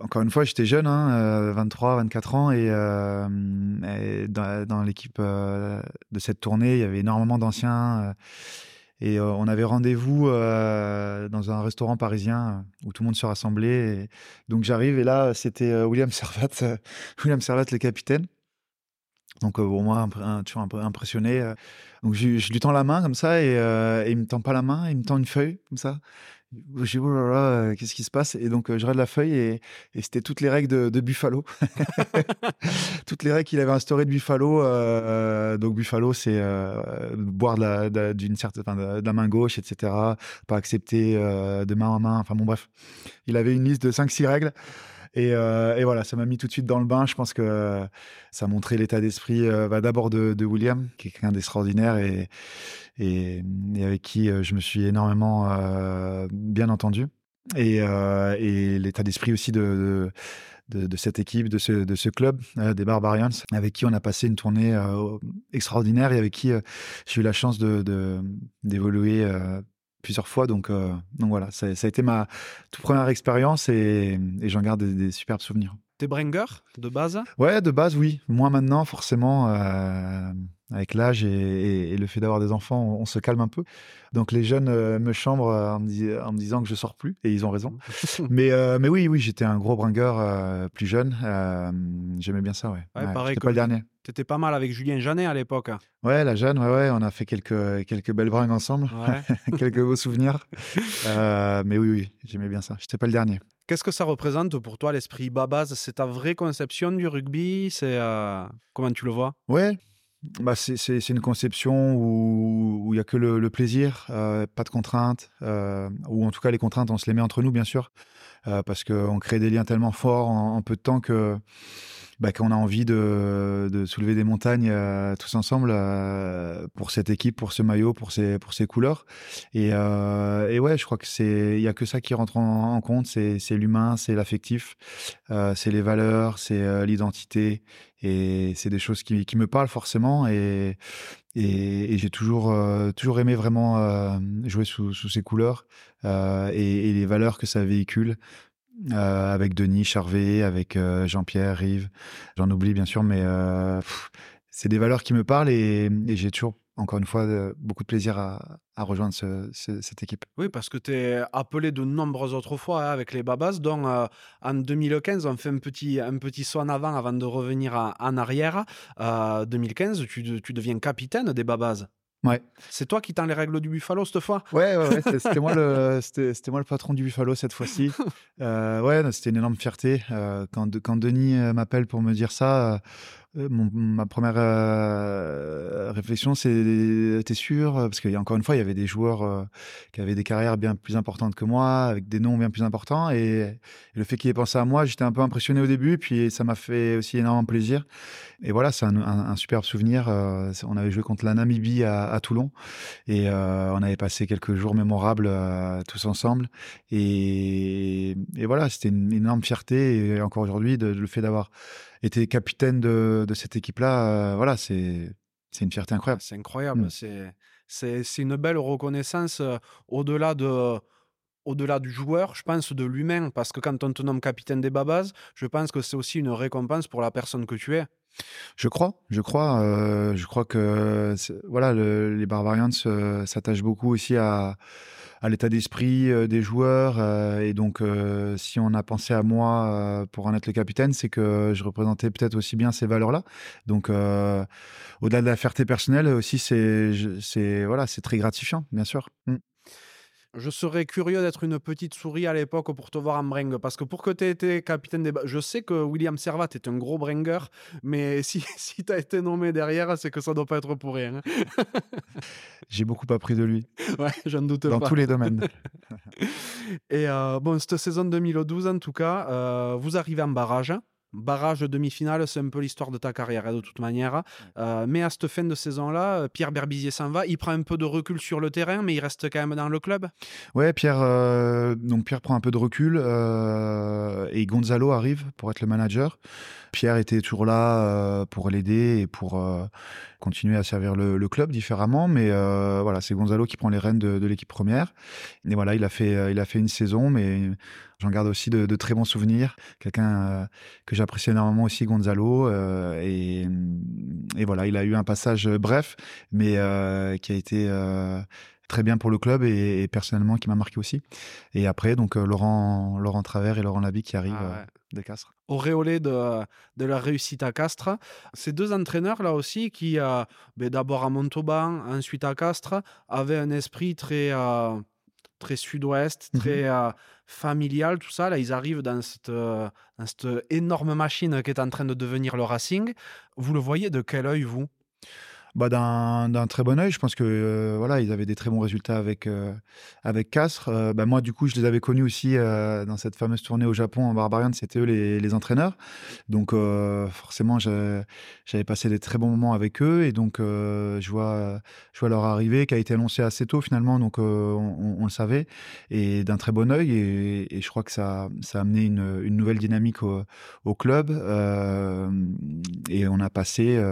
Speaker 1: encore une fois, j'étais jeune, 23, 24 ans, et, dans, l'équipe de cette tournée, il y avait énormément d'anciens. Et on avait rendez-vous dans un restaurant parisien où tout le monde se rassemblait. donc j'arrive, et là, c'était William Servat, William Servat, le capitaine. Donc, au moins, toujours un peu impressionné. Donc, je, lui tends la main comme ça et, il me tend pas la main, il me tend une feuille comme ça. Je dis, oh là là, qu'est-ce qui se passe? Et donc, je regarde la feuille et, et c'était toutes les règles de, Buffalo. toutes les règles qu'il avait instaurées de Buffalo. donc, Buffalo, c'est boire d'une certaine, de, la main gauche, etc. Pas accepter de main en main. Enfin, bon, bref. Il avait une liste de 5-6 règles. Euh, et, voilà, ça m'a mis tout de suite dans le bain. Je pense que ça a montré l'état d'esprit euh, bah, d'abord de, William, qui est quelqu'un d'extraordinaire et, avec qui euh, je me suis énormément bien entendu. Et, l'état d'esprit aussi de, de, cette équipe, de ce, de ce club des Barbarians, avec qui on a passé une tournée extraordinaire et avec qui j'ai eu la chance d'évoluer plusieurs fois. Donc, euh, donc voilà, ça, a été ma toute première expérience et, j'en garde des, superbes souvenirs.
Speaker 2: T'es bringer de base?
Speaker 1: Ouais, de base, oui. Moi maintenant, forcément, euh, avec l'âge et, le fait d'avoir des enfants, on, se calme un peu. Donc les jeunes euh, me chambrent en me, disant que je sors plus, et ils ont raison. mais, mais oui, oui, j'étais un gros bringer plus jeune. J'aimais bien ça, ouais.
Speaker 2: ouais, pareil pas le dernier. T'étais pas mal avec Julien Janet à l'époque.
Speaker 1: Ouais, la Jeanne, ouais, ouais, on a fait quelques, quelques belles bringues ensemble, quelques beaux souvenirs. Euh, mais oui, oui, j'aimais bien ça. J'étais pas le dernier.
Speaker 2: Qu'est-ce que ça représente pour toi l'esprit Babaz C'est ta vraie conception du rugby? C'est euh, comment tu le vois?
Speaker 1: Ouais, bah c'est une conception où il n'y a que le, plaisir, euh, pas de contraintes, ou en tout cas les contraintes, on se les met entre nous, bien sûr, parce qu'on crée des liens tellement forts en peu de temps que bah, qu'on a envie de, de, soulever des montagnes euh, tous ensemble euh, pour cette équipe, pour ce maillot, pour ces, pour ces couleurs. Et, euh, et ouais, je crois que c'est, il y a que ça qui rentre en, compte, c'est, l'humain, c'est l'affectif, c'est les valeurs, c'est l'identité. Et c'est des choses qui, qui, me parlent forcément. Et, et, j'ai toujours, toujours aimé vraiment jouer sous, sous, ces couleurs et, les valeurs que ça véhicule. Euh, avec Denis Charvet, avec euh, Jean-Pierre Rive. J'en oublie bien sûr, mais euh, c'est des valeurs qui me parlent et, j'ai toujours, encore une fois, beaucoup de plaisir à, rejoindre cette équipe.
Speaker 2: Oui, parce que tu es appelé de nombreuses autres fois hein, avec les Babas, dont en 2015, on fait un petit, un saut en avant avant de revenir en arrière. 2015, tu, tu deviens capitaine des Babas.
Speaker 1: Ouais.
Speaker 2: C'est toi qui tends les règles du Buffalo cette fois?
Speaker 1: Ouais, ouais, c'était moi, le, c'était moi le patron du Buffalo cette fois-ci. Euh, ouais, c'était une énorme fierté. Euh, quand, quand Denis euh, m'appelle pour me dire ça, euh, ma première euh, réflexion, c'est t'es sûr? Parce qu'il y a encore une fois, il y avait des joueurs euh, qui avaient des carrières bien plus importantes que moi, avec des noms bien plus importants. Et, le fait qu'il ait pensé à moi, j'étais un peu impressionné au début, puis ça m'a fait aussi énormément plaisir. Et voilà, c'est un, superbe souvenir. on avait joué contre la Namibie à, Toulon, et on avait passé quelques jours mémorables tous ensemble. Et, et voilà, c'était une, énorme fierté. Et encore aujourd'hui, le fait d'avoir été capitaine de, de cette équipe-là, euh, voilà, c'est une fierté incroyable.
Speaker 2: C'est incroyable. Mm. C'est une belle reconnaissance euh, au-delà de au-delà du joueur, je pense de l'humain, parce que quand on te nomme capitaine des Babas, je pense que c'est aussi une récompense pour la personne que tu es.
Speaker 1: Je crois, je crois, euh, je crois que voilà, les Barbarians s'attachent beaucoup aussi à, à l'état d'esprit euh, des joueurs. Euh, et donc, euh, si on a pensé à moi pour en être le capitaine, c'est que je représentais peut-être aussi bien ces valeurs-là. Donc, au-delà de la fierté personnelle, aussi, c'est voilà, très gratifiant, bien sûr. Mmh.
Speaker 2: Je serais curieux d'être une petite souris à l'époque pour te voir en bringue. Parce que pour que tu aies été capitaine des. Je sais que William Servat est un gros bringer, mais si, si tu as été nommé derrière, c'est que ça doit pas être pour rien. Hein.
Speaker 1: J'ai beaucoup appris de lui.
Speaker 2: Ouais, j'en doute
Speaker 1: pas. Dans tous les domaines.
Speaker 2: Et euh, bon, cette saison 2012, en tout cas, euh, vous arrivez en barrage. Barrage, demi-finale, c'est un peu l'histoire de ta carrière, hein, de toute manière. Euh, mais à cette fin de saison-là, euh, Pierre Berbizier s'en va. Il prend un peu de recul sur le terrain, mais il reste quand même dans le club?
Speaker 1: Ouais, Pierre, euh, donc Pierre prend un peu de recul et Gonzalo arrive pour être le manager. Pierre était toujours là pour l'aider et pour continuer à servir le, club différemment. Mais voilà, c'est Gonzalo qui prend les rênes de, l'équipe première. Et voilà, il a fait, il a fait une saison, mais j'en garde aussi de, très bons souvenirs. Quelqu'un que j'apprécie énormément aussi, Gonzalo. et, voilà, il a eu un passage bref, mais qui a été très bien pour le club et, personnellement qui m'a marqué aussi. Et après, donc Laurent, Laurent Travers et Laurent Labi qui arrivent ah de Castres.
Speaker 2: Auréolé de, de la réussite à Castres. Ces deux entraîneurs là aussi qui, ben, d'abord à Montauban, ensuite à Castres, avaient un esprit très, très sud-ouest, mmh très familial, tout ça. Là, ils arrivent dans cette, dans cette énorme machine qui est en train de devenir le Racing. Vous le voyez de quel œil, vous?
Speaker 1: Bah, d'un très bon oeil. Je pense que euh, voilà, ils avaient des très bons résultats avec euh, avec Castres. Euh, bah, moi, du coup, je les avais connus aussi dans cette fameuse tournée au Japon en Barbarian. C'était eux les, les, entraîneurs. Donc forcément, j'avais passé des très bons moments avec eux et donc je vois je vois leur arrivée qui a été annoncée assez tôt finalement. Donc on, le savait et d'un très bon oeil et, et, je crois que ça ça a amené une, une nouvelle dynamique au, au club et on a passé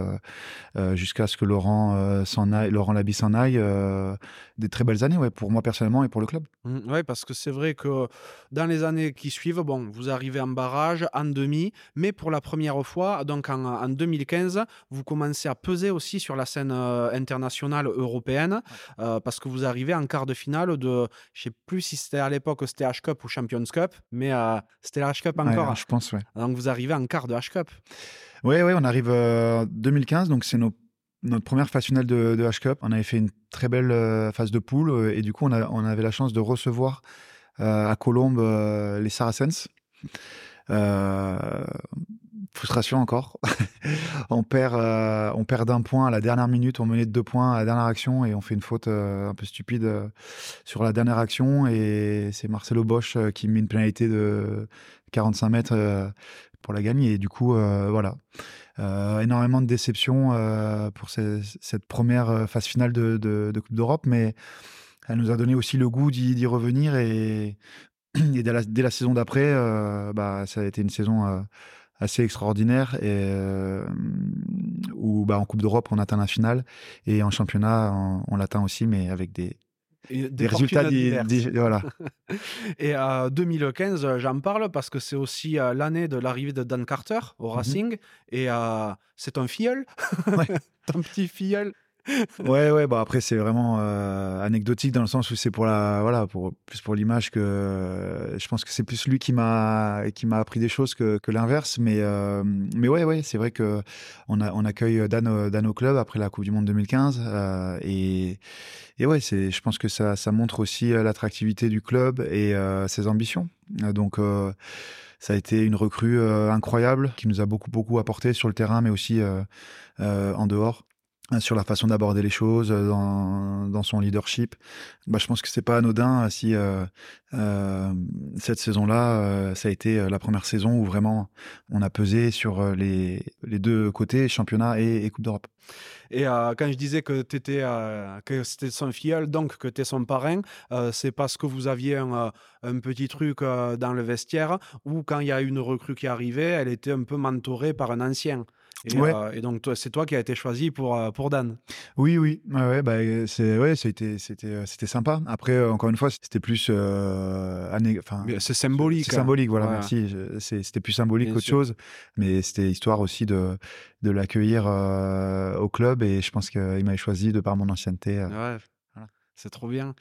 Speaker 1: jusqu'à ce que Laurent euh, s'en aille, Laurent Labi s'en aille, euh, des très belles années, ouais, pour moi personnellement et pour le club.
Speaker 2: Mmh, oui, parce que c'est vrai que dans les années qui suivent, bon, vous arrivez en barrage, en demi, mais pour la première fois, donc en, 2015, vous commencez à peser aussi sur la scène euh, internationale européenne, parce que vous arrivez en quart de finale de, je sais plus si c'était à l'époque c'était H Cup ou Champions Cup, mais c'était la H Cup encore.
Speaker 1: je pense, ouais.
Speaker 2: Donc vous arrivez en quart de H Cup.
Speaker 1: Oui, oui, on arrive en 2015, donc c'est nos notre première phase finale de, H-Cup. On avait fait une très belle euh, phase de poule euh, et du coup, on, avait la chance de recevoir euh, à Colombes les Saracens. frustration encore. on perd, on perd d'un point à la dernière minute, on menait de deux points à la dernière action et on fait une faute un peu stupide sur la dernière action et c'est Marcelo Bosch qui met une pénalité de 45 mètres pour la gagner et du coup voilà. Euh, énormément de déceptions euh, pour cette première euh, phase finale de, Coupe d'Europe, mais elle nous a donné aussi le goût d'y revenir et, dès, la, saison d'après, bah, ça a été une saison assez extraordinaire et où bah, en Coupe d'Europe on atteint la finale et en championnat on l'atteint aussi mais avec des, des, résultats voilà.
Speaker 2: et en 2015, j'en parle parce que c'est aussi euh, l'année de l'arrivée de Dan Carter au mhm. Racing. Et euh, c'est un filleul, un petit filleul
Speaker 1: ouais, ouais, bah après, c'est vraiment euh, anecdotique dans le sens où c'est pour la, voilà, plus pour l'image que je pense que c'est plus lui qui m'a, qui m'a appris des choses que, l'inverse. Mais, euh, mais ouais, ouais, c'est vrai que on, accueille Dan, Dan au club après la Coupe du Monde 2015. Euh, et, et ouais, c'est, je pense que ça, ça montre aussi l'attractivité du club et ses ambitions. Donc, ça a été une recrue incroyable qui nous a beaucoup, beaucoup apporté sur le terrain, mais aussi en dehors. Hein, sur la façon d'aborder les choses, euh, dans, dans, son leadership. Bah, je pense que c'est pas anodin si euh, euh, cette saison-là, euh, ça a été la première saison où vraiment on a pesé sur les, les deux côtés, championnat et, Coupe d'Europe.
Speaker 2: Et quand je disais que, étais, que c'était son filleul, donc que tu es son parrain, c'est parce que vous aviez un, un petit truc dans le vestiaire où quand il y a une recrue qui arrivait, elle était un peu mentorée par un ancien? Et, euh, et donc, c'est toi qui as été choisi pour, euh, pour Dan.
Speaker 1: Oui, oui. Ouais, bah, c'est, ouais, c'était, c'était, euh, c'était sympa. Après, encore une fois, c'était plus.
Speaker 2: enfin, c'est symbolique.
Speaker 1: C'est symbolique, voilà, merci. c'était plus symbolique qu'autre chose. Mais c'était histoire aussi de, de l'accueillir au club. Et je pense qu'il m'avait choisi de par mon ancienneté.
Speaker 2: Ouais. C'est trop bien.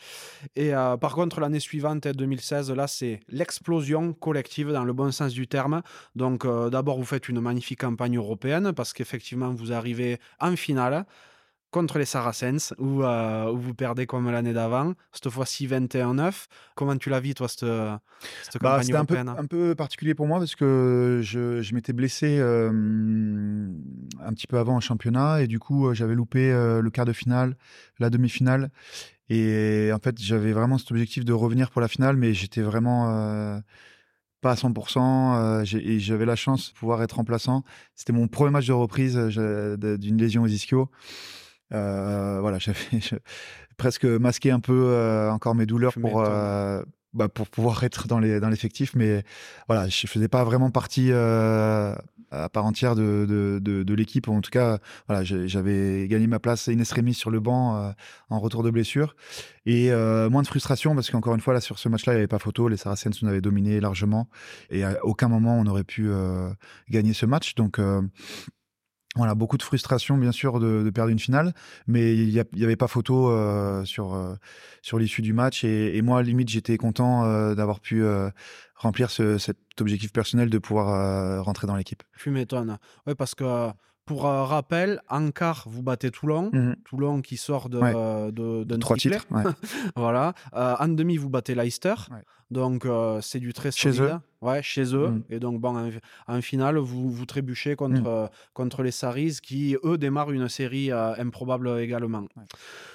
Speaker 2: Et euh, par contre, l'année suivante, 2016, là, c'est l'explosion collective dans le bon sens du terme. Donc, euh, d'abord, vous faites une magnifique campagne européenne parce qu'effectivement, vous arrivez en finale contre les Saracens où, euh, où vous perdez comme l'année d'avant. Cette fois-ci 21-9. Comment tu l'as vu, toi, cette, cette bah, campagne européenne
Speaker 1: un peu, un peu particulier pour moi parce que je, je m'étais blessé un petit peu avant en championnat et du coup, j'avais loupé le quart de finale, la demi-finale. Et en fait, j'avais vraiment cet objectif de revenir pour la finale, mais j'étais vraiment euh, pas à 100%. et j'avais la chance de pouvoir être remplaçant. C'était mon premier match de reprise d'une lésion aux ischio. voilà, j'avais presque masqué un peu encore mes douleurs pour, bah, pour pouvoir être dans les dans l'effectif mais voilà je faisais pas vraiment partie euh, à part entière de, de, de, l'équipe. En tout cas voilà j'avais gagné ma place in extremis sur le banc euh, en retour de blessure. Et euh, moins de frustration parce qu'encore une fois là sur ce match là il n'y avait pas photo. Les Saracens nous avaient dominé largement. Et à aucun moment on aurait pu gagner ce match. Donc voilà, beaucoup de frustration, bien sûr, de, perdre une finale, mais il n'y avait pas photo euh, sur, euh, sur l'issue du match. Et, moi, limite, j'étais content euh, d'avoir pu remplir cet objectif personnel de pouvoir rentrer dans l'équipe.
Speaker 2: M'étonnes. Oui, parce que pour rappel, en quart, vous battez Toulon. Mmh Toulon qui sort de, de,
Speaker 1: trois titres.
Speaker 2: voilà. en demi, vous battez Leicester. Donc, c'est du très solide.
Speaker 1: Chez eux
Speaker 2: Ouais, chez eux. Mmh. Et donc, bon, en, finale, vous, vous trébuchez contre, mmh. contre les Saris qui, eux, démarrent une série improbable également.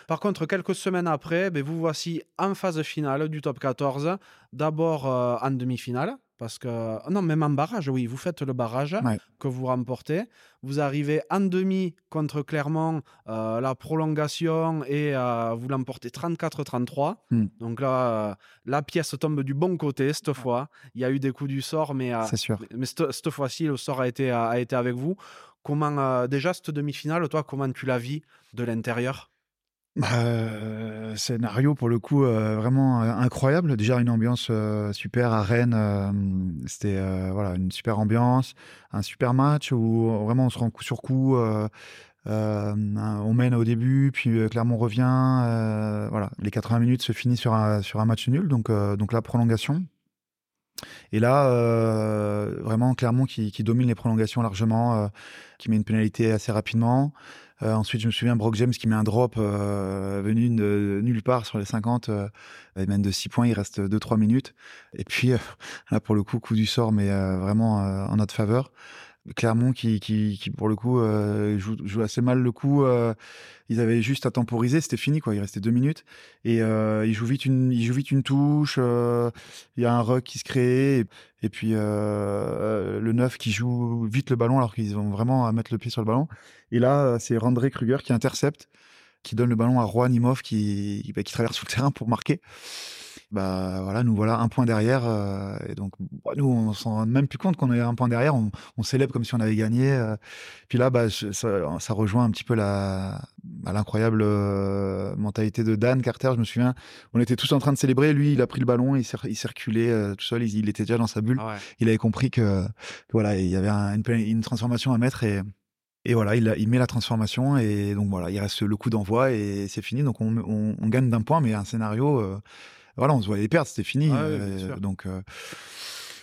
Speaker 2: Par contre, quelques semaines après, ben, vous voici en phase finale du top 14. D'abord en demi-finale parce que, non, même en barrage, oui, vous faites le barrage que vous remportez. Vous arrivez en demi contre Clermont, euh, la prolongation, et euh, vous l'emportez 34-33. Hmm. Donc là, euh, la pièce tombe du bon côté cette fois. Il y a eu des coups du sort, mais,
Speaker 1: sûr.
Speaker 2: mais cette, fois-ci, le sort a été, a été avec vous. Comment, déjà, cette demi-finale, toi, comment tu la vis de l'intérieur?
Speaker 1: Bah, scénario pour le coup vraiment incroyable. Déjà une ambiance super à Rennes. C'était voilà une super ambiance, un super match où vraiment on se rend coup sur coup. on mène au début, puis Clermont revient. voilà, les 80 minutes se finissent sur un, match nul, donc, donc la prolongation. Et là, vraiment Clermont qui, domine les prolongations largement, qui met une pénalité assez rapidement. Euh, ensuite, je me souviens Brock James qui met un drop euh, venu de nulle part sur les 50. Euh, il mène de 6 points, il reste 2-3 minutes. Et puis, là, pour le coup, coup du sort, mais vraiment en notre faveur. Clermont qui, pour le coup euh, joue, assez mal le coup. Euh, ils avaient juste à temporiser, c'était fini quoi. Il restait deux minutes et euh, ils jouent vite une, touche. Il y a un ruck qui se crée et, puis le neuf qui joue vite le ballon alors qu'ils ont vraiment à mettre le pied sur le ballon. Et là, c'est Randré Kruger qui intercepte, qui donne le ballon à Nimov qui, bah, qui traverse le terrain pour marquer bah voilà, nous voilà un point derrière. Euh, et donc, bah, nous, on s'en rend même plus compte qu'on est un point derrière. On, célèbre comme si on avait gagné. Euh. Puis là, bah, ça, rejoint un petit peu la, bah, l'incroyable euh, mentalité de Dan Carter. Je me souviens, on était tous en train de célébrer. Lui, il a pris le ballon, il, il circulait tout seul. Il, était déjà dans sa bulle. Ah il avait compris que, voilà, il y avait une, transformation à mettre et et voilà, il, il, met la transformation et donc voilà, il reste le coup d'envoi et c'est fini. Donc on, on, gagne d'un point, mais un scénario voilà, on se voyait perdre, c'était fini. Ah euh, donc, euh,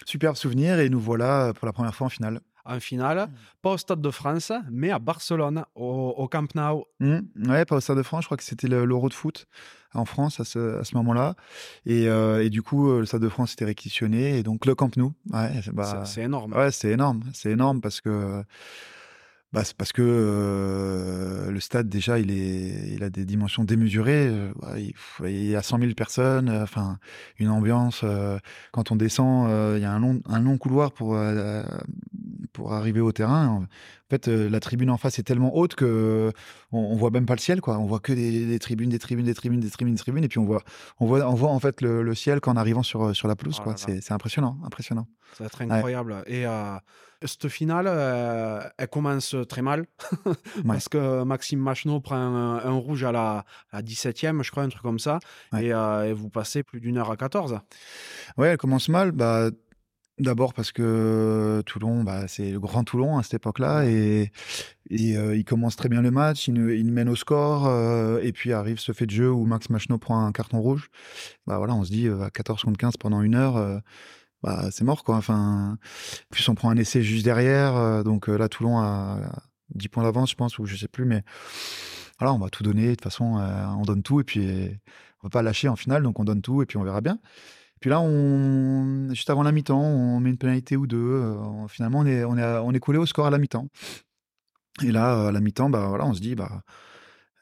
Speaker 1: superbe souvenir et nous voilà pour la première fois en finale.
Speaker 2: En finale, pas au Stade de France, mais à Barcelone, au, Camp Nou.
Speaker 1: Mmh. ouais, pas au Stade de France, je crois que c'était l'Euro de foot en France à ce, à ce moment-là. Et, euh, et, du coup, le Stade de France était réquisitionné. Et donc, le Camp Nou. Ouais,
Speaker 2: bah, c'est énorme.
Speaker 1: Ouais, c'est énorme. C'est énorme parce que bah, c'est parce que le stade déjà il est il a des dimensions démesurées il, y a 100 000 personnes enfin une ambiance quand on descend il y a un long un long couloir pour pour arriver au terrain. En fait la tribune en face est tellement haute que on, voit même pas le ciel quoi. On voit que des, tribunes des tribunes des tribunes des tribunes des tribunes et puis on voit on voit on voit en fait le, ciel qu'en arrivant sur sur la pelouse oh quoi. c'est impressionnant impressionnant.
Speaker 2: Ça va être incroyable. Et cette finale, euh, elle commence très mal parce que Maxime Machno prend un, rouge à la, 17e, je crois, un truc comme ça, euh, et, vous passez plus d'une heure à 14.
Speaker 1: Ouais, elle commence mal. Bah, D'abord parce que Toulon, bah, c'est le grand Toulon à cette époque-là, et, euh, il commence très bien le match, il, il mène au score, et puis arrive ce fait de jeu où Max Machno prend un carton rouge. Bah voilà, on se dit à 14 contre 15 pendant une heure bah, c'est mort quoi. Enfin, plus on prend un essai juste derrière, euh, donc euh, là Toulon a 10 points d'avance, je pense, ou je sais plus, mais voilà, on va tout donner. De toute façon, euh, on donne tout et puis on va pas lâcher en finale, donc on donne tout et puis on verra bien. Puis là, on, juste avant la mi-temps, on met une pénalité ou deux. finalement, on est, on, est, on est collé au score à la mi-temps. Et là, à la mi-temps, bah, voilà, on se dit, bah,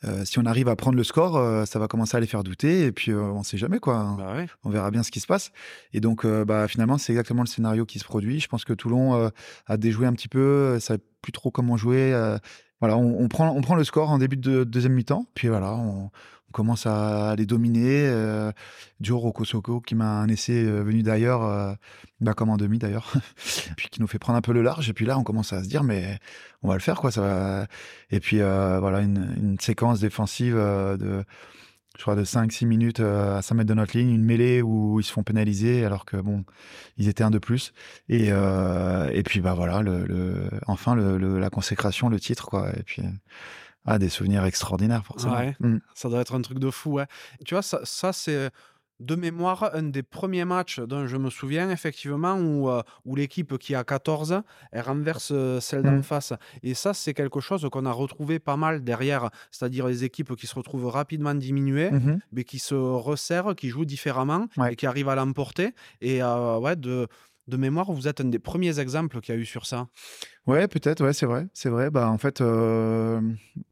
Speaker 1: euh, si on arrive à prendre le score, euh, ça va commencer à les faire douter. Et puis, euh, on ne sait jamais, quoi.
Speaker 2: Bah ouais.
Speaker 1: On verra bien ce qui se passe. Et donc, bah, finalement, c'est exactement le scénario qui se produit. Je pense que Toulon a déjoué un petit peu, savait plus trop comment jouer. voilà, on, on prend, on prend le score en début de deuxième mi-temps. Puis voilà, on commence à les dominer. Euh, Rokosoko, qui m'a un essai euh, venu d'ailleurs, euh, bah, comme en demi d'ailleurs, puis qui nous fait prendre un peu le large. Et puis là, on commence à se dire, mais on va le faire, quoi. Ça va... Et puis euh, voilà, une, séquence défensive de je crois de 5-6 minutes à 5 mètres de notre ligne, une mêlée où ils se font pénaliser alors que bon, ils étaient un de plus. Et, et puis bah voilà, enfin la consécration, le titre quoi. Et puis ah, des souvenirs extraordinaires forcément.
Speaker 2: Ouais.
Speaker 1: Mm.
Speaker 2: Ça doit être un truc de fou. Ouais. Tu vois, ça, ça c'est de mémoire un des premiers matchs dont je me souviens effectivement où, euh, où l'équipe qui a 14, elle renverse euh, celle d'en
Speaker 1: Mhm.
Speaker 2: face. Et ça, c'est quelque chose qu'on a retrouvé pas mal derrière, c'est-à-dire les équipes qui se retrouvent rapidement diminuées.
Speaker 1: Mhm.
Speaker 2: mais qui se resserrent, qui jouent différemment
Speaker 1: Ouais.
Speaker 2: et qui arrivent à l'emporter. Et euh, ouais, de, de mémoire, vous êtes un des premiers exemples qu'il y a eu sur ça?
Speaker 1: Ouais, peut-être, ouais, c'est vrai, c'est vrai. Bah en fait, euh,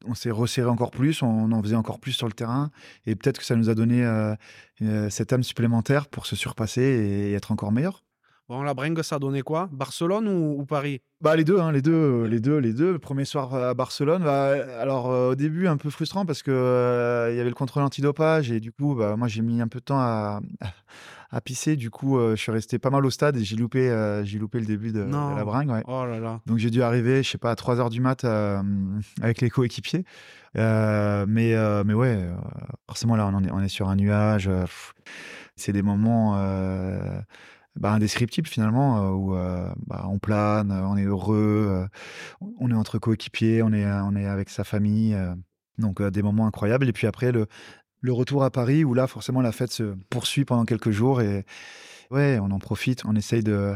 Speaker 1: on s'est resserré encore plus, on en faisait encore plus sur le terrain, et peut-être que ça nous a donné euh, euh, cette âme supplémentaire pour se surpasser et être encore meilleur.
Speaker 2: Bon, la bringue, ça donnait quoi? Barcelone ou, ou Paris?
Speaker 1: Bah les deux, hein, les deux, les deux, les deux. Le premier soir à Barcelone, bah, alors euh, au début un peu frustrant parce que euh, il y avait le contrôle antidopage et du coup, bah, moi j'ai mis un peu de temps à, à pisser. Du coup, euh, je suis resté pas mal au stade et j'ai loupé, euh, j'ai loupé le début de, la bringue. ouais.
Speaker 2: Oh là là.
Speaker 1: Donc j'ai dû arriver, je sais pas, à 3 heures du mat euh, avec les coéquipiers. Mais, mais ouais, forcément là, on est, on est sur un nuage. c'est des moments bah, indescriptibles finalement, euh, où euh, bah, on plane, on est heureux, euh, on est entre coéquipiers, on est, on est avec sa famille. donc des moments incroyables. Et puis après, le, le retour à Paris, où là, forcément, la fête se poursuit pendant quelques jours. Et ouais, on en profite, on essaye de,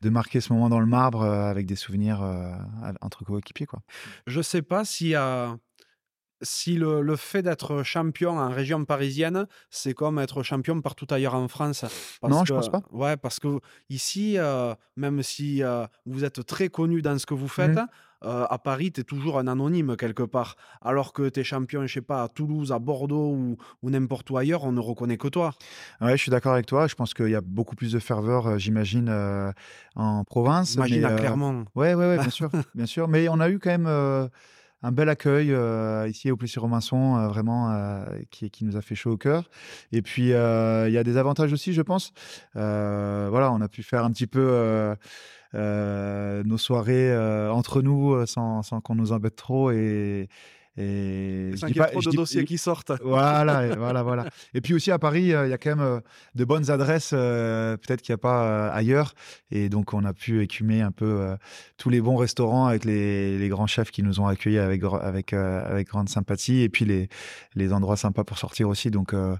Speaker 1: de marquer ce moment dans le marbre euh, avec des souvenirs euh, entre coéquipiers. Quoi.
Speaker 2: Je sais pas si, euh, si le, le fait d'être champion en région parisienne, c'est comme être champion partout ailleurs en France. Parce
Speaker 1: Non, je
Speaker 2: que-
Speaker 1: pense pas.
Speaker 2: Ouais, parce que ici, euh, même si vous êtes très connu dans ce que vous faites,
Speaker 1: Mhm.
Speaker 2: Euh, à Paris, tu es toujours un anonyme quelque part. Alors que tu es champion, je sais pas, à Toulouse, à Bordeaux ou, ou n'importe où ailleurs, on ne reconnaît que toi.
Speaker 1: Ouais, je suis d'accord avec toi. Je pense qu'il y a beaucoup plus de ferveur, j'imagine, euh, en province.
Speaker 2: Imagine
Speaker 1: mais,
Speaker 2: à Clermont.
Speaker 1: Ouais, ouais, ouais, bien sûr, bien sûr. Mais on a eu quand même un bel accueil euh, ici au Plessis-Robinson, euh, vraiment, euh, qui, qui nous a fait chaud au cœur. Et puis, il y a des avantages aussi, je pense. Voilà, on a pu faire un petit peu nos soirées euh, entre nous euh, sans, sans qu'on nous embête trop. Et, et je dis pas-
Speaker 2: trop
Speaker 1: je
Speaker 2: de
Speaker 1: dis-
Speaker 2: dossiers qui sortent.
Speaker 1: voilà, et voilà, voilà. Et puis aussi à Paris, euh, il y a quand même euh, de bonnes adresses, euh, peut-être qu'il n'y a pas euh, ailleurs. Et donc, on a pu écumer un peu euh, tous les bons restaurants avec les, les grands chefs qui nous ont accueillis avec, avec, euh, avec grande sympathie. Et puis les, les endroits sympas pour sortir aussi. Donc, euh,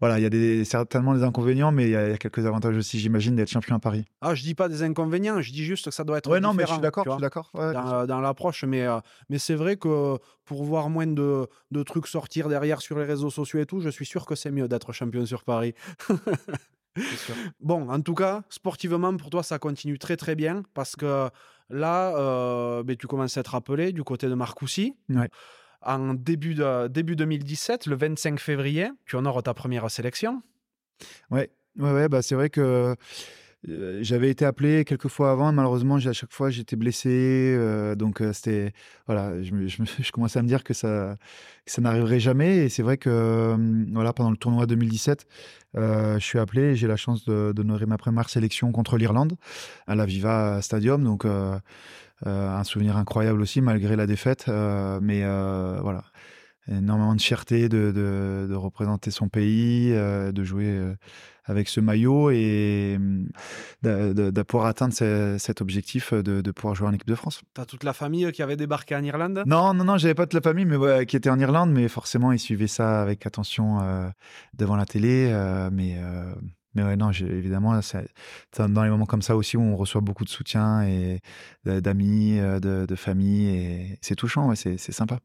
Speaker 1: voilà, il y a des, certainement des inconvénients, mais il y, a il y a quelques avantages aussi, j'imagine, d'être champion à Paris.
Speaker 2: Ah, je dis pas des inconvénients, je dis juste que ça doit être
Speaker 1: Ouais, non, mais je suis d'accord, je suis d'accord. ouais,
Speaker 2: dans, dans l'approche, mais, euh, mais c'est vrai que pour voir moins de, de trucs sortir derrière sur les réseaux sociaux et tout, je suis sûr que c'est mieux d'être champion sur Paris.
Speaker 1: Sûr.
Speaker 2: Bon, en tout cas, sportivement, pour toi, ça continue très très bien parce que là, euh, ben, tu commences à être appelé du côté de Marcoussis.
Speaker 1: Ouais.
Speaker 2: En début, de, début 2017, le 25 février, tu honores ta première sélection.
Speaker 1: Ouais, ouais, ouais, bah c'est vrai que euh, j'avais été appelé quelques fois avant, malheureusement, à chaque fois, j'étais blessé. euh, donc, euh, c'était. Voilà, je, je, me- je commençais à me dire que ça, ça n'arriverait jamais. Et c'est vrai que, voilà, pendant le tournoi 2017, euh, je suis appelé et j'ai la chance d'honorer ma première sélection contre l'Irlande à la Viva Stadium. Donc, un souvenir incroyable aussi, malgré la défaite. euh, mais euh, voilà énormément de fierté de, de, de représenter son pays, euh, de jouer euh, avec ce maillot et hum, de, pouvoir atteindre ce- cet objectif de, de pouvoir jouer en équipe de France.
Speaker 2: Tu as toute la famille qui avait débarqué en Irlande?
Speaker 1: Non, non, non, j'avais pas de la famille, mais ouais, qui était en Irlande, mais forcément ils suivaient ça avec attention euh, devant la télé, euh, mais euh, mais ouais, non, évidemment, c'est dans les moments comme ça aussi où on reçoit beaucoup de soutien et d'amis, de, de, famille, et c'est touchant, ouais, c'est sympa.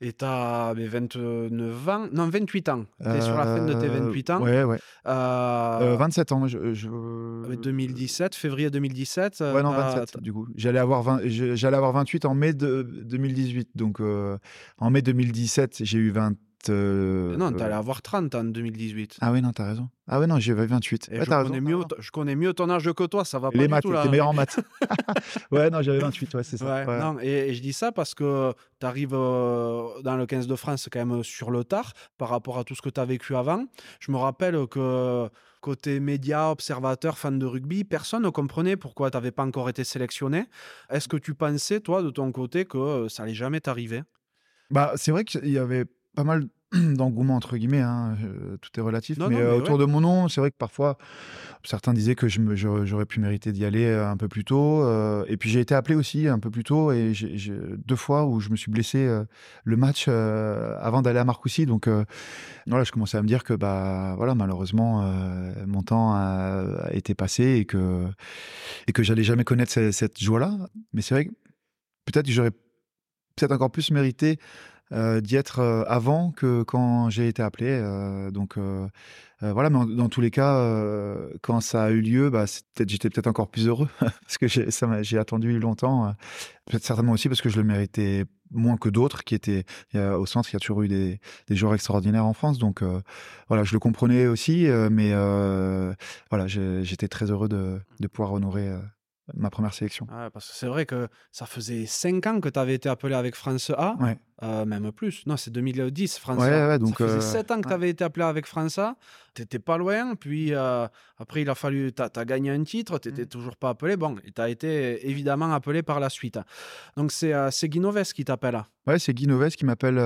Speaker 2: Et tu as 29 ans, non 28 ans. Tu es sur la fin de tes 28 ans.
Speaker 1: Ouais, ouais. 27 ans. Je, je...
Speaker 2: 2017, février 2017.
Speaker 1: Ouais, non, 27 du coup. J'allais avoir, 20, j'allais avoir 28 en mai de 2018. Donc en mai 2017, j'ai eu 20
Speaker 2: euh, non, t'allais avoir 30 en 2018.
Speaker 1: Ah oui, non, t'as raison. Ah oui, non, j'avais 28.
Speaker 2: je, connais mieux, je connais mieux ton âge que toi, ça va pas
Speaker 1: Les
Speaker 2: maths, tout,
Speaker 1: t'es meilleur en maths. ouais, non, j'avais 28, ouais, c'est ça.
Speaker 2: Non, et, je dis ça parce que tu arrives euh, dans le 15 de France quand même sur le tard par rapport à tout ce que tu as vécu avant. Je me rappelle que côté média, observateur, fan de rugby, personne ne comprenait pourquoi tu n'avais pas encore été sélectionné. Est-ce que tu pensais, toi, de ton côté, que euh, ça allait jamais t'arriver?
Speaker 1: Bah, C'est vrai qu'il y avait pas mal d'engouement entre guillemets, hein, euh, tout est relatif. mais, euh, autour de mon nom, c'est vrai que parfois certains disaient que j'aurais pu mériter d'y aller euh, un peu plus tôt. et puis j'ai été appelé aussi un peu plus tôt et deux fois où je me suis blessé le match avant d'aller à Marcoussis. Donc voilà, je commençais à me dire que bah voilà malheureusement mon temps a, été passé et que et que j'allais jamais connaître cette, cette joie-là. Mais c'est vrai que peut-être que j'aurais peut-être encore plus mérité euh, d'y être euh, avant que quand j'ai été appelé. Euh, donc voilà, mais dans tous les cas, quand ça a eu lieu, bah, j'étais peut-être encore plus heureux parce que j'ai attendu longtemps. peut-être certainement aussi parce que je le méritais moins que d'autres qui étaient au centre. Il y a toujours eu des, des joueurs extraordinaires en France, donc voilà, je le comprenais aussi, mais voilà, j'étais très heureux de, de pouvoir honorer ma première sélection.
Speaker 2: parce que c'est vrai que ça faisait 5 ans que tu avais été appelé avec France A, euh, même plus. Non, c'est 2010, France A.
Speaker 1: donc,
Speaker 2: ça faisait 7 euh, ans que tu avais été appelé avec France A, tu n'étais pas loin, puis euh, après il a fallu, tu as, gagné un titre, tu n'étais mmh. toujours pas appelé, bon, et tu as été évidemment appelé par la suite. Donc c'est Guinoves qui t'appelle.
Speaker 1: Ouais, c'est Guy Noves qui m'appelle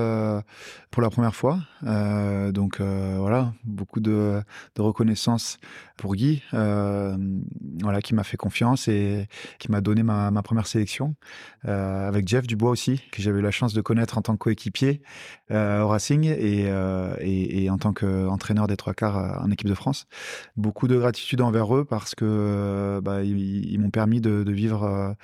Speaker 1: pour la première fois. donc voilà, beaucoup de, de, reconnaissance pour Guy, voilà, qui m'a fait confiance et qui m'a donné ma, première sélection, euh, avec Jeff Dubois aussi, que j'avais eu la chance de connaître en tant que coéquipier euh, au Racing euh, et, et, en tant qu'entraîneur des trois quarts en équipe de France. Beaucoup de gratitude envers eux parce que bah, ils, m'ont permis de, vivre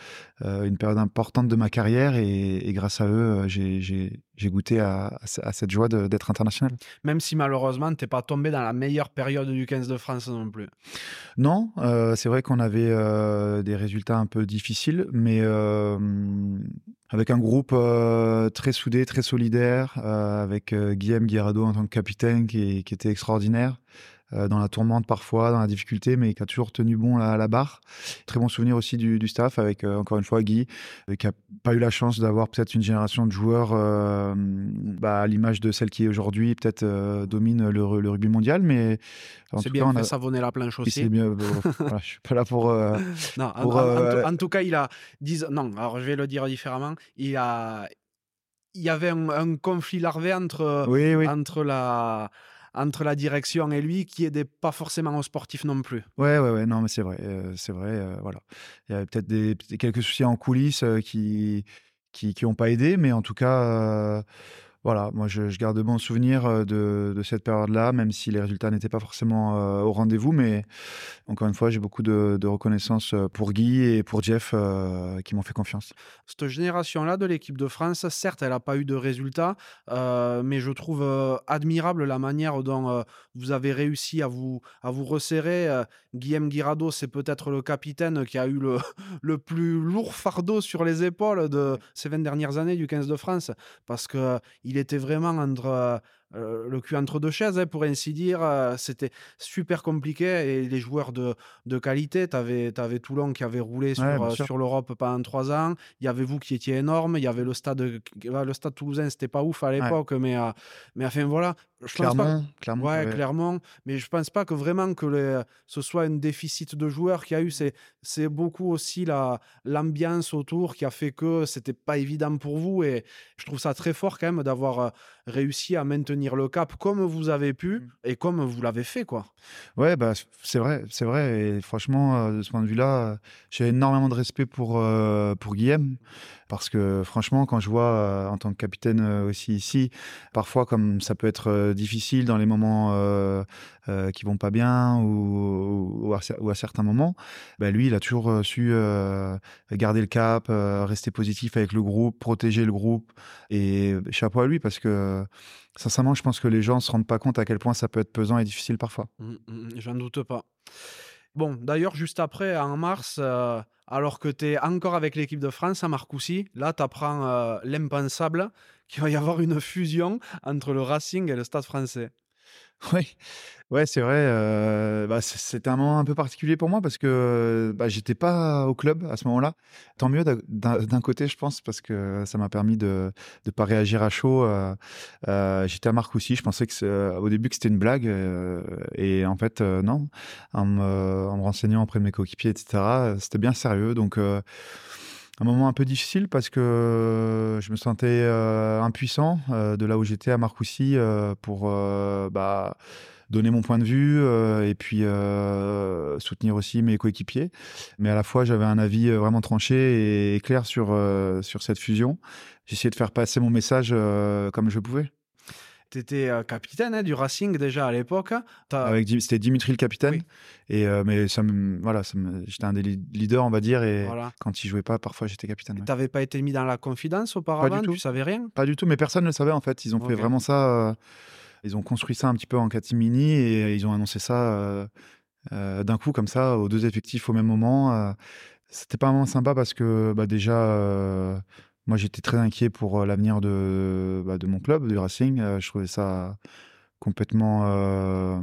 Speaker 1: une période importante de ma carrière et, grâce à eux, j'ai goûté à, à, cette joie d'être international.
Speaker 2: Même si malheureusement, tu n'es pas tombé dans la meilleure période du 15 de France non plus.
Speaker 1: Non, c'est vrai qu'on avait des résultats un peu difficiles, mais euh, avec un groupe euh, très soudé, très solidaire, euh, avec Guillaume Guirado en tant que capitaine qui, qui était extraordinaire. Euh, dans la tourmente parfois, dans la difficulté, mais qui a toujours tenu bon à la barre. Très bon souvenir aussi du, du staff avec, euh, encore une fois, Guy, euh, qui a pas eu la chance d'avoir peut-être une génération de joueurs bah, à l'image de celle qui aujourd'hui, peut-être domine le, rugby mondial, mais
Speaker 2: c'est bien cas, fait savonner la planche aussi.
Speaker 1: C'est mieux. voilà, je suis pas là pour.
Speaker 2: non, en, tout cas, il a. non, alors je vais le dire différemment. Il a. Il y avait un, conflit larvé entre, entre la, entre la direction et lui qui aidait pas forcément aux sportifs non plus.
Speaker 1: Ouais, ouais, ouais, non, mais c'est vrai, euh, c'est vrai, euh, voilà. Il y avait peut-être des, quelques soucis en coulisses euh, qui qui qui ont pas aidé, mais en tout cas voilà, moi je, garde bon souvenir euh, de, cette période-là, même si les résultats n'étaient pas forcément euh, au rendez-vous. Mais encore une fois, j'ai beaucoup de, reconnaissance euh, pour Guy et pour Jeff qui m'ont fait confiance.
Speaker 2: Cette génération-là de l'équipe de France, certes, elle n'a pas eu de résultats, mais je trouve admirable la manière dont vous avez réussi à vous, à vous resserrer. Guillaume Guirado, c'est peut-être le capitaine qui a eu le, le plus lourd fardeau sur les épaules de ces 20 dernières années du 15 de France, parce qu'il il était vraiment entre euh, euh, le cul entre deux chaises, hein, pour ainsi dire. Euh, c'était super compliqué et les joueurs de, de qualité, tu avais, avais, Toulon qui avait roulé sur, sur l'Europe pendant trois ans. Il y avait vous qui étiez énorme. Il y avait le stade, le stade toulousain, c'était pas ouf à l'époque, mais, mais enfin voilà.
Speaker 1: Je clairement,
Speaker 2: clairement, ouais, clairement. Mais je pense pas que vraiment que ce soit un déficit de joueurs qu'il y a eu. C'est beaucoup aussi l'ambiance autour qui a fait que c'était pas évident pour vous. Et je trouve ça très fort quand même d'avoir réussi à maintenir tenir le cap comme vous avez pu
Speaker 1: Mmh.
Speaker 2: et comme vous l'avez fait, quoi.
Speaker 1: Ouais, bah, c'est vrai, c'est vrai. Et franchement, euh, de ce point de vue-là, euh, j'ai énormément de respect pour, euh, pour Guillaume. Parce que franchement, quand je vois euh, en tant que capitaine euh, aussi ici, parfois comme ça peut être difficile dans les moments qui vont pas bien ou, ou, à, cer- ou à certains moments, bah, lui, il a toujours su garder le cap, rester positif avec le groupe, protéger le groupe. Et chapeau à lui parce que sincèrement, je pense que les gens se rendent pas compte à quel point ça peut être pesant et difficile parfois.
Speaker 2: Mm, mm, J'en doute pas. Bon, d'ailleurs, juste après, en mars, euh, alors que tu es encore avec l'équipe de France à Marcoussis, là, tu apprends l'impensable qu'il va y avoir une fusion entre le Racing et le Stade français.
Speaker 1: Oui, ouais, c'est vrai. bah, c'était un moment un peu particulier pour moi parce que bah, j'étais pas au club à ce moment-là. Tant mieux d'un- côté, je pense, parce que ça m'a permis de ne pas réagir à chaud. j'étais à Marcoussis. Je pensais que au début que c'était une blague et en fait non. En me, en me renseignant auprès de mes coéquipiers, etc. C'était bien sérieux. Donc un moment un peu difficile parce que je me sentais impuissant de là où j'étais à Marcoussis pour bah, donner mon point de vue euh, et puis euh, soutenir aussi mes coéquipiers. Mais à la fois, j'avais un avis euh, vraiment tranché et clair sur, euh, sur cette fusion. J'essayais de faire passer mon message comme je pouvais.
Speaker 2: Tu étais capitaine hein, du Racing déjà à l'époque.
Speaker 1: Dim- c'était Dimitri le capitaine.
Speaker 2: Oui.
Speaker 1: Et mais ça me- voilà, j'étais un des leaders, on va dire. Et
Speaker 2: Voilà.
Speaker 1: quand il jouait pas, parfois j'étais capitaine. ouais.
Speaker 2: T'avais pas été mis dans la confidence auparavant
Speaker 1: tout.
Speaker 2: Tu savais rien?
Speaker 1: Pas du tout, mais personne ne le savait en fait. Ils ont fait vraiment ça. Euh, ils ont construit ça un petit peu en catimini et ils ont annoncé ça euh, euh, d'un coup comme ça aux deux effectifs au même moment. euh. C'était pas vraiment sympa parce que bah, déjà, euh, moi j'étais très inquiet pour euh, l'avenir de, bah, de mon club, du Racing. Euh, je trouvais ça complètement euh,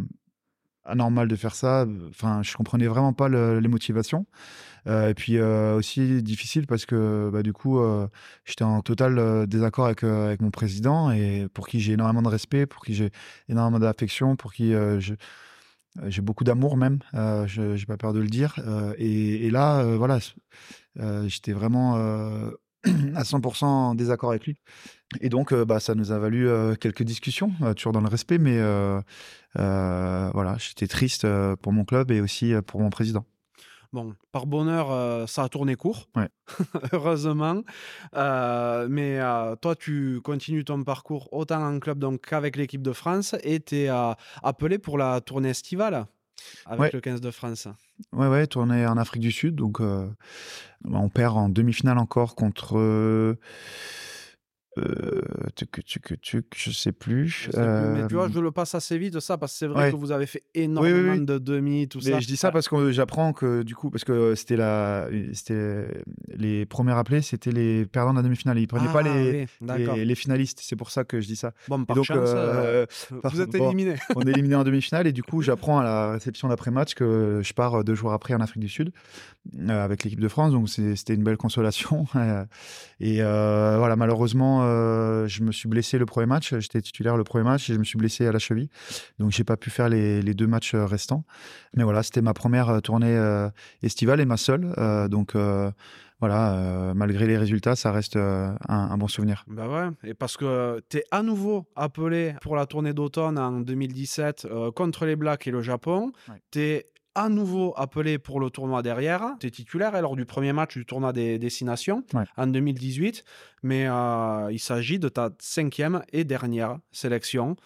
Speaker 1: anormal de faire ça. Enfin, je comprenais vraiment pas le- les motivations. Euh, et puis euh, aussi difficile parce que bah, du coup, euh, j'étais en total désaccord avec, mon président et pour qui j'ai énormément de respect, pour qui j'ai énormément d'affection, pour qui j'ai beaucoup d'amour même, euh, je n'ai pas peur de le dire. Et, là, voilà, j'étais vraiment à 100% en désaccord avec lui. Et donc, bah, ça nous a valu quelques discussions, toujours dans le respect, mais voilà, j'étais triste pour mon club et aussi pour mon président.
Speaker 2: Bon, par bonheur, euh, ça a tourné court,
Speaker 1: Ouais.
Speaker 2: heureusement. Euh, mais euh, toi, tu continues ton parcours autant en club donc qu'avec l'équipe de France et tu es appelé pour la tournée estivale avec
Speaker 1: Ouais.
Speaker 2: le 15 de France.
Speaker 1: Ouais, ouais, tourné en Afrique du Sud. Donc, on perd en demi-finale encore contre. Euh, euh, tuc, tuc, tuc, je sais plus.
Speaker 2: Je sais plus, mais tu vois,
Speaker 1: Euh,
Speaker 2: je le passe assez vite, ça, parce que c'est vrai
Speaker 1: ouais.
Speaker 2: que vous avez fait énormément
Speaker 1: oui.
Speaker 2: de demi, tout
Speaker 1: Mais
Speaker 2: ça.
Speaker 1: je dis ça parce que j'apprends que du coup, parce que c'était la, c'était les premiers appelés, c'était les perdants de la demi-finale. Ils prenaient
Speaker 2: Ah,
Speaker 1: pas les, les, les finalistes. C'est pour ça que je dis ça.
Speaker 2: Bon, par
Speaker 1: donc,
Speaker 2: chance,
Speaker 1: euh,
Speaker 2: euh,
Speaker 1: par-
Speaker 2: vous êtes
Speaker 1: bon.
Speaker 2: éliminé.
Speaker 1: on est éliminé en demi-finale et du coup j'apprends à la réception d'après-match que je pars deux jours après en Afrique du Sud euh, avec l'équipe de France donc c'était une belle consolation Euh, et euh, voilà malheureusement euh, je me suis blessé le premier match j'étais titulaire le premier match et je me suis blessé à la cheville. Donc j'ai pas pu faire les, les deux matchs euh, restants. Mais voilà c'était ma première euh, tournée euh, estivale et ma seule. Euh, donc voilà malgré les résultats ça reste un, un bon souvenir.
Speaker 2: Bah ouais, et parce que tu es à nouveau appelé pour la tournée d'automne en 2017 euh, contre les Blacks et le Japon.
Speaker 1: Ouais.
Speaker 2: Tu es à nouveau appelé pour le tournoi derrière. Tu es titulaire hein, lors du premier match du tournoi des destinations
Speaker 1: Ouais.
Speaker 2: en 2018. Mais euh, il s'agit de ta cinquième et dernière sélection.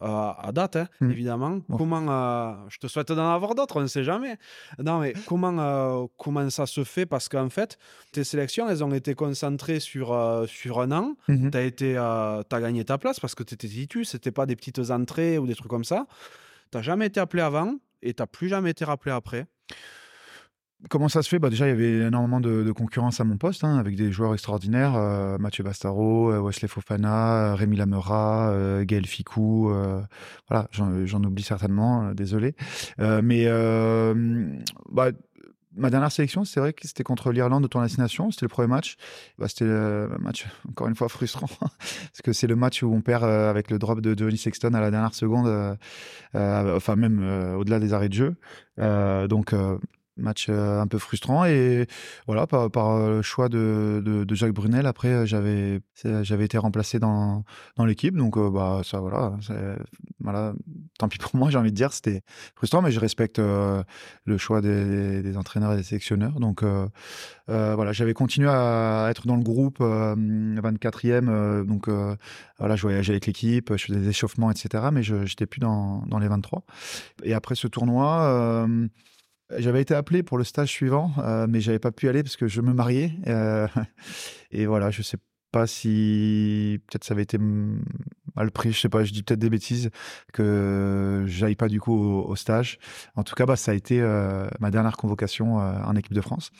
Speaker 2: euh, à date, hein,
Speaker 1: Mhm.
Speaker 2: évidemment. Comment, euh, je te souhaite d'en avoir d'autres, on ne sait jamais. Non, mais comment, euh, comment ça se fait? Parce qu'en fait, tes sélections, elles ont été concentrées sur, sur un an.
Speaker 1: Mhm.
Speaker 2: Tu as, gagné ta place parce que tu étais titu, c'était pas des petites entrées ou des trucs comme ça. Tu jamais été appelé avant et tu plus jamais été rappelé après.
Speaker 1: Comment ça se fait? Bah Déjà, il y avait énormément de, concurrence à mon poste, hein, avec des joueurs extraordinaires. euh, Mathieu Bastaro, euh, Wesley Fofana, euh, Rémi Lamera, euh, Gaël Ficou. voilà, j'en oublie certainement, désolé. Mais bah, ma dernière sélection, c'est vrai que c'était contre l'Irlande de ton destination. C'était le premier match. Bah, c'était le match, encore une fois, frustrant. parce que c'est le match où on perd euh, avec le drop de Johnny Sexton à la dernière seconde, euh, euh, enfin même au-delà des arrêts de jeu. Donc... euh, match un peu frustrant et voilà par, par le choix de, de, Jacques Brunel après j'avais j'avais été remplacé dans, dans l'équipe. Donc bah ça voilà voilà tant pis pour moi j'ai envie de dire c'était frustrant mais je respecte le choix des, des, entraîneurs et des sélectionneurs. Donc voilà j'avais continué à être dans le groupe 24e donc voilà je voyageais avec l'équipe je faisais des échauffements etc mais je n'étais plus dans, dans les 23 et après ce tournoi j'avais été appelé pour le stage suivant, euh, mais j'avais pas pu aller parce que je me mariais. Euh, et voilà, je sais pas si peut-être ça avait été mal pris, je sais pas, je dis peut-être des bêtises que j'aille pas du coup au, stage. En tout cas, bah, ça a été euh, ma dernière convocation en équipe de France.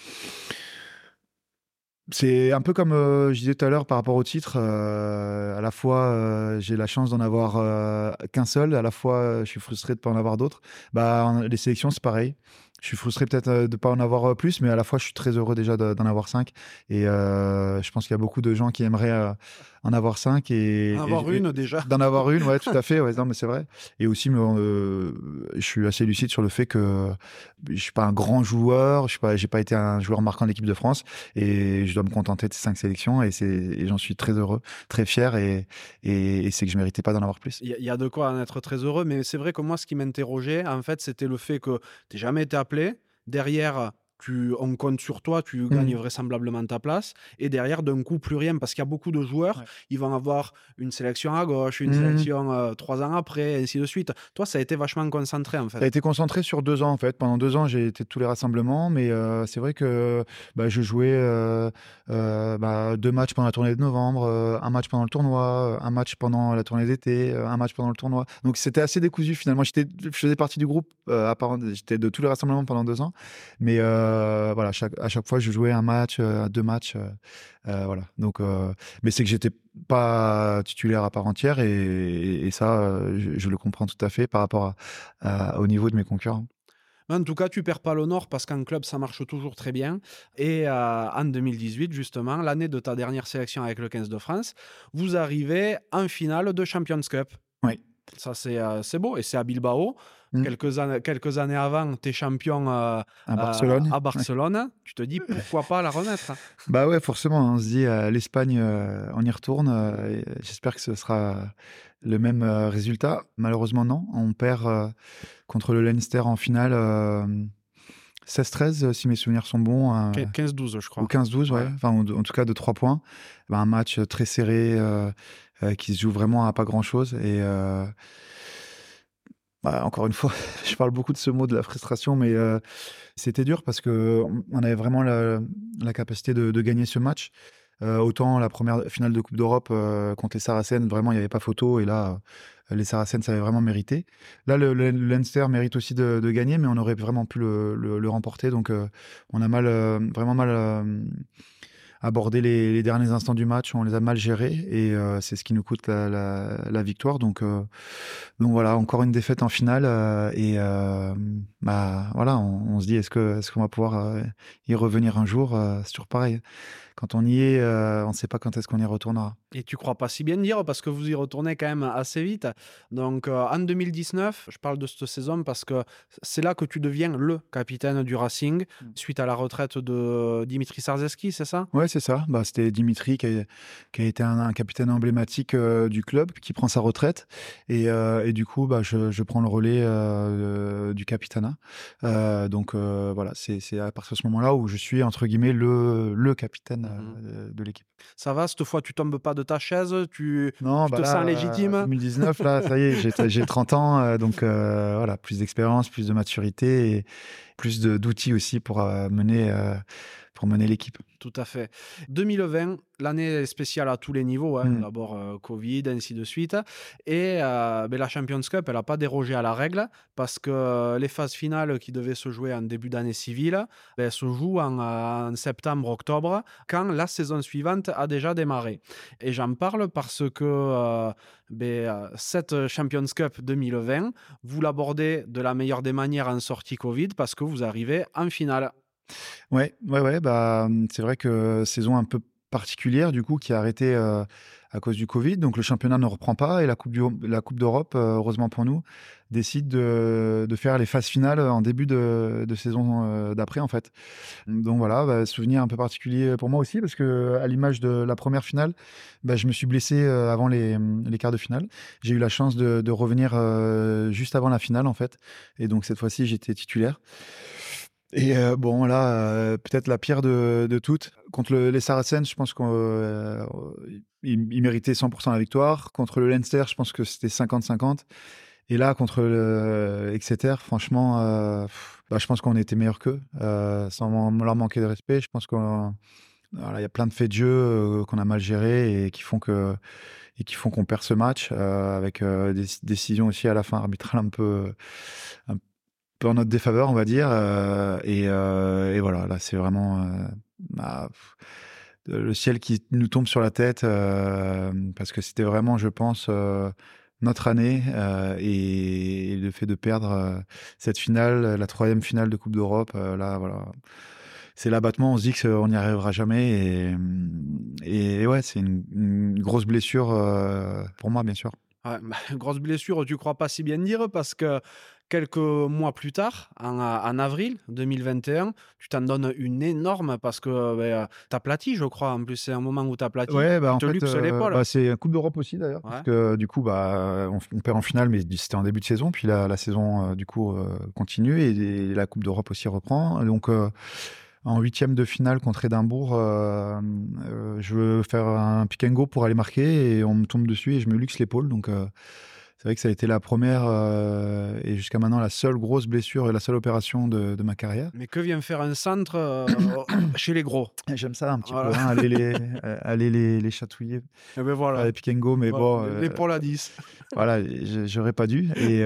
Speaker 1: C'est un peu comme je disais tout à l'heure par rapport au titre. à la fois, j'ai la chance d'en avoir qu'un seul. À la fois, je suis frustré de ne pas en avoir d'autres. Bah, les sélections, c'est pareil je suis frustré peut-être euh, de ne pas en avoir euh, plus, mais à la fois, je suis très heureux déjà d'en avoir cinq. Et euh, je pense qu'il y a beaucoup de gens qui aimeraient en avoir cinq. Et,
Speaker 2: en avoir une déjà.
Speaker 1: D'en avoir une, ouais, tout à fait. Ouais, non, mais c'est vrai. Et aussi, je suis assez lucide sur le fait que je suis pas un grand joueur, je n'ai pas, pas été un joueur marquant de l'équipe de France. Et je dois me contenter de ces cinq sélections. Et, j'en suis très heureux, très fier. Et, et, c'est que je méritais pas d'en avoir plus.
Speaker 2: Il y, a de quoi en être très heureux. Mais c'est vrai que moi, ce qui m'interrogeait, en fait, c'était le fait que tu jamais été appelé Derrière, tu, on compte sur toi, tu gagnes mmh. vraisemblablement ta place. Et derrière, d'un coup, plus rien, parce qu'il y a beaucoup de joueurs, ils vont avoir une sélection à gauche, une mmh. sélection euh, trois ans après, ainsi de suite. Toi, ça a été vachement concentré, en fait.
Speaker 1: Ça a été concentré sur deux ans, en fait. Pendant deux ans, j'ai été tous les rassemblements, mais euh, c'est vrai que bah, je jouais euh, bah, deux matchs pendant la tournée de novembre, un match pendant le tournoi, un match pendant la tournée d'été, un match pendant le tournoi. Donc, c'était assez décousu, finalement. Je faisais partie du groupe, j'étais de tous les rassemblements pendant deux ans, mais euh, voilà, à chaque fois, je jouais un match, euh, deux matchs. Euh, voilà. Donc, mais c'est que j'étais pas titulaire à part entière et, ça, je, le comprends tout à fait par rapport au niveau de mes concurrents.
Speaker 2: En tout cas, tu perds pas l'honneur parce qu'en club, ça marche toujours très bien. Et en 2018, justement, l'année de ta dernière sélection avec le 15 de France, vous arrivez en finale de Champions Cup.
Speaker 1: Oui.
Speaker 2: Ça, c'est beau. Et c'est à Bilbao. Mmh. Quelques, années, quelques années avant, tu es champion euh, à Barcelone. à Barcelone. Tu te dis pourquoi pas la remettre?
Speaker 1: Bah ouais, forcément. On se dit l'Espagne, euh, on y retourne. Euh, j'espère que ce sera le même résultat. Malheureusement, non. On perd contre le Leinster en finale. 16-13, si mes souvenirs sont bons.
Speaker 2: 15-12, je crois.
Speaker 1: Ou 15-12, ouais. Enfin, en, tout cas, de 3 points. Bah, un match très serré qui se joue vraiment à pas grand-chose. Et bah, encore une fois, je parle beaucoup de ce mot de la frustration, mais euh, c'était dur parce que on avait vraiment la, capacité de, gagner ce match. Euh, autant la première finale de Coupe d'Europe euh, contre les Saracens, vraiment il n'y avait pas photo, et là les Saracens avaient vraiment mérité. Là, le, Leinster mérite aussi de, gagner, mais on aurait vraiment pu le, le remporter, donc on a mal, vraiment mal aborder les, derniers instants du match, on les a mal gérés et euh, c'est ce qui nous coûte la, victoire. Donc, euh, donc voilà, encore une défaite en finale euh, et bah voilà, on, se dit est-ce que est-ce qu'on va pouvoir y revenir un jour C'est toujours pareil quand on y est, on ne sait pas quand est-ce qu'on y retournera.
Speaker 2: Et tu crois pas si bien dire parce que vous y retournez quand même assez vite. Donc en 2019, je parle de cette saison parce que c'est là que tu deviens le capitaine du Racing mm. suite à la retraite de Dimitri Sarzeski, c'est ça?
Speaker 1: Ouais, c'est ça. Bah, C'était Dimitri qui a, été un, capitaine emblématique euh, du club qui prend sa retraite. Et, du coup, bah, je, prends le relais du capitanat. donc voilà, c'est à partir de ce moment-là où je suis entre guillemets le, le capitaine Mmh. de l'équipe.
Speaker 2: Ça va, cette fois, tu tombes pas de ta chaise, tu, non, bah te sens légitime?
Speaker 1: 2019, là, ça y est, j'ai 30 ans, euh, donc euh, voilà, plus d'expérience, plus de maturité et plus d'outils aussi pour euh, mener pour mener l'équipe.
Speaker 2: Tout à fait. 2020, l'année spéciale à tous les niveaux. Hein. Mm. D'abord euh, Covid, ainsi de suite. Et euh, ben, la Champions Cup, elle n'a pas dérogé à la règle parce que les phases finales qui devaient se jouer en début d'année civile ben, se jouent en, septembre-octobre quand la saison suivante a déjà démarré. Et j'en parle parce que euh, ben, cette Champions Cup 2020, vous l'abordez de la meilleure des manières en sortie Covid parce que vous arrivez en finale.
Speaker 1: Ouais, ouais, ouais. Bah, c'est vrai que saison un peu particulière, du coup, qui a arrêté à cause du Covid. Donc le championnat ne reprend pas et la Coupe, d'Europe, euh, heureusement pour nous, décide de, de, faire les phases finales en début de, saison euh, d'après en fait. Donc voilà, bah, souvenir un peu particulier pour moi aussi parce que à l'image de la première finale, bah, je me suis blessé euh, avant les, les, quarts de finale. J'ai eu la chance de, de revenir juste avant la finale en fait. Et donc cette fois-ci, j'étais titulaire. Et euh, bon, là, euh, peut-être la pire de, toutes. Contre le, les Saracens, je pense qu'ils euh, méritaient 100% la victoire. Contre le Leinster, je pense que c'était 50-50. Et là, contre le Exeter, franchement, bah, je pense qu'on était meilleurs qu'eux, sans leur manquer de respect. Je pense qu'il y a plein de faits de jeu qu'on a mal gérés et qui font qu'on perd ce match avec des décisions aussi à la fin arbitrales un peu en notre défaveur, on va dire. Euh, euh, et, voilà, là, c'est vraiment euh, bah, le ciel qui nous tombe sur la tête parce que c'était vraiment, je pense, notre année et, le fait de perdre cette finale, la troisième finale de Coupe d'Europe, là, voilà. C'est l'abattement, on se dit qu'on n'y arrivera jamais. Et, et ouais, c'est une, grosse blessure pour moi, bien sûr.
Speaker 2: Grosse blessure, tu crois pas si bien dire, parce que quelques mois plus tard, en, avril 2021, tu t'en donnes une énorme parce que ben, tu aplatis, je crois. En plus, c'est un moment où tu aplatis.
Speaker 1: Ouais, bah, en fait, euh, bah, c'est un Coupe d'Europe aussi d'ailleurs. Parce que du coup, bah, on, perd en finale, mais c'était en début de saison. Puis la, la saison, euh, du coup, euh, continue et, la Coupe d'Europe aussi reprend. Donc en huitième de finale contre Édimbourg, je veux faire un pick and go pour aller marquer et on me tombe dessus et je me luxe l'épaule. Donc c'est vrai que ça a été la première euh, et jusqu'à maintenant la seule grosse blessure et la seule opération de, ma carrière.
Speaker 2: Mais que vient faire un centre euh, chez les gros?
Speaker 1: J'aime ça un petit peu, hein, aller, les, euh, aller les, les chatouiller. Et
Speaker 2: eh ben voilà.
Speaker 1: Les mais bon.
Speaker 2: Les la 10.
Speaker 1: voilà, j'aurais pas dû. Et,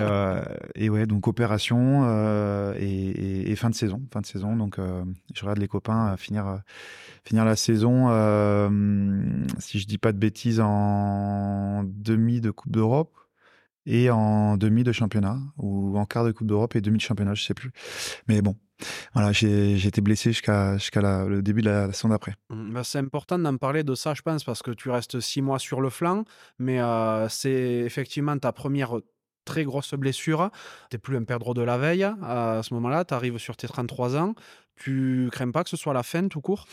Speaker 1: et ouais, donc opération et, et, fin de saison. Fin de saison, donc je regarde les copains finir, finir la saison, si je dis pas de bêtises, en demi de Coupe d'Europe et en demi de championnat ou en quart de Coupe d'Europe et demi de championnat, je sais plus. Mais bon, voilà, j'ai été blessé jusqu'à jusqu'à le début de la, saison d'après.
Speaker 2: Mmh, bah, c'est important d'en parler de ça, je pense, parce que tu restes six mois sur le flanc, mais euh, c'est effectivement ta première très grosse blessure. Tu n'es plus un perdreau de la veille à ce moment-là, tu arrives sur tes 33 ans. Tu crains pas que ce soit la fin tout court?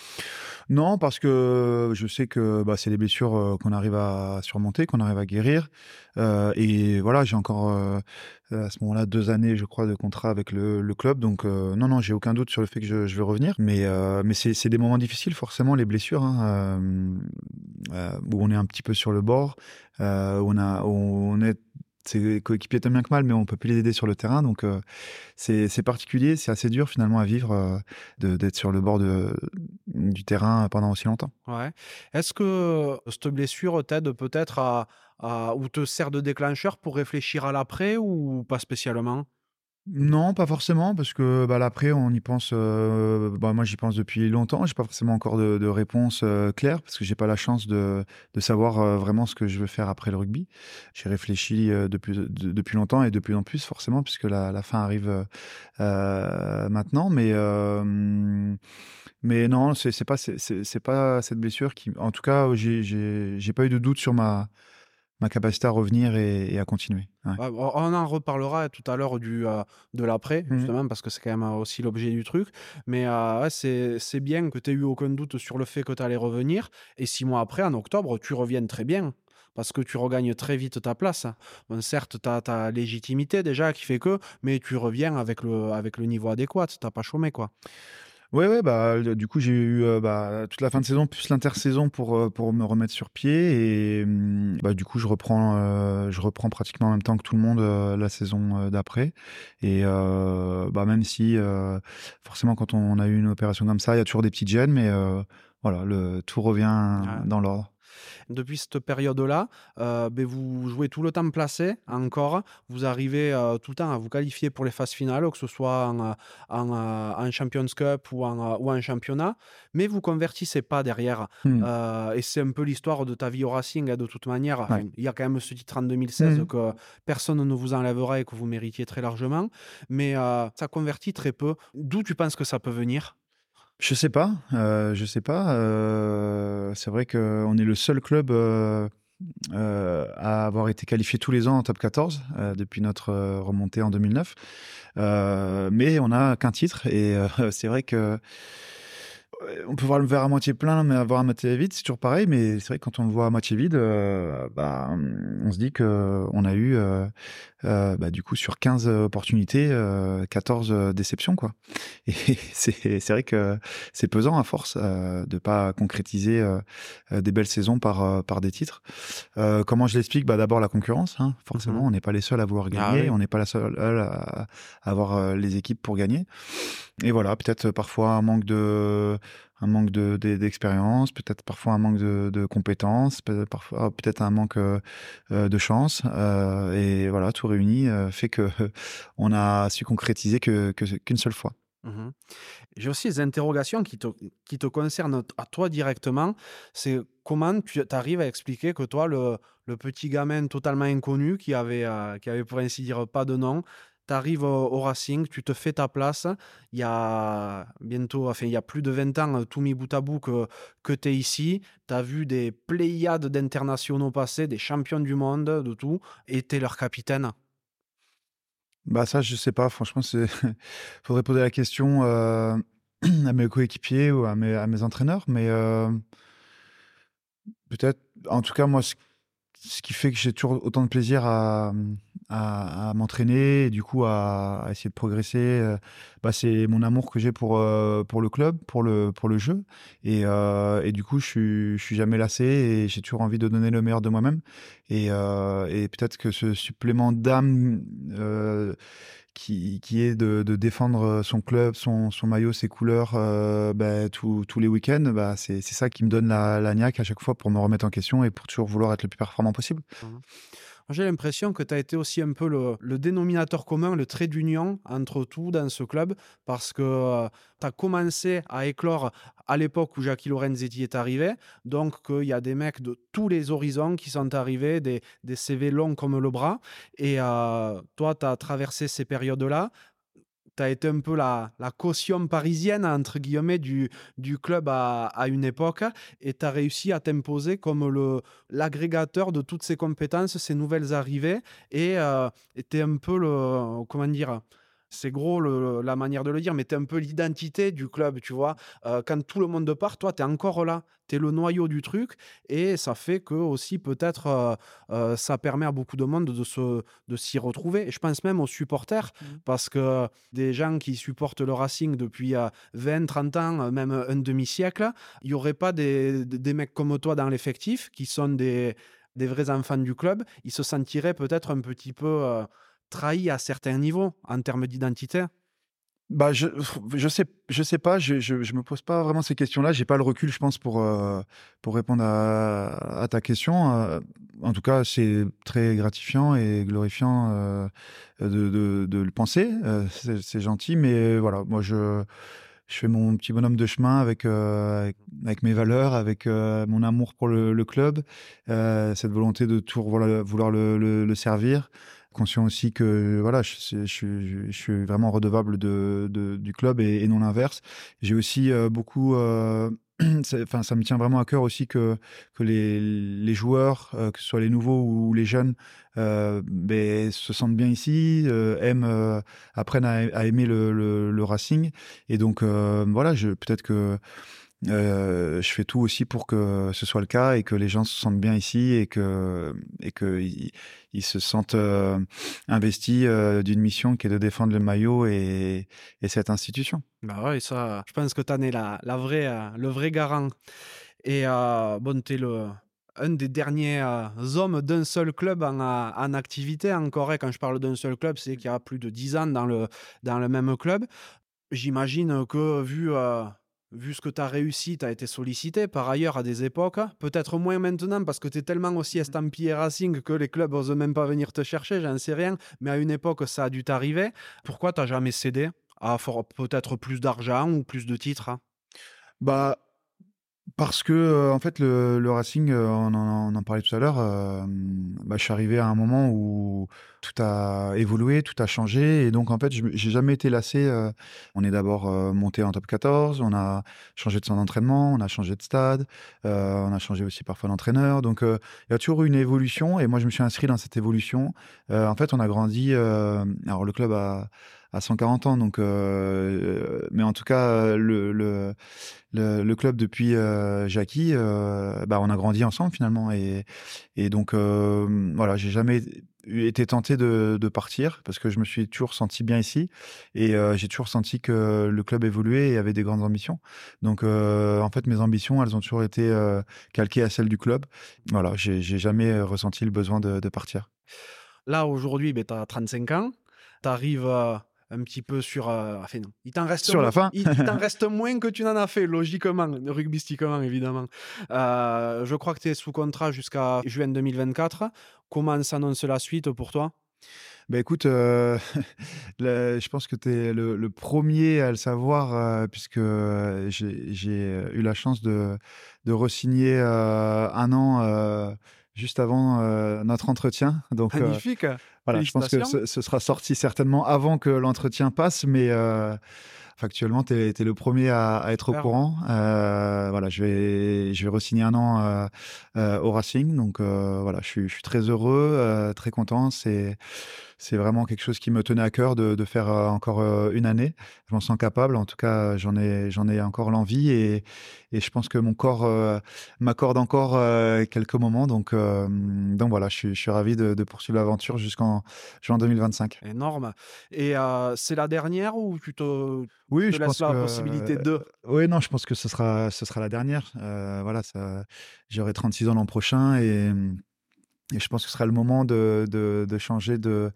Speaker 1: Non, parce que je sais que bah, c'est des blessures euh, qu'on arrive à surmonter, qu'on arrive à guérir. Euh, et voilà, j'ai encore euh, à ce moment-là deux années, je crois, de contrat avec le, club. Donc non, non, j'ai aucun doute sur le fait que je, vais revenir. Mais, mais c'est des moments difficiles, forcément, les blessures, hein, où on est un petit peu sur le bord, où on, a, où on est ses coéquipiers tant bien que mal, mais on peut plus les aider sur le terrain. Donc euh, c'est particulier, c'est assez dur finalement à vivre euh, d'être sur le bord du terrain pendant aussi longtemps.
Speaker 2: Ouais. Est-ce que cette blessure t'aide peut-être à, ou te sert de déclencheur pour réfléchir à l'après ou pas spécialement?
Speaker 1: Non, pas forcément, parce que bah, l'après, on y pense. Euh, bah, moi, j'y pense depuis longtemps. J'ai pas forcément encore de, de réponse euh, claire, parce que j'ai pas la chance de, savoir euh, vraiment ce que je veux faire après le rugby. J'ai réfléchi depuis, depuis longtemps et de plus en plus, forcément, puisque la, la fin arrive maintenant. Mais, mais non, c'est pas, c'est pas cette blessure qui. En tout cas, j'ai pas eu de doute sur ma ma capacité à revenir et, à continuer.
Speaker 2: On en reparlera tout à l'heure du euh, de l'après, mmh justement, parce que c'est quand même euh, aussi l'objet du truc. Mais euh, c'est bien que tu aies eu aucun doute sur le fait que tu allais revenir. Et six mois après, en octobre, tu reviennes très bien. Parce que tu regagnes très vite ta place. Bon, certes, tu as ta légitimité déjà qui fait que, mais tu reviens avec le, avec le niveau adéquat. Tu pas chômé, quoi.
Speaker 1: Ouais, ouais, bah, du coup, j'ai eu euh, bah, toute la fin de saison, plus l'intersaison pour, euh, pour me remettre sur pied. Et mmh, bah, du coup, je reprends, euh, je reprends pratiquement en même temps que tout le monde la saison d'après. Et bah, même si, forcément, quand on a eu une opération comme ça, il y a toujours des petites gênes, mais voilà, le, tout revient dans l'ordre.
Speaker 2: Depuis cette période-là, euh, ben, vous jouez tout le temps placé encore. Vous arrivez euh, tout le temps à vous qualifier pour les phases finales, que ce soit en, euh, en, Champions Cup ou en, ou en championnat, mais vous convertissez pas derrière. Hmm. et c'est un peu l'histoire de ta vie au Racing, hein, de toute manière. Il y a quand même ce titre en 2016 hmm. que personne ne vous enlèvera et que vous méritiez très largement, mais ça convertit très peu. D'où tu penses que ça peut venir?
Speaker 1: Je sais pas, euh, je sais pas. Euh, c'est vrai qu'on est le seul club euh, à avoir été qualifié tous les ans en top 14 euh, depuis notre remontée en 2009. Euh, mais on n'a qu'un titre et c'est vrai que on peut voir le verre à moitié plein, mais avoir à moitié vide, c'est toujours pareil. Mais c'est vrai que quand on le voit à moitié vide, bah, on se dit que on a eu, euh, bah, du coup, sur 15 opportunités, euh, 14 déceptions, quoi. Et c'est vrai que c'est pesant à force euh, de pas concrétiser euh, des belles saisons par euh, par des titres. Euh, comment je l'explique? Bah d'abord la concurrence. Hein. Forcément,
Speaker 2: Mhm.
Speaker 1: on n'est pas les seuls à vouloir
Speaker 2: Ah
Speaker 1: gagner.
Speaker 2: oui.
Speaker 1: On n'est pas la seule à, avoir euh, les équipes pour gagner. Et voilà, peut-être parfois un manque de un manque de de- d'expérience, peut-être parfois un manque de, de compétences, peut-être parfois peut-être un manque euh, euh, de chance. euh, et voilà, tout réuni fait que on a su concrétiser que que- qu'une seule fois.
Speaker 2: Mhm. J'ai aussi des interrogations qui te, qui te concernent à toi directement. C'est comment tu arrives à expliquer que toi, le, le petit gamin totalement inconnu qui avait, qui avait pour ainsi dire pas de nom, tu arrives au, Racing, tu te fais ta place. Il y a bientôt, enfin, il y a plus de 20 ans, euh, tout mis bout à bout que, que tu es ici. Tu as vu des pléiades d'internationaux passer, des champions du monde, de tout, et tu es leur capitaine.
Speaker 1: Bah ça, je sais pas. Franchement, c'est faudrait poser la question euh, à mes coéquipiers ou à mes, à mes entraîneurs, mais euh, peut-être. En tout cas, moi, ce, ce qui fait que j'ai toujours autant de plaisir à, m'entraîner et du coup à, essayer de progresser, euh, bah, c'est mon amour que j'ai pour euh, le club, pour le jeu, et, euh, et du coup, je suis je suis jamais lassé et j'ai toujours envie de donner le meilleur de moi-même. Et, peut-être que ce supplément d'âme qui, qui est de, de défendre son club, son, son maillot, ses couleurs euh, bah, tous les week-ends, bah, c'est ça qui me donne la, la niaque à chaque fois pour me remettre en question et pour toujours vouloir être le plus performant possible.
Speaker 2: J'ai l'impression que tu as été aussi un peu le, dénominateur commun, le trait d'union entre tout dans ce club, parce que tu as commencé à éclore à l'époque où Jackie Lorenzetti est arrivé, donc qu'il y a des mecs de tous les horizons qui sont arrivés, des, des CV longs comme le bras, et euh, toi, tu as traversé ces périodes-là. Tu as été un peu la, la caution parisienne, entre guillemets, du, du club à, à une époque, et tu as réussi à t'imposer comme le, l'agrégateur de toutes ces compétences, ces nouvelles arrivées, et euh, tu es un peu le. Comment dire c'est gros le- la manière de le dire, mais tu es un peu l'identité du club, tu vois. Euh, quand tout le monde part, toi, tu es encore là. Tu es le noyau du truc. Et ça fait que aussi, peut-être, euh, euh, ça permet à beaucoup de monde de, se, de s'y retrouver. Et je pense même aux supporters, parce que des gens qui supportent le Racing depuis euh, 20, 30 ans, même un demi-siècle, il n'y aurait pas des, des- des mecs comme toi dans l'effectif qui sont des, des vrais enfants du club. Ils se sentiraient peut-être un petit peu trahis à certains niveaux en termes d'identité?
Speaker 1: Bah, je, je sais, je sais pas, je, je, me pose pas vraiment ces questions-là. J'ai pas le recul, je pense, pour, euh, pour répondre à, ta question. Euh, en tout cas, c'est très gratifiant et glorifiant euh, de, de, le penser. C'est gentil, mais voilà, moi, je, je fais mon petit bonhomme de chemin avec, avec, mes valeurs, avec mon amour pour le, club, cette volonté de toujours vouloir, le servir conscient aussi que voilà, je, je, je, suis vraiment redevable de, du club et, non l'inverse. J'ai aussi euh, beaucoup, euh, enfin ça me tient vraiment à cœur aussi que que les, les joueurs, euh, que ce soit les nouveaux ou les jeunes, ben, se sentent bien ici, aiment, apprennent à, aimer le, le, le, Racing. Et donc voilà, peut-être que euh, je fais tout aussi pour que ce soit le cas et que les gens se sentent bien ici et que ils, se sentent euh, investis euh, d'une mission qui est de défendre le maillot et, et cette institution.
Speaker 2: Bah ouais, ça, je pense que tu en es la, la le vrai garant. Et bon, tu es un des derniers hommes d'un seul club en, en activité encore. Et quand je parle d'un seul club, c'est qu'il y a plus de 10 ans dans le, même club. J'imagine que vu vu ce que tu as réussi, tu as été sollicité par ailleurs à des époques, peut-être moins maintenant parce que tu es tellement aussi estampillé Racing que les clubs n'osent même pas venir te chercher, j'en sais rien, mais à une époque ça a dû t'arriver. Pourquoi tu jamais cédé à peut-être plus d'argent ou plus de titres
Speaker 1: Bah Parce que, euh, en fait, le, le Racing, euh, on, en, parlait tout à l'heure, euh, bah, je suis arrivé à un moment où tout a évolué, tout a changé. Et donc, en fait, j'ai jamais été lassé. on est d'abord monté en top 14, on a changé de centre d'entraînement, on a changé de stade, on a changé aussi parfois d'entraîneur. Donc, il y a toujours eu une évolution. Et moi, je me suis inscrit dans cette évolution. En fait, on a grandi. alors, le club a, a 140 ans. Donc, euh, mais en tout cas, le, le, le, le club depuis euh, Jackie, euh, bah, on a grandi ensemble finalement. Et, et donc, euh, voilà, j'ai jamais été tenté de, partir parce que je me suis toujours senti bien ici et euh, j'ai toujours senti que le club évoluait et avait des grandes ambitions. Donc, euh, en fait, mes ambitions, elles ont toujours été euh, calquées à celles du club. Voilà, j'ai jamais ressenti le besoin de, de partir.
Speaker 2: Là, aujourd'hui, ben, tu as 35 ans. Tu arrives un petit peu sur. euh, enfin, non. Il t'en reste
Speaker 1: Sur
Speaker 2: moins-
Speaker 1: la fin.
Speaker 2: Il, il t'en reste moins que tu n'en as fait, logiquement, rugbystiquement, évidemment. Euh, je crois que tu es sous contrat jusqu'à juin 2024. Comment s'annonce la suite pour toi?
Speaker 1: Bah écoute, euh, le- je pense que tu es le, le premier à le savoir, euh, puisque j'ai j'ai eu la chance de, de re-signer euh, un an juste avant euh, notre entretien. Donc euh,
Speaker 2: Magnifique.
Speaker 1: voilà, je pense que ce, ce sera sorti certainement avant que l'entretien passe, mais euh, factuellement, tu es, le premier à, à être au courant. Euh, voilà, je vais, je vais re-signer un an au Racing. Donc voilà, je suis, je suis très heureux, très content. C'est c'est vraiment quelque chose qui me tenait à cœur de, de faire euh, encore euh, une année. Je m'en sens capable. En tout cas, j'en ai, j'en ai encore l'envie et, et je pense que mon corps euh, m'accorde encore euh, quelques moments. Donc, euh, donc voilà, je suis, je suis ravi de, de poursuivre l'aventure jusqu'en juin 2025.
Speaker 2: Énorme. Et c'est la dernière ou tu te,
Speaker 1: Oui,
Speaker 2: te laisses la possibilité de?
Speaker 1: Oui, non, je pense que ce sera, ce sera la dernière. Voilà, j'aurai 36 ans l'an prochain et, et je pense que ce sera le moment de, de, de changer de,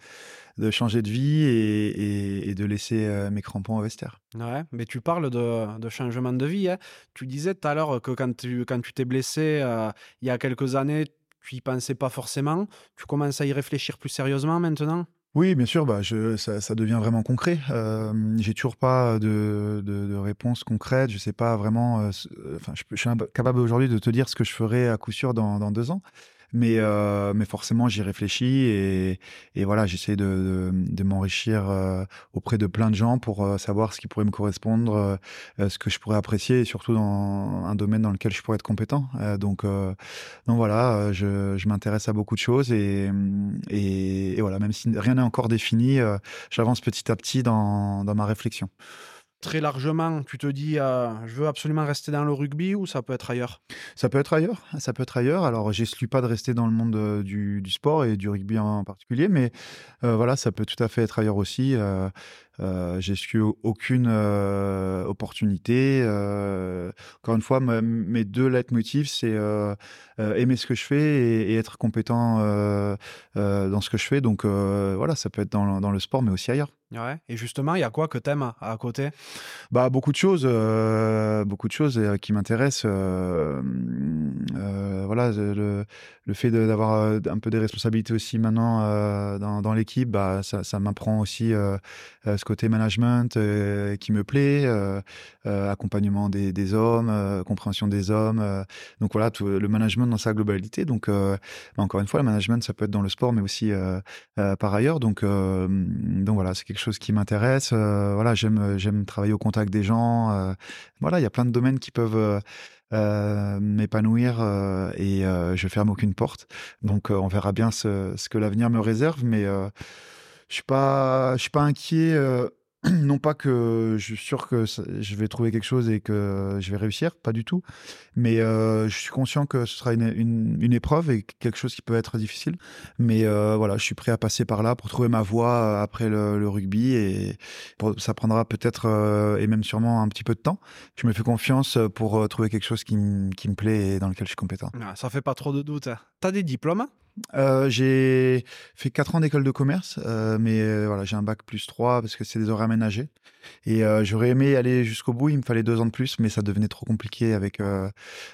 Speaker 1: de changer de vie et, et- et de laisser euh, mes crampons au vestiaire.
Speaker 2: Ouais, mais tu parles de, de changement de vie. hein. Tu disais tout à l'heure que quand tu quand tu t'es blessé euh, il y a quelques années, tu y pensais pas forcément. Tu commences à y réfléchir plus sérieusement maintenant?
Speaker 1: Oui, bien sûr, bah, je, ça, ça devient vraiment concret. Euh, j'ai toujours pas de, de, de réponse concrète. Je sais pas vraiment. euh, Enfin, je, suis incapable aujourd'hui de te dire ce que je ferai à coup sûr dans, dans deux ans. Mais, euh, mais forcément, j'y réfléchis et, voilà, j'essaie de, m'enrichir euh, auprès de plein de gens pour euh, savoir ce qui pourrait me correspondre, ce que je pourrais apprécier et surtout dans un domaine dans lequel je pourrais être compétent. Donc, donc voilà, je, je m'intéresse à beaucoup de choses et, et, et voilà, même si rien n'est encore défini, j'avance petit à petit dans, dans ma réflexion.
Speaker 2: Très largement, tu te dis euh, je veux absolument rester dans le rugby ou ça peut être ailleurs?
Speaker 1: Ça peut être ailleurs, ça peut être ailleurs. Alors, j'exclus pas de rester dans le monde euh, du, sport et du rugby en particulier, mais euh, voilà, ça peut tout à fait être ailleurs aussi. Euh, au- aucune euh, opportunité. Euh, encore une fois, mes deux leitmotifs, c'est euh, aimer ce que je fais et, et être compétent dans ce que je fais. Donc voilà, ça peut être dans, dans le sport, mais aussi ailleurs.
Speaker 2: Ouais. Et justement, il y a quoi que t'aimes à côté?
Speaker 1: Bah, beaucoup de choses, euh, beaucoup de choses qui m'intéressent. euh, euh, voilà, le, le fait d'avoir un peu des responsabilités aussi maintenant dans, dans l'équipe, bah, ça, ça m'apprend aussi ce côté management euh, qui me plaît, euh, euh, accompagnement des, hommes, compréhension des hommes. donc voilà, tout, le management dans sa globalité. Donc, bah, encore une fois, le management, ça peut être dans le sport, mais aussi par ailleurs. Donc, donc voilà, c'est quelque chose qui m'intéresse. Voilà, j'aime j'aime travailler au contact des gens. voilà, il y a plein de domaines qui peuvent m'épanouir et je ferme aucune porte. Donc, on verra bien ce, ce que l'avenir me réserve, mais je suis pas je suis pas inquiet. euh, non pas que je suis sûr que je vais trouver quelque chose et que je vais réussir, pas du tout. Mais euh, je suis conscient que ce sera une, une, épreuve et quelque chose qui peut être difficile. Mais euh, voilà, je suis prêt à passer par là pour trouver ma voie après le, rugby et ça prendra peut-être et même sûrement un petit peu de temps. Je me fais confiance pour trouver quelque chose qui, me plaît et dans lequel je suis compétent.
Speaker 2: Ah, Ça fait pas trop de doute. T'as des diplômes
Speaker 1: Euh, j'ai fait 4 ans d'école de commerce, euh, mais euh, voilà, j'ai un bac plus 3 parce que c'est des horaires aménagés. Et euh, j'aurais aimé aller jusqu'au bout, il me fallait deux ans de plus, mais ça devenait trop compliqué avec, euh,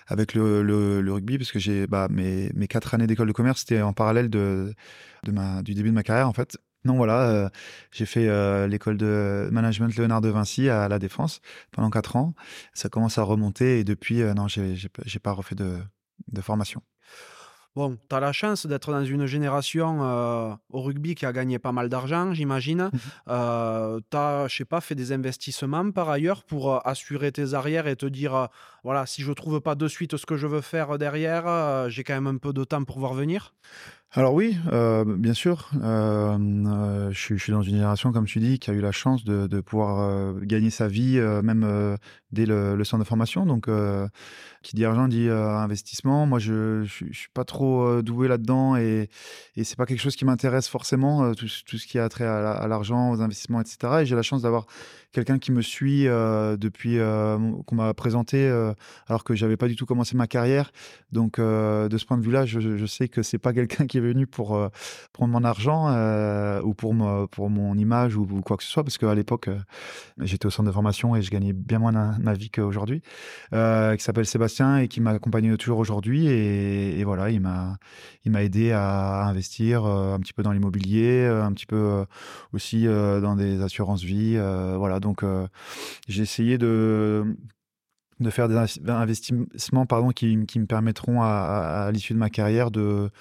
Speaker 1: avec le, rugby parce que j'ai bah, mes, mes 4 années d'école de commerce, c'était en parallèle de, du début de ma carrière en fait. Non, voilà, j'ai fait l'école de management Léonard de Vinci à la Défense pendant quatre ans. Ça commence à remonter et depuis, non, j'ai pas refait de, de formation.
Speaker 2: Bon, tu as la chance d'être dans une génération euh, au rugby qui a gagné pas mal d'argent, j'imagine. Mmh euh, tu as, je sais pas, fait des investissements par ailleurs pour euh, assurer tes arrières et te dire, voilà, si je trouve pas de suite ce que je veux faire derrière, j'ai quand même un peu de temps pour voir venir?
Speaker 1: Alors oui, euh, bien sûr. Euh, euh, je, suis dans une génération, comme tu dis, qui a eu la chance de, pouvoir gagner sa vie, même dès le, centre de formation. Donc, qui dit argent dit investissement. Moi, je, ne suis pas trop doué là-dedans et, et c'est pas quelque chose qui m'intéresse forcément, tout, ce qui a trait à l'argent, aux investissements, etc. Et j'ai la chance d'avoir quelqu'un qui me suit euh, depuis euh, qu'on m'a présenté euh, alors que j'avais pas du tout commencé ma carrière. Donc de ce point de vue-là, je, sais que c'est pas quelqu'un qui est venu pour prendre mon argent ou pour mon image ou, quoi que ce soit parce qu'à l'époque j'étais au centre de formation et je gagnais bien moins ma vie qu'aujourd'hui. qui s'appelle Sébastien et qui m'accompagne toujours aujourd'hui et, voilà, il m'a il m'a aidé à investir un petit peu dans l'immobilier, un petit peu aussi dans des assurances vie, voilà donc, euh, j'ai essayé de, de faire des investissements pardon, qui, me permettront à, l'issue de ma carrière de,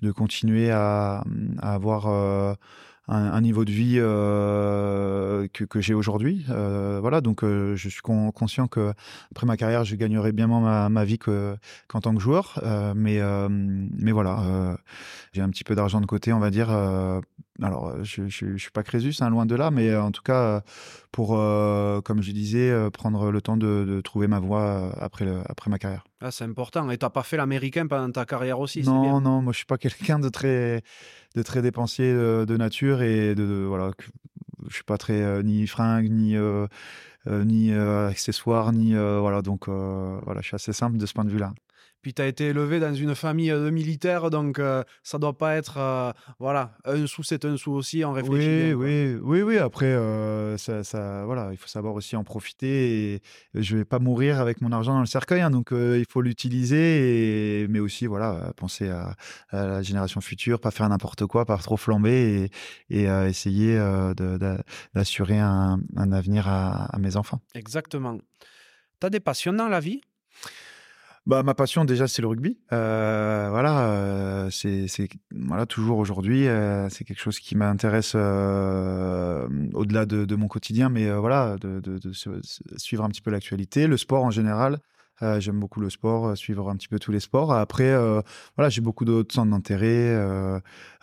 Speaker 1: de continuer à, avoir euh, un, niveau de vie euh, que, que j'ai aujourd'hui. voilà, donc je suis conscient que après ma carrière, je gagnerai bien moins ma, ma vie qu'en tant que joueur. mais, mais voilà, j'ai un petit peu d'argent de côté, on va dire, alors, euh, je ne suis pas Crésus, hein, loin de là, mais euh, en tout cas, euh, pour, comme je disais, prendre le temps de, trouver ma voie après, après ma carrière.
Speaker 2: Ah, c'est important. Et tu n'as pas fait l'américain pendant ta carrière aussi
Speaker 1: Non, non, moi je suis pas quelqu'un de très, de très dépensier de, nature et de, voilà, je suis pas très ni fringue ni ni accessoires ni voilà donc voilà, je suis assez simple de ce point de vue-là.
Speaker 2: Puis tu as été élevé dans une famille de militaires, donc ça ça doit pas être. voilà, un sou, c'est un sou aussi, on réfléchit.
Speaker 1: Oui, oui, oui, oui. Après, ça, ça, voilà, il faut savoir aussi en profiter. Et je vais pas mourir avec mon argent dans le cercueil, hein, donc il faut l'utiliser. Et... Mais aussi, voilà, penser à, la génération future, pas faire n'importe quoi, pas trop flamber et, et essayer d'assurer un, un, avenir à, à mes enfants.
Speaker 2: Exactement. Tu as des passions dans la vie?
Speaker 1: Bah, ma passion déjà c'est le rugby. Euh, voilà, euh, c'est voilà toujours aujourd'hui euh, c'est quelque chose qui m'intéresse au-delà de, mon quotidien, mais voilà de, suivre un petit peu l'actualité, le sport en général. J'aime beaucoup le sport, suivre un petit peu tous les sports. Après, voilà, j'ai beaucoup d'autres centres d'intérêt,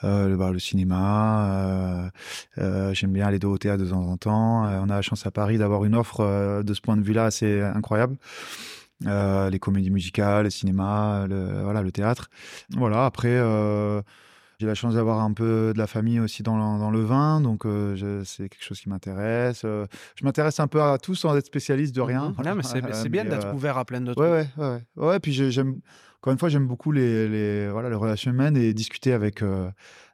Speaker 1: le, bah, le cinéma. J'aime bien aller au théâtre de temps en temps. on a la chance à Paris d'avoir une offre de ce point de vue-là assez incroyable. Euh, les comédies musicales, le cinéma, le, voilà, le théâtre. Voilà, après, euh, j'ai la chance d'avoir un peu de la famille aussi dans, dans le vin, donc euh, c'est quelque chose qui m'intéresse. je m'intéresse un peu à tout sans être spécialiste de rien.
Speaker 2: Mmh mais c'est bien d'être ouvert à plein de
Speaker 1: trucs. Ouais, ouais, ouais. ouais puis j'aime, encore une fois, j'aime beaucoup les, les, voilà, les relations humaines et discuter avec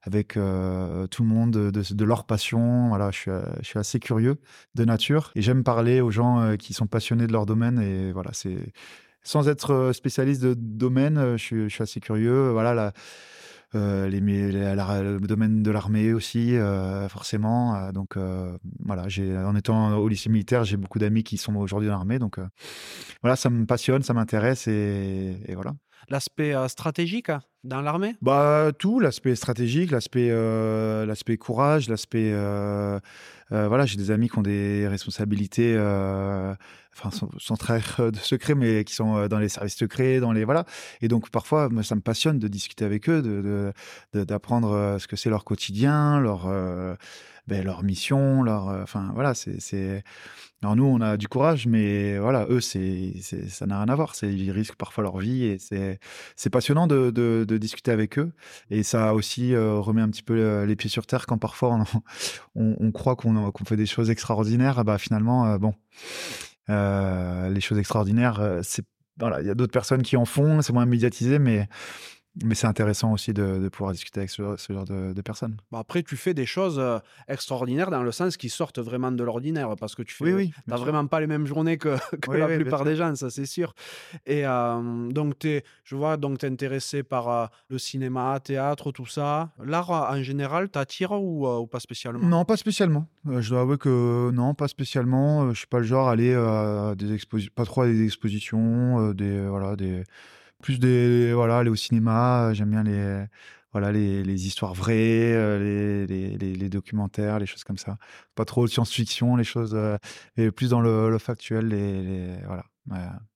Speaker 1: avec euh, tout le monde de, leur passion. Voilà, je suis, euh, je suis, assez curieux de nature et j'aime parler aux gens euh, qui sont passionnés de leur domaine. Et voilà, c'est sans être spécialiste de domaine, je suis, assez curieux. Voilà, la, les, le domaine de l'armée aussi, forcément. donc voilà, en étant au lycée militaire, j'ai beaucoup d'amis qui sont aujourd'hui dans l'armée. Donc voilà, ça me passionne, ça m'intéresse et voilà
Speaker 2: l'aspect stratégique hein, dans l'armée?
Speaker 1: Bah tout, l'aspect stratégique, l'aspect l'aspect courage, l'aspect voilà, j'ai des amis qui ont des responsabilités enfin sans, trahir de secret mais qui sont dans les services secrets, dans les voilà. Et donc parfois moi, ça me passionne de discuter avec eux, de d'apprendre ce que c'est leur quotidien, leur ben, leur mission, leur enfin voilà, c'est alors nous, on a du courage, mais voilà, eux, c'est, ça n'a rien à voir. Ils risquent parfois leur vie et c'est, passionnant de, de, discuter avec eux. Et ça aussi euh, remet un petit peu euh, les pieds sur terre quand parfois on, on, croit qu'on, qu'on fait des choses extraordinaires. Bah finalement, euh, bon, les choses extraordinaires, c'est voilà, il y a d'autres personnes qui en font, c'est moins médiatisé, mais mais c'est intéressant aussi de, de pouvoir discuter avec ce, ce genre de, de personnes.
Speaker 2: Bah, après, tu fais des choses euh, extraordinaires dans le sens qui sortent vraiment de l'ordinaire parce que tu fais,
Speaker 1: Oui, oui,
Speaker 2: vraiment pas les mêmes journées que, que
Speaker 1: Oui,
Speaker 2: la plupart des gens, ça c'est sûr. Et euh, donc, t'es, je vois, donc t'es intéressé par euh, le cinéma, théâtre, tout ça. L'art euh, en général t'attire ou, ou pas spécialement?
Speaker 1: Non, pas spécialement. Je dois avouer que non, pas spécialement. Je suis pas le genre à aller à des exposi- pas trop à des expositions, des voilà, des plus des voilà, aller au cinéma. euh, J'aime bien les voilà les, les histoires vraies, euh, les, les, les- documentaires, les choses comme ça. Pas trop science-fiction, les choses euh, et plus dans le, le factuel, les, voilà.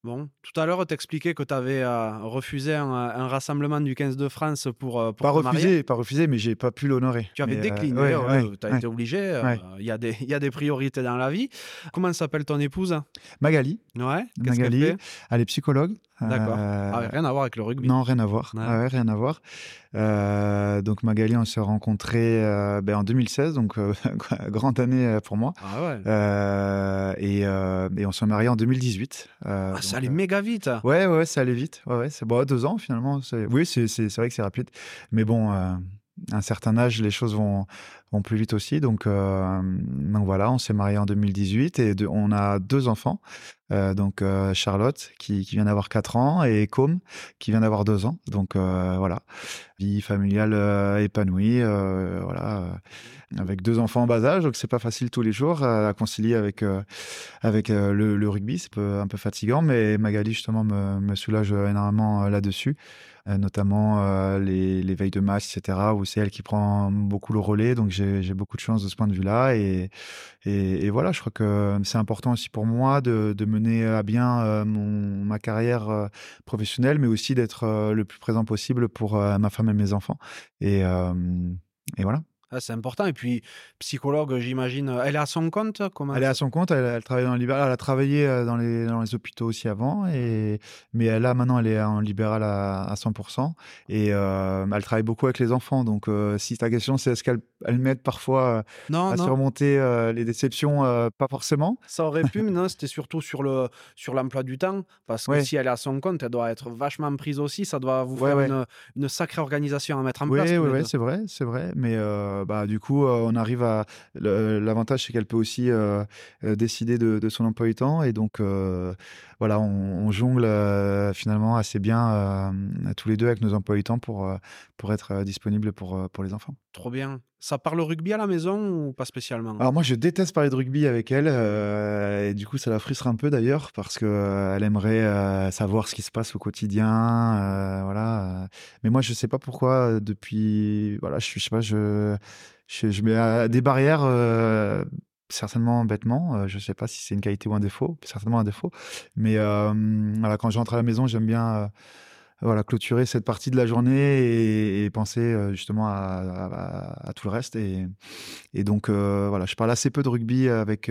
Speaker 2: Bon, tout à l'heure, t'expliquais que t'avais euh, refusé un, un rassemblement du 15 de France pour, euh, pour
Speaker 1: Pas refusé, pas refusé, mais j'ai pas pu l'honorer.
Speaker 2: Tu avais
Speaker 1: Mais, euh,
Speaker 2: décliné,
Speaker 1: ouais,
Speaker 2: ouais,
Speaker 1: ouais,
Speaker 2: tu as été obligé. euh, Il y, a des- il y a des priorités dans la vie. Comment s'appelle ton épouse?
Speaker 1: Magali,
Speaker 2: Ouais, qu'est-ce qu'elle
Speaker 1: Magali,
Speaker 2: fait?
Speaker 1: Elle est psychologue.
Speaker 2: D'accord.
Speaker 1: Euh,
Speaker 2: Ah, rien à voir avec le rugby.
Speaker 1: Non, rien à voir.
Speaker 2: Ouais.
Speaker 1: Ouais, ouais, rien à voir. Euh, donc Magali, on s'est rencontrés euh, ben, en 2016, donc euh, grande année euh, pour moi.
Speaker 2: Ah ouais.
Speaker 1: Euh, et, euh, et on s'est mariés en 2018. euh,
Speaker 2: Ah, ça allait
Speaker 1: euh,
Speaker 2: méga vite.
Speaker 1: Ouais, ouais, ça allait vite. Ouais, ouais, c'est bon, deux ans finalement. Oui, c'est c'est- c'est vrai que c'est rapide. Mais bon, euh, un certain âge, les choses vont, plus vite aussi. Donc, euh, donc voilà, on s'est mariés en 2018 et on a deux enfants. Euh, donc euh, Charlotte qui, vient d'avoir 4 ans et Com qui vient d'avoir 2 ans. Donc voilà, vie familiale épanouie, voilà, avec deux enfants en bas âge. Donc c'est pas facile tous les jours à concilier avec avec le, rugby. C'est un peu fatigant, mais Magali justement me, soulage énormément là-dessus, notamment euh, les, les veilles de match, etc. Où c'est elle qui prend beaucoup le relais. Donc j'ai beaucoup de chance de ce point de vue-là et voilà, je crois que c'est important aussi pour moi de, mener à bien euh, ma carrière euh, professionnelle, mais aussi d'être euh, le plus présent possible pour euh, ma femme et mes enfants. Euh, et voilà.
Speaker 2: Ah, c'est important. Et puis, psychologue, j'imagine, elle est à son compte Comment
Speaker 1: Elle est à son compte, elle, elle travaille dans le libéral. Elle a travaillé euh, dans les, dans les hôpitaux aussi avant, et, mais là maintenant elle est en libéral à, à 100%. Et euh, elle travaille beaucoup avec les enfants. Donc euh, si ta question c'est est-ce qu'elle elle m'aide parfois euh,
Speaker 2: Non,
Speaker 1: à
Speaker 2: non.
Speaker 1: surmonter euh, les déceptions, euh, pas forcément.
Speaker 2: Ça aurait pu, mais non, c'était surtout sur le sur l'emploi du temps. Parce que
Speaker 1: Ouais.
Speaker 2: si elle est à son compte, elle doit être vachement prise aussi. Ça doit vous
Speaker 1: Ouais,
Speaker 2: faire
Speaker 1: ouais.
Speaker 2: Une, une sacrée organisation à mettre en place.
Speaker 1: oui, c'est vrai, c'est vrai. Mais bah, du coup, on arrive à. L'avantage, c'est qu'elle peut aussi décider de, de son emploi du temps. Et donc, voilà, on, on jongle euh, finalement assez bien euh, tous les deux avec nos emplois du temps pour, euh, pour être disponibles pour, pour les enfants.
Speaker 2: Trop bien. Ça parle rugby à la maison ou pas spécialement?
Speaker 1: Alors, moi, je déteste parler de rugby avec elle. euh, et du coup, ça la frustre un peu d'ailleurs parce qu'elle aimerait euh, savoir ce qui se passe au quotidien. voilà. Mais moi, je sais pas pourquoi, depuis. Voilà, je, sais pas, je, je, je mets des barrières. Certainement bêtement, euh, je sais pas si c'est une qualité ou un défaut, certainement un défaut, mais voilà, quand je rentre à la maison, j'aime bien euh, voilà, clôturer cette partie de la journée et, penser euh, justement à, tout le reste. Et, donc, voilà, je parle assez peu de rugby avec,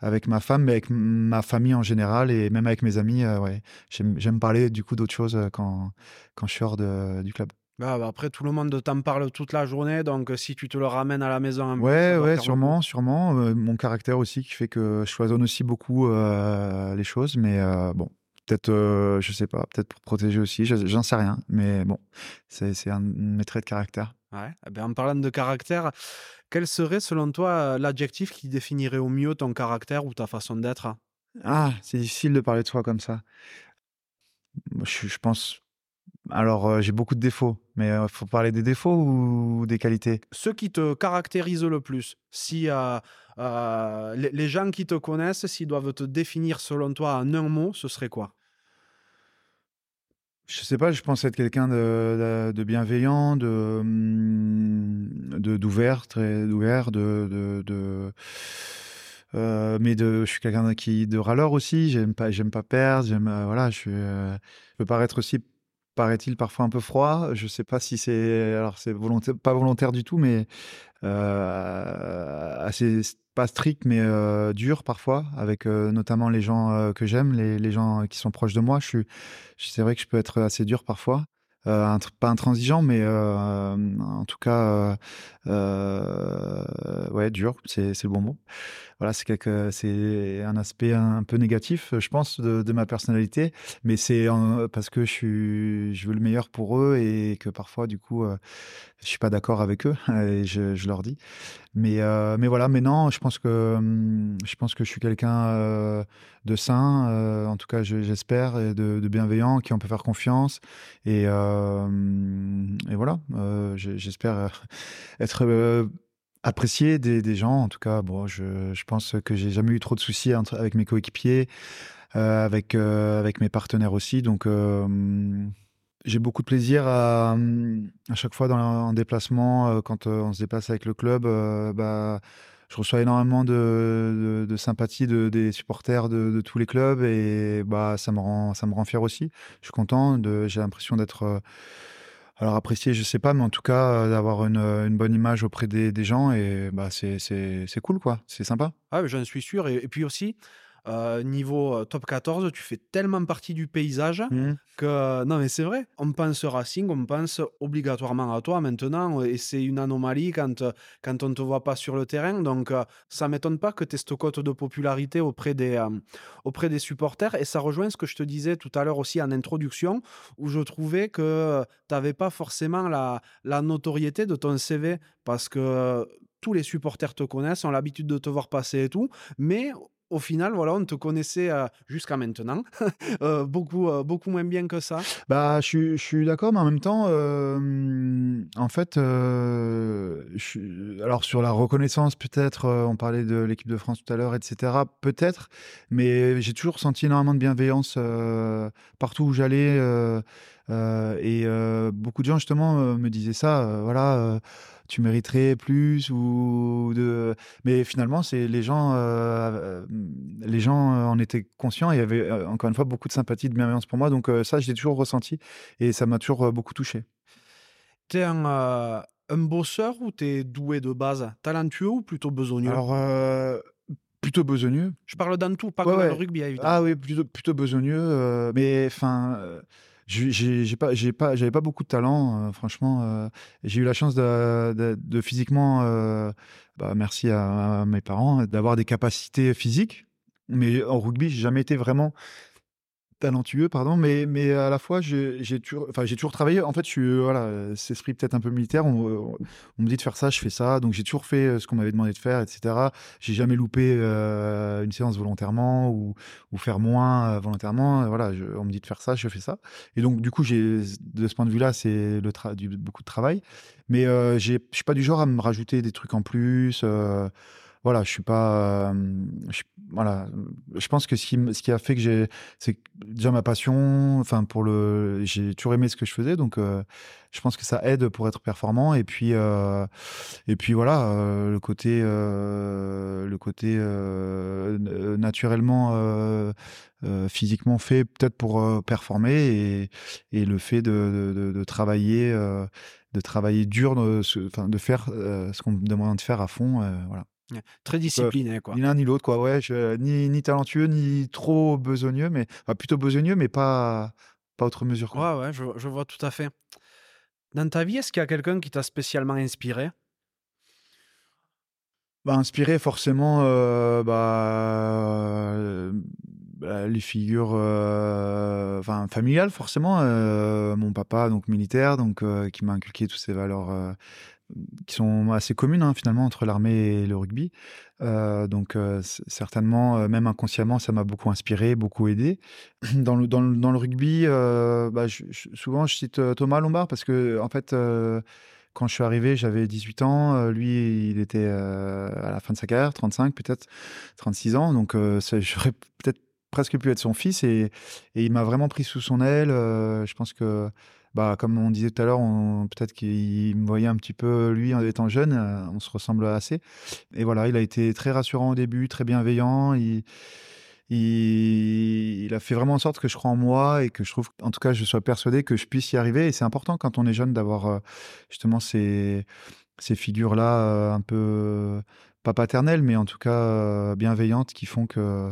Speaker 1: avec ma femme, mais avec ma famille en général et même avec mes amis. ouais, j'aime, parler du coup d'autres choses quand, quand je suis hors de- du club.
Speaker 2: Bah, bah, après, tout le monde t'en parle toute la journée. Donc, euh, si tu te le ramènes à la maison, un peu, ça
Speaker 1: Ouais, ouais, sûrement, sûrement. Euh, mon caractère aussi qui fait que je cloisonne aussi beaucoup euh, les choses, mais euh, bon. Peut-être, je sais pas, peut-être pour protéger aussi, je- j'en sais rien, mais bon, c'est un de mes traits de caractère.
Speaker 2: Ouais. Eh ben, en parlant de caractère, quel serait selon toi l'adjectif qui définirait au mieux ton caractère ou ta façon d'être?
Speaker 1: Ah, c'est difficile de parler de soi comme ça. Je pense. Alors, euh, j'ai beaucoup de défauts, mais il faut parler des défauts ou des qualités?
Speaker 2: Ce qui te caractérise le plus, si euh, euh, les, les gens qui te connaissent, s'ils doivent te définir selon toi en un mot, ce serait quoi?
Speaker 1: Je sais pas, je pense être quelqu'un de, de- de bienveillant, de hum, de- d'ouvert, très ouvert, de, de, de- euh, mais de, je suis quelqu'un qui de râleur aussi. J'aime pas, j'aime pas perdre. J'aime, euh, voilà, je suis, euh, je peux paraître aussi, paraît-il parfois un peu froid. Je sais pas si c'est, alors c'est pas volontaire du tout, mais euh, assez pas strict, mais euh, dur parfois, avec euh, notamment les gens que j'aime, les, les gens qui sont proches de moi. Je suis, c'est vrai que je peux être assez dur parfois. Euh, pas intransigeant, mais euh, en tout cas, euh, euh, ouais, dur, c'est le bon mot. voilà, c'est un aspect un, peu négatif, je pense, de, ma personnalité. Mais c'est parce que je suis, je veux le meilleur pour eux et que parfois, du coup, je suis pas d'accord avec eux et je, leur dis. Mais, mais voilà, mais non, je pense que, hum, je pense que je suis quelqu'un de sain, en tout cas, j'espère, et de, de, bienveillant, qui on peut faire confiance. Et, et voilà, j'espère être apprécié des, gens. En tout cas, bon, je, pense que j'ai jamais eu trop de soucis avec mes coéquipiers, euh, avec, euh, avec mes partenaires aussi. Donc, euh, j'ai beaucoup de plaisir à, chaque fois dans un déplacement, quand on se déplace avec le club, bah, je reçois énormément de, de, sympathie de, des supporters de, tous les clubs et bah, ça, me rend, ça me rend fier aussi. Je suis content, j'ai l'impression d'être alors apprécier, je sais pas, mais en tout cas euh, d'avoir une, euh, une, bonne image auprès des, des gens et bah c'est cool quoi, c'est sympa.
Speaker 2: Ah, j'en suis sûr. et, puis aussi, euh, niveau euh, top 14, tu fais tellement partie du paysage mmh. que. Non, mais c'est vrai. On pense Racing, on pense obligatoirement à toi maintenant. Et c'est une anomalie quand, quand on ne te voit pas sur le terrain. Donc, euh, ça m'étonne pas que tu aies cette cote de popularité auprès des, auprès des supporters. Et ça rejoint ce que je te disais tout à l'heure aussi en introduction, où je trouvais que tu n'avais pas forcément la, la notoriété de ton CV parce que tous les supporters te connaissent, ont l'habitude de te voir passer et tout, mais au final, voilà, on te connaissait euh, jusqu'à maintenant, euh, beaucoup, euh, beaucoup moins bien que ça.
Speaker 1: Bah, je, suis d'accord, mais en même temps, en fait, alors sur la reconnaissance, peut-être, on parlait de l'équipe de France tout à l'heure, etc. Peut-être, mais j'ai toujours senti énormément de bienveillance partout où j'allais. et beaucoup de gens justement me disaient ça. voilà tu mériterais plus ou de mais finalement c'est les gens euh, euh, les gens en étaient conscients et avait euh, encore une fois beaucoup de sympathie de bienveillance pour moi. Donc ça je l'ai toujours ressenti et ça m'a toujours beaucoup touché.
Speaker 2: Tu es un, un bosseur ou tu es doué de base? Talentueux ou plutôt besogneux?
Speaker 1: Alors plutôt besogneux.
Speaker 2: Je parle dans tout pas comme le rugby évidemment.
Speaker 1: Ah oui plutôt plutôt besogneux mais enfin j'ai pas j'ai pas j'avais pas beaucoup de talent euh, franchement euh, j'ai eu la chance de, physiquement euh, bah, merci à, mes parents d'avoir des capacités physiques mais en rugby j'ai jamais été vraiment talentueux, pardon, mais, mais à la fois, j'ai toujours, toujours travaillé. En fait, je suis, voilà, cet esprit peut-être un peu militaire. On, on, me dit de faire ça, je fais ça. Donc, j'ai toujours fait ce qu'on m'avait demandé de faire, etc. J'ai jamais loupé une séance volontairement ou, ou faire moins volontairement. Voilà, on me dit de faire ça, je fais ça. Et donc, du coup, de ce point de vue-là, c'est beaucoup de travail. Mais euh, je suis pas du genre à me rajouter des trucs en plus voilà, je voilà, je pense que ce qui, a fait que j'ai, c'est déjà ma passion. Enfin, pour le, j'ai toujours aimé ce que je faisais, donc je pense que ça aide pour être performant. Et puis, voilà, le côté, le côté naturellement, physiquement fait, peut-être pour performer, et, le fait de travailler, de travailler dur, de, de faire ce qu'on me demande de faire à fond, voilà.
Speaker 2: Très discipliné, quoi.
Speaker 1: Ni l'un ni l'autre, quoi. Ouais, ni, ni talentueux, ni trop besogneux, mais plutôt besogneux, mais pas, pas autre mesure.
Speaker 2: Quoi. Ouais, ouais, je, je, vois tout à fait. Dans ta vie, est-ce qu'il y a quelqu'un qui t'a spécialement inspiré?
Speaker 1: Bah, Inspiré, forcément, euh, bah, euh, bah, les figures euh, enfin, familiales, forcément. mon papa, donc militaire, donc, qui m'a inculqué toutes ces valeurs qui sont assez communes hein, finalement entre l'armée et le rugby. Euh, donc euh, certainement, euh, même inconsciemment, ça m'a beaucoup inspiré, beaucoup aidé. Dans le, dans le, rugby, bah, souvent je cite Thomas Lombard parce que en fait, quand je suis arrivé, j'avais 18 ans. lui, il était à la fin de sa carrière, 35 peut-être, 36 ans. Donc j'aurais peut-être presque pu être son fils et, et il m'a vraiment pris sous son aile. je pense que bah, comme on disait tout à l'heure, peut-être qu'il me voyait un petit peu, lui, en étant jeune, euh, on se ressemble assez. Et voilà, il a été très rassurant au début, très bienveillant. Il, a fait vraiment en sorte que je crois en moi et que je trouve, en tout cas, je sois persuadé que je puisse y arriver. Et c'est important quand on est jeune d'avoir euh, justement ces, ces figures-là euh, un peu, pas paternelles, mais en tout cas bienveillantes qui font que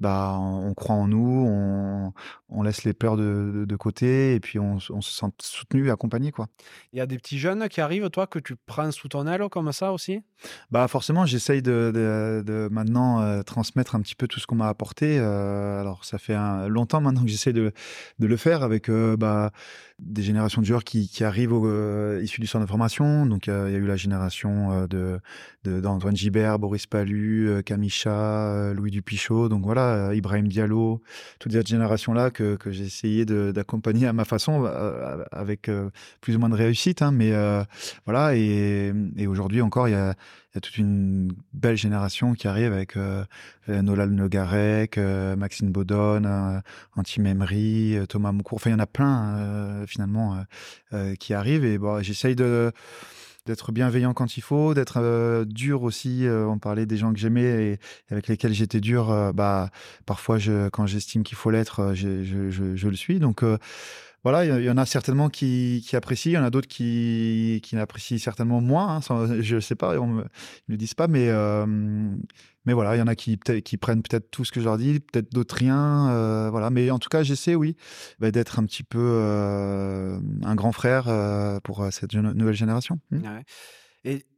Speaker 1: bah, on, croit en nous, on, on laisse les peurs de, de, côté et puis on, on, se sent soutenu, accompagné. Quoi.
Speaker 2: Il y a des petits jeunes qui arrivent, toi, que tu prends sous ton aile comme ça aussi?
Speaker 1: Bah Forcément, j'essaye de, de, maintenant euh, transmettre un petit peu tout ce qu'on m'a apporté. Euh, alors, ça fait un, longtemps maintenant que j'essaie de, de le faire avec euh, bah, des générations de joueurs qui, qui arrivent au, issus du centre de formation. Donc, il y a eu la génération de d'Antoine Gibert, Boris Palu, Kamisha, Louis Dupichot. Donc, voilà, euh, Ibrahim Diallo, toute cette génération-là que, j'ai essayé d'accompagner à ma façon, euh, avec euh, plus ou moins de réussite. Hein, mais voilà, et aujourd'hui encore, il y a, y a, toute une belle génération qui arrive avec Nolal Nogarek, Maxime Baudon, Anti Memri, Thomas Moukour. Enfin, il y en a plein finalement qui arrivent. Et bon, j'essaye d'être bienveillant quand il faut, d'être euh, dur aussi. Euh, on parlait des gens que j'aimais et, avec lesquels j'étais dur. Euh, bah, parfois, quand j'estime qu'il faut l'être, je, je, le suis. Donc voilà, il y, en a certainement qui, apprécient, il y en a d'autres qui, qui n'apprécient certainement moins. Hein, je ne sais pas, ils ne le disent pas, mais mais voilà, il y en a qui, qui prennent peut-être tout ce que je leur dis, peut-être d'autres rien. Euh, voilà. Mais en tout cas, j'essaie, oui, bah, d'être un petit peu euh, un grand frère euh, pour cette nouvelle génération.
Speaker 2: Mmh.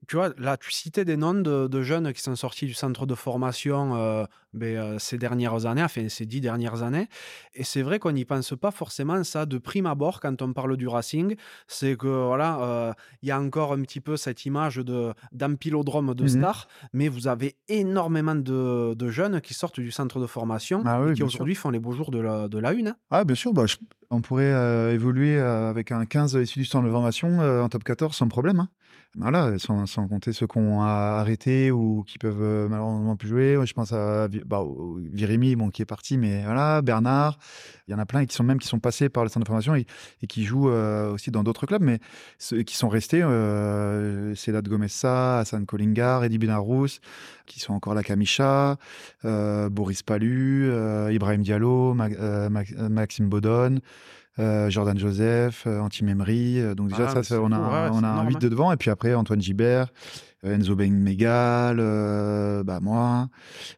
Speaker 2: Tu vois, là, tu citais des noms de, jeunes qui sont sortis du centre de formation euh, ben, euh, ces dernières années, enfin ces dix dernières années. Et c'est vrai qu'on n'y pense pas forcément ça de prime abord quand on parle du Racing. C'est que voilà, euh, il y a encore un petit peu cette image de d'ampilodrome de mmh stars, mais vous avez énormément de, jeunes qui sortent du centre de formation ah et qui aujourd'hui font les beaux jours de la, de la une. Hein.
Speaker 1: Ah, bien sûr, bah, on pourrait évoluer avec un 15 issu du centre de formation en top 14 sans problème. Hein. Voilà, sans, compter ceux qu'on a arrêtés ou qui peuvent euh, malheureusement plus jouer. Je pense à bah, Virimi, bon, qui est parti, mais voilà, Bernard. Il y en a plein qui sont même qui sont passés par le centre de formation et, qui jouent euh, aussi dans d'autres clubs, mais ceux qui sont restés, euh, Gomessa, Hassan Kolingar, Eddie Benarous, qui sont encore là, Kamisha, euh, Boris Palu, Ibrahim Diallo, Maxime Bodon. Euh, Jordan Joseph, euh, Anti Memory. Euh, donc déjà, ah, ça, on a, on a un 8 de devant. Et puis après, Antoine Gibert, Enzo Ben Megal, bah moi,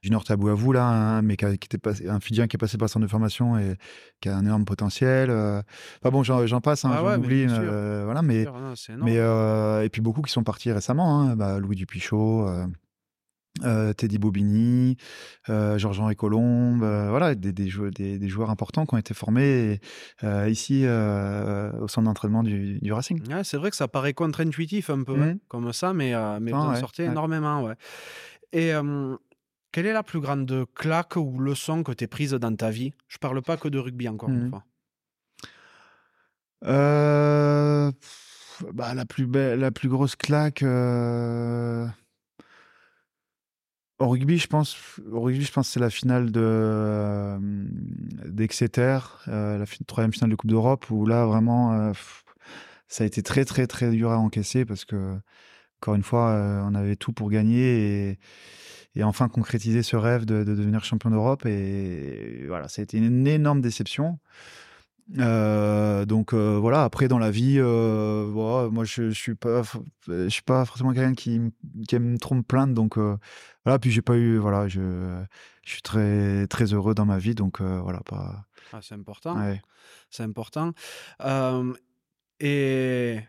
Speaker 1: Junior Tabouavou, là, un, mais qui, était passé, un Fidjien qui est passé par le centre de formation et qui a un énorme potentiel. Enfin bon, j'en passe, hein, ah j'en oublie. voilà, mais, mais et puis beaucoup qui sont partis récemment. Hein, bah, Louis Dupichot. Euh, Teddy Bobigny, euh, Georges-Henri Colombe, euh, voilà, des, des, joueurs, des, joueurs importants qui ont été formés ici au centre d'entraînement du, Racing.
Speaker 2: c'est vrai que ça paraît contre-intuitif un peu hein, mmh. comme ça, mais, mais vous en sortez énormément. Ouais. Et quelle est la plus grande claque ou leçon que tu es prise dans ta vie? Je parle pas que de rugby, encore une mmh. fois.
Speaker 1: Bah, la, plus belle, la plus grosse claque. Au rugby, je pense, au rugby, je pense c'est la finale de euh, d'Exeter, euh, la troisième finale de Coupe d'Europe, où là vraiment, euh, ça a été très très très dur à encaisser parce que encore une fois, on avait tout pour gagner et, enfin concrétiser ce rêve de, de devenir champion d'Europe. Et voilà, ça a été une énorme déception. Euh, donc euh, voilà. Après dans la vie, euh, moi je, je suis pas, je suis pas forcément quelqu'un qui, qui aime trop me plaindre. Donc voilà. Puis j'ai pas eu, voilà, je, je suis très très heureux dans ma vie. Donc voilà, pas.
Speaker 2: Ah, c'est important. C'est important. et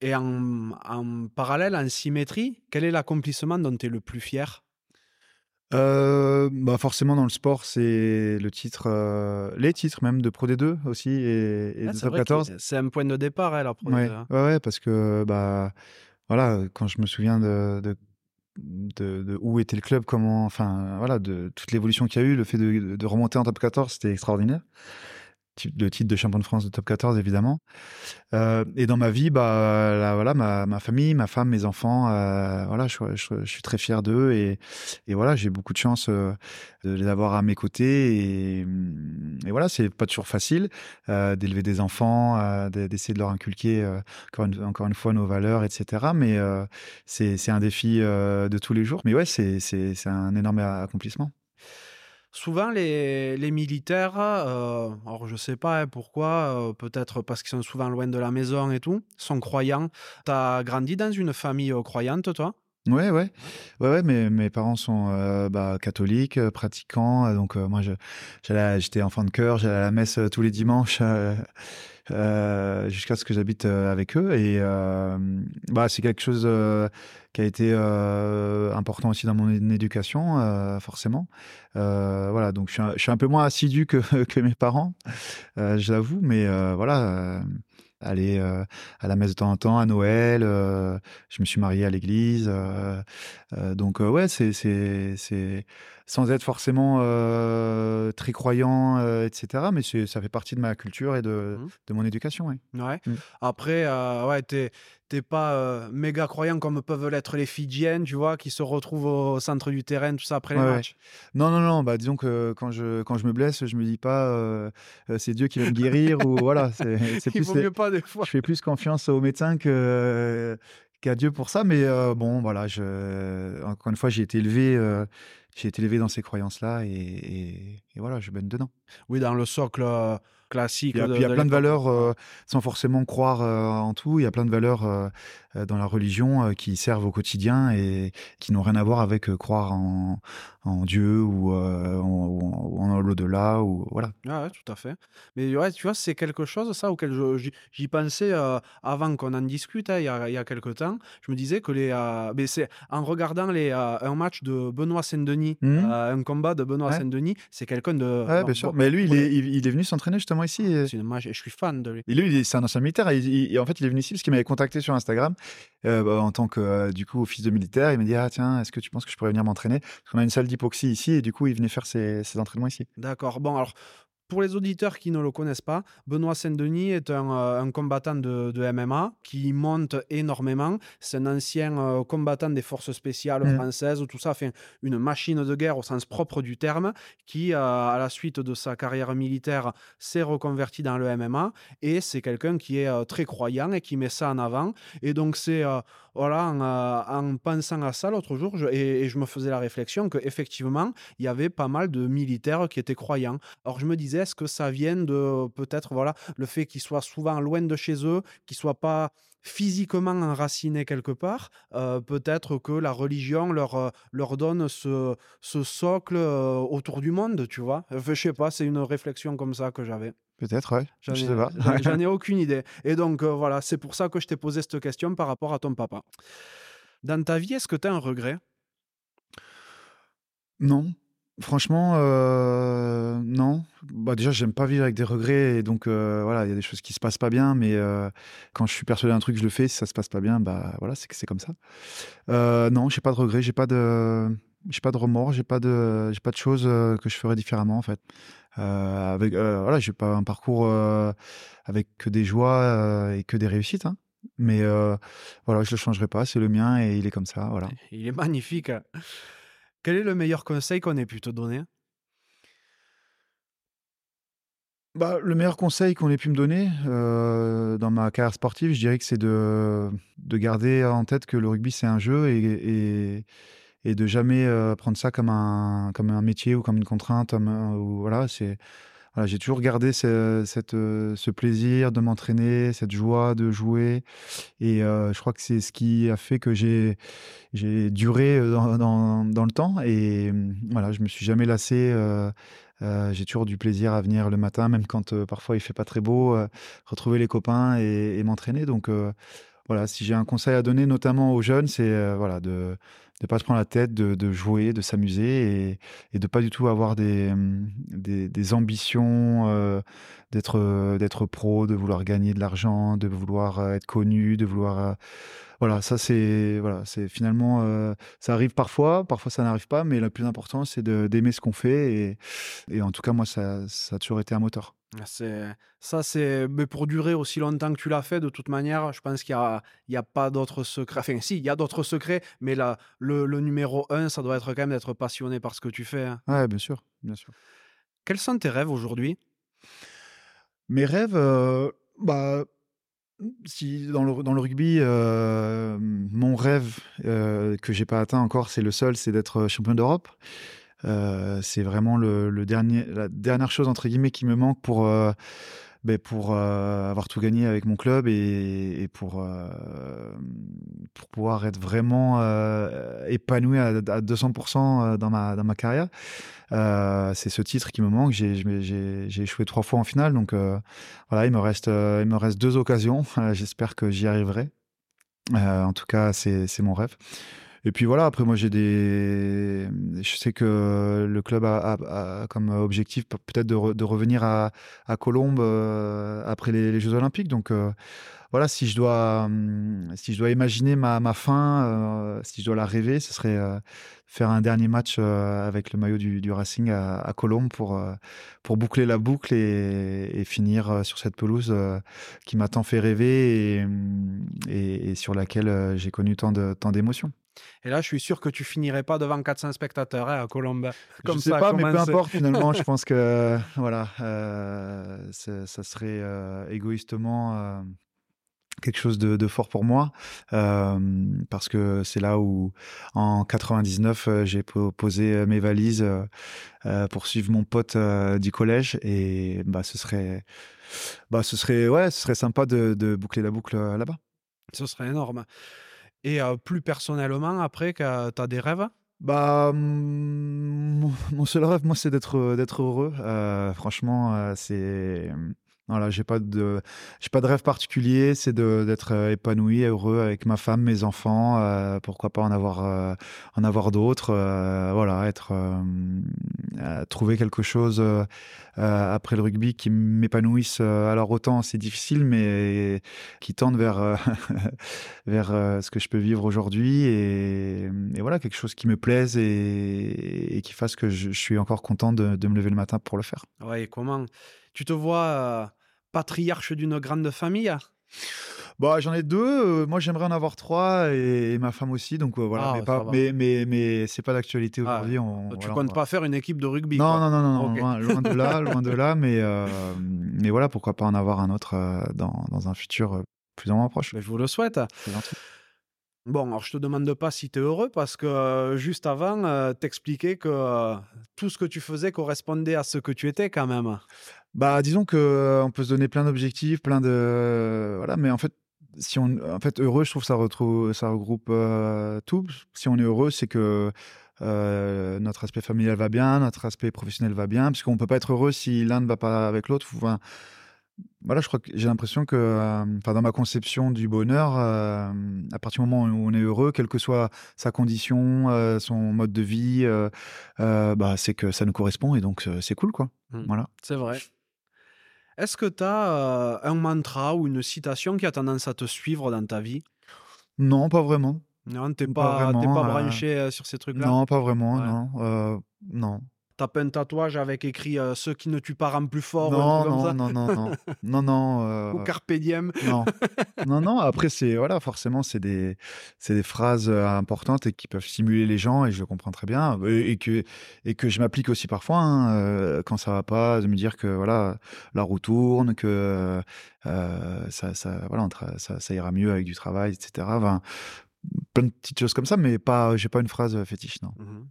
Speaker 2: et en, en, parallèle, en symétrie, quel est l'accomplissement dont tu es le plus fier?
Speaker 1: Euh, bah forcément dans le sport c'est le titre euh, les titres même de Pro D2 aussi et, et ah, de Top 14
Speaker 2: c'est un point de départ hein, la Pro
Speaker 1: ouais, D2 ouais, ouais, parce que bah voilà quand je me souviens de, de, de, où était le club comment enfin voilà de toute l'évolution qu'il y a eu le fait de, de remonter en Top 14 c'était extraordinaire de titre de champion de France de top 14 évidemment. Euh, et dans ma vie bah voilà ma, famille ma femme mes enfants euh, voilà je, suis très fier d'eux et, voilà j'ai beaucoup de chance euh, de les avoir à mes côtés et, et voilà c'est pas toujours facile euh, d'élever des enfants d'essayer de leur inculquer encore une, encore une fois nos valeurs etc mais c'est un défi de tous les jours. Mais ouais c'est un énorme accomplissement
Speaker 2: Souvent, les, les militaires, euh, alors je sais pas hein, pourquoi, euh, peut-être parce qu'ils sont souvent loin de la maison et tout, sont croyants. Tu as grandi dans une famille euh, croyante, toi?
Speaker 1: Ouais, ouais, ouais, ouais. Mes, mes parents sont euh, bah, catholiques, euh, pratiquants. Donc euh, moi, j'étais enfant de chœur, j'allais à la messe tous les dimanches euh, jusqu'à ce que j'habite euh, avec eux. Et euh, bah, c'est quelque chose qui a été important aussi dans mon éducation, forcément. Voilà, donc je suis, un, peu moins assidu que, mes parents, je l'avoue, mais voilà. aller à la messe de temps en temps, à Noël. je me suis marié à l'église. donc, ouais, c'est sans être forcément euh, très croyant, euh, etc. Mais ça fait partie de ma culture et de, de mon éducation. ouais.
Speaker 2: Ouais.
Speaker 1: Mm.
Speaker 2: Après, euh, ouais, t'es pas euh, méga croyant comme peuvent l'être les Fidjiennes, tu vois, qui se retrouvent au centre du terrain, tout ça après les
Speaker 1: Ouais,
Speaker 2: matchs.
Speaker 1: Non, non, non. Bah, disons que quand je, quand je me blesse, je me dis pas c'est Dieu qui va me guérir ou voilà. C'est, plus
Speaker 2: vaut
Speaker 1: les-
Speaker 2: mieux pas des fois.
Speaker 1: je fais plus confiance aux médecins que qu'à Dieu pour ça. Mais euh, bon, voilà, je, encore une fois, j'ai été élevé, euh, j'ai été élevé dans ces croyances-là et, et- et voilà, je baigne dedans.
Speaker 2: Oui, dans le socle euh, classique.
Speaker 1: Il y a,
Speaker 2: de-
Speaker 1: il y a plein de valeurs, euh, sans forcément croire euh, en tout. Il y a plein de valeurs euh, dans la religion qui servent au quotidien et qui n'ont rien à voir avec croire en, en Dieu ou, euh, en, ou en- ou en l'au-delà ou voilà.
Speaker 2: Ah ouais, tout à fait. Mais ouais, tu vois, c'est quelque chose, ça, auquel j'y pensais euh, avant qu'on en discute, hein, il y a, il y a quelques temps. Je me disais que les. euh, mais c'est en regardant les, euh, un match de Benoît Saint-Denis, euh, un combat de Benoît
Speaker 1: Ouais.
Speaker 2: Saint-Denis, c'est quelqu'un de.
Speaker 1: Ouais, bien sûr.
Speaker 2: bon,
Speaker 1: Mais lui, il est,
Speaker 2: les-
Speaker 1: il, il est venu s'entraîner justement ici. et-
Speaker 2: C'est je suis fan de lui.
Speaker 1: Et lui, il est- c'est un ancien militaire. Et, il- en fait, il est venu ici parce qu'il m'avait contacté sur Instagram bah, en tant que, du coup, office de militaire. Il m'a dit Ah, tiens, est-ce que tu penses que je pourrais venir m'entraîner? Parce qu'on a une salle d'hypoxie ici et du coup, il venait faire ses, ses entraînements ici.
Speaker 2: D'accord. Bon, alors, pour les auditeurs qui ne le connaissent pas, Benoît Saint-Denis est un, euh, un combattant de, de MMA qui monte énormément. C'est un ancien euh, combattant des forces spéciales
Speaker 1: Mhm.
Speaker 2: françaises, tout ça, fait une machine de guerre au sens propre du terme, qui, euh, à la suite de sa carrière militaire, s'est reconverti dans le MMA. Et c'est quelqu'un qui est très croyant et qui met ça en avant. Et donc, c'est. euh, voilà, en, en pensant à ça l'autre jour, je- et, et je me faisais la réflexion qu'effectivement, il y avait pas mal de militaires qui étaient croyants. Alors je me disais, est-ce que ça vient de peut-être voilà le fait qu'ils soient souvent loin de chez eux, qu'ils soient pas physiquement enracinés quelque part Euh, Peut-être que la religion leur, euh, leur donne ce, ce socle euh, autour du monde, tu vois? Je sais pas, c'est une réflexion comme ça que j'avais.
Speaker 1: Peut-être, ouais.
Speaker 2: J'en
Speaker 1: Je
Speaker 2: ai,
Speaker 1: sais pas.
Speaker 2: j'en- j'en ai aucune idée. Et donc euh, voilà, c'est pour ça que je t'ai posé cette question par rapport à ton papa. Dans ta vie, est-ce que tu as un regret?
Speaker 1: Non. Franchement, euh, non. Bah, déjà, j'aime pas vivre avec des regrets. Et donc, euh, voilà, il y a des choses qui se passent pas bien. Mais euh, quand je suis persuadé d'un truc, je le fais. Si ça se passe pas bien, bah voilà, c'est c'est comme ça. Non, j'ai pas de regrets. J'ai pas de, j'ai pas de remords. J'ai pas de, j'ai pas de choses que je ferais différemment en fait. Avec, voilà, j'ai pas un parcours avec que des joies et que des réussites. hein. Mais voilà, je le changerai pas. C'est le mien et il est comme ça. Voilà.
Speaker 2: Il est magnifique. Quel est le meilleur conseil qu'on ait pu te donner?
Speaker 1: Bah, le meilleur conseil qu'on ait pu me donner euh, dans ma carrière sportive, je dirais que c'est de, de garder en tête que le rugby, c'est un jeu et, et, de jamais euh, prendre ça comme un, métier ou comme une contrainte. c'est, j'ai toujours gardé euh, ce plaisir de m'entraîner, cette joie de jouer. Et euh, je crois que c'est ce qui a fait que j'ai, duré euh, dans, le temps. Et euh, voilà, je me suis jamais lassé. j'ai toujours du plaisir à venir le matin, même quand parfois il fait pas très beau, retrouver les copains et, et m'entraîner. Donc voilà, si j'ai un conseil à donner, notamment aux jeunes, c'est voilà de ne pas se prendre la tête, de, de jouer, de s'amuser et, et de pas du tout avoir des, hum, des, ambitions euh, d'être euh, d'être pro, de vouloir gagner de l'argent, de vouloir euh, être connu, de vouloir voilà, ça c'est voilà, finalement ça arrive parfois, parfois ça n'arrive pas, mais le plus important c'est de- d'aimer ce qu'on fait et, et en tout cas moi ça, ça a toujours été un moteur.
Speaker 2: C'est ça, c'est mais pour durer aussi longtemps que tu l'as fait. De toute manière, je pense qu'il y a, il y a pas d'autres secrets. Enfin, si, il y a d'autres secrets, mais là, le, le numéro un, ça doit être quand même d'être passionné par ce que tu fais. hein.
Speaker 1: Ouais, bien sûr, bien sûr.
Speaker 2: Quels sont tes rêves aujourd'hui?
Speaker 1: Mes rêves, euh, bah si dans le, dans le rugby, euh, mon rêve euh, que j'ai pas atteint encore, c'est le seul, c'est d'être champion d'Europe. Euh, c'est vraiment le, dernier, la dernière chose entre guillemets qui me manque pour euh, ben, pour euh, avoir tout gagné avec mon club et, pour pour pouvoir être vraiment épanoui à, 200% dans ma, dans ma carrière. c'est ce titre qui me manque. J'ai échoué trois fois en finale, donc voilà, il me reste, il me reste deux occasions. J'espère que j'y arriverai. en tout cas, c'est mon rêve. Et puis voilà, après moi j'ai des... Je sais que le club a, comme objectif peut-être de, revenir à, Colombes euh, après les, Jeux Olympiques. Donc euh, voilà, si je dois, hum, si je dois imaginer ma, fin, euh, si je dois la rêver, ce serait faire un dernier match avec le maillot du, Racing à, Colombes pour, pour boucler la boucle et, finir sur cette pelouse qui m'a tant fait rêver et, hum, et sur laquelle j'ai connu tant d'émotions.
Speaker 2: Et là, je suis sûr que tu finirais pas devant 400 spectateurs hein, à Colombe.
Speaker 1: Comme je sais pas, mais peu importe finalement. je pense que voilà, euh, ça serait euh, égoïstement euh, quelque chose de, fort pour moi parce que c'est là où en 99 j'ai posé mes valises pour suivre mon pote du collège et bah ce serait bah ce serait ouais ce serait sympa de, de boucler la boucle là-bas.
Speaker 2: Ce serait énorme. Et plus personnellement, après, tu as des rêves?
Speaker 1: Bah, mon seul rêve, moi, c'est d'être heureux. franchement, c'est voilà, j'ai pas de, rêve particulier. C'est d'être épanoui, heureux avec ma femme, mes enfants. Pourquoi pas en avoir, en avoir d'autres. voilà, être, trouver quelque chose après le rugby qui m'épanouisse. alors autant c'est difficile, mais qui tende vers, vers ce que je peux vivre aujourd'hui et, voilà quelque chose qui me plaise et, qui fasse que je, suis encore content de, me lever le matin pour le faire.
Speaker 2: Ouais, et comment? Tu te vois euh, patriarche d'une grande famille?
Speaker 1: Bah, j'en ai deux. Euh, moi, j'aimerais en avoir trois et, ma femme aussi. Donc euh, voilà, ah, mais, mais, mais, c'est pas d'actualité ah, aujourd'hui.
Speaker 2: tu comptes pas faire une équipe de rugby
Speaker 1: Non, non, non, non, loin, de là, loin de là. Mais, mais voilà, pourquoi pas en avoir un autre dans, dans, un futur plus ou moins proche.
Speaker 2: je vous le souhaite. Bon, alors je te demande pas si tu es heureux parce que juste avant, t'expliquais que tout ce que tu faisais correspondait à ce que tu étais quand même.
Speaker 1: Bah, disons que euh, on peut se donner plein d'objectifs, plein de voilà, mais en fait, si on, en fait, heureux, je trouve ça retrouve, ça regroupe euh, tout. Si on est heureux, c'est que euh, notre aspect familial va bien, notre aspect professionnel va bien, puisqu'on peut pas être heureux si l'un ne va pas avec l'autre. Enfin, voilà, je crois que j'ai l'impression que, enfin, dans ma conception du bonheur, à partir du moment où on est heureux, quelle que soit sa condition, son mode de vie, bah, c'est que ça nous correspond et donc c'est cool, quoi. Mmh. Voilà.
Speaker 2: C'est vrai. Est-ce que tu as euh, un mantra ou une citation qui a tendance à te suivre dans ta vie?
Speaker 1: Non, pas vraiment.
Speaker 2: Non, t'es pas, pas, pas, euh, branché euh, sur ces trucs-là?
Speaker 1: Non, pas vraiment, non. non.
Speaker 2: T'as pas un tatouage avec écrit euh, ceux qui ne tuent pas rendent plus fort
Speaker 1: non, ou non, comme ça non, non, non, non, non,
Speaker 2: euh, Ou carpe diem.
Speaker 1: Non, non, non. Après, c'est voilà, forcément, c'est des, c'est des phrases euh, importantes et qui peuvent stimuler les gens et je comprends très bien et, que et que je m'applique aussi parfois hein, quand ça va pas, de me dire que voilà, la roue tourne, que ça, ça, voilà, ça, ça, ira mieux avec du travail, etc. Enfin, plein de petites choses comme ça, mais pas, j'ai pas une phrase fétiche, non. Mmh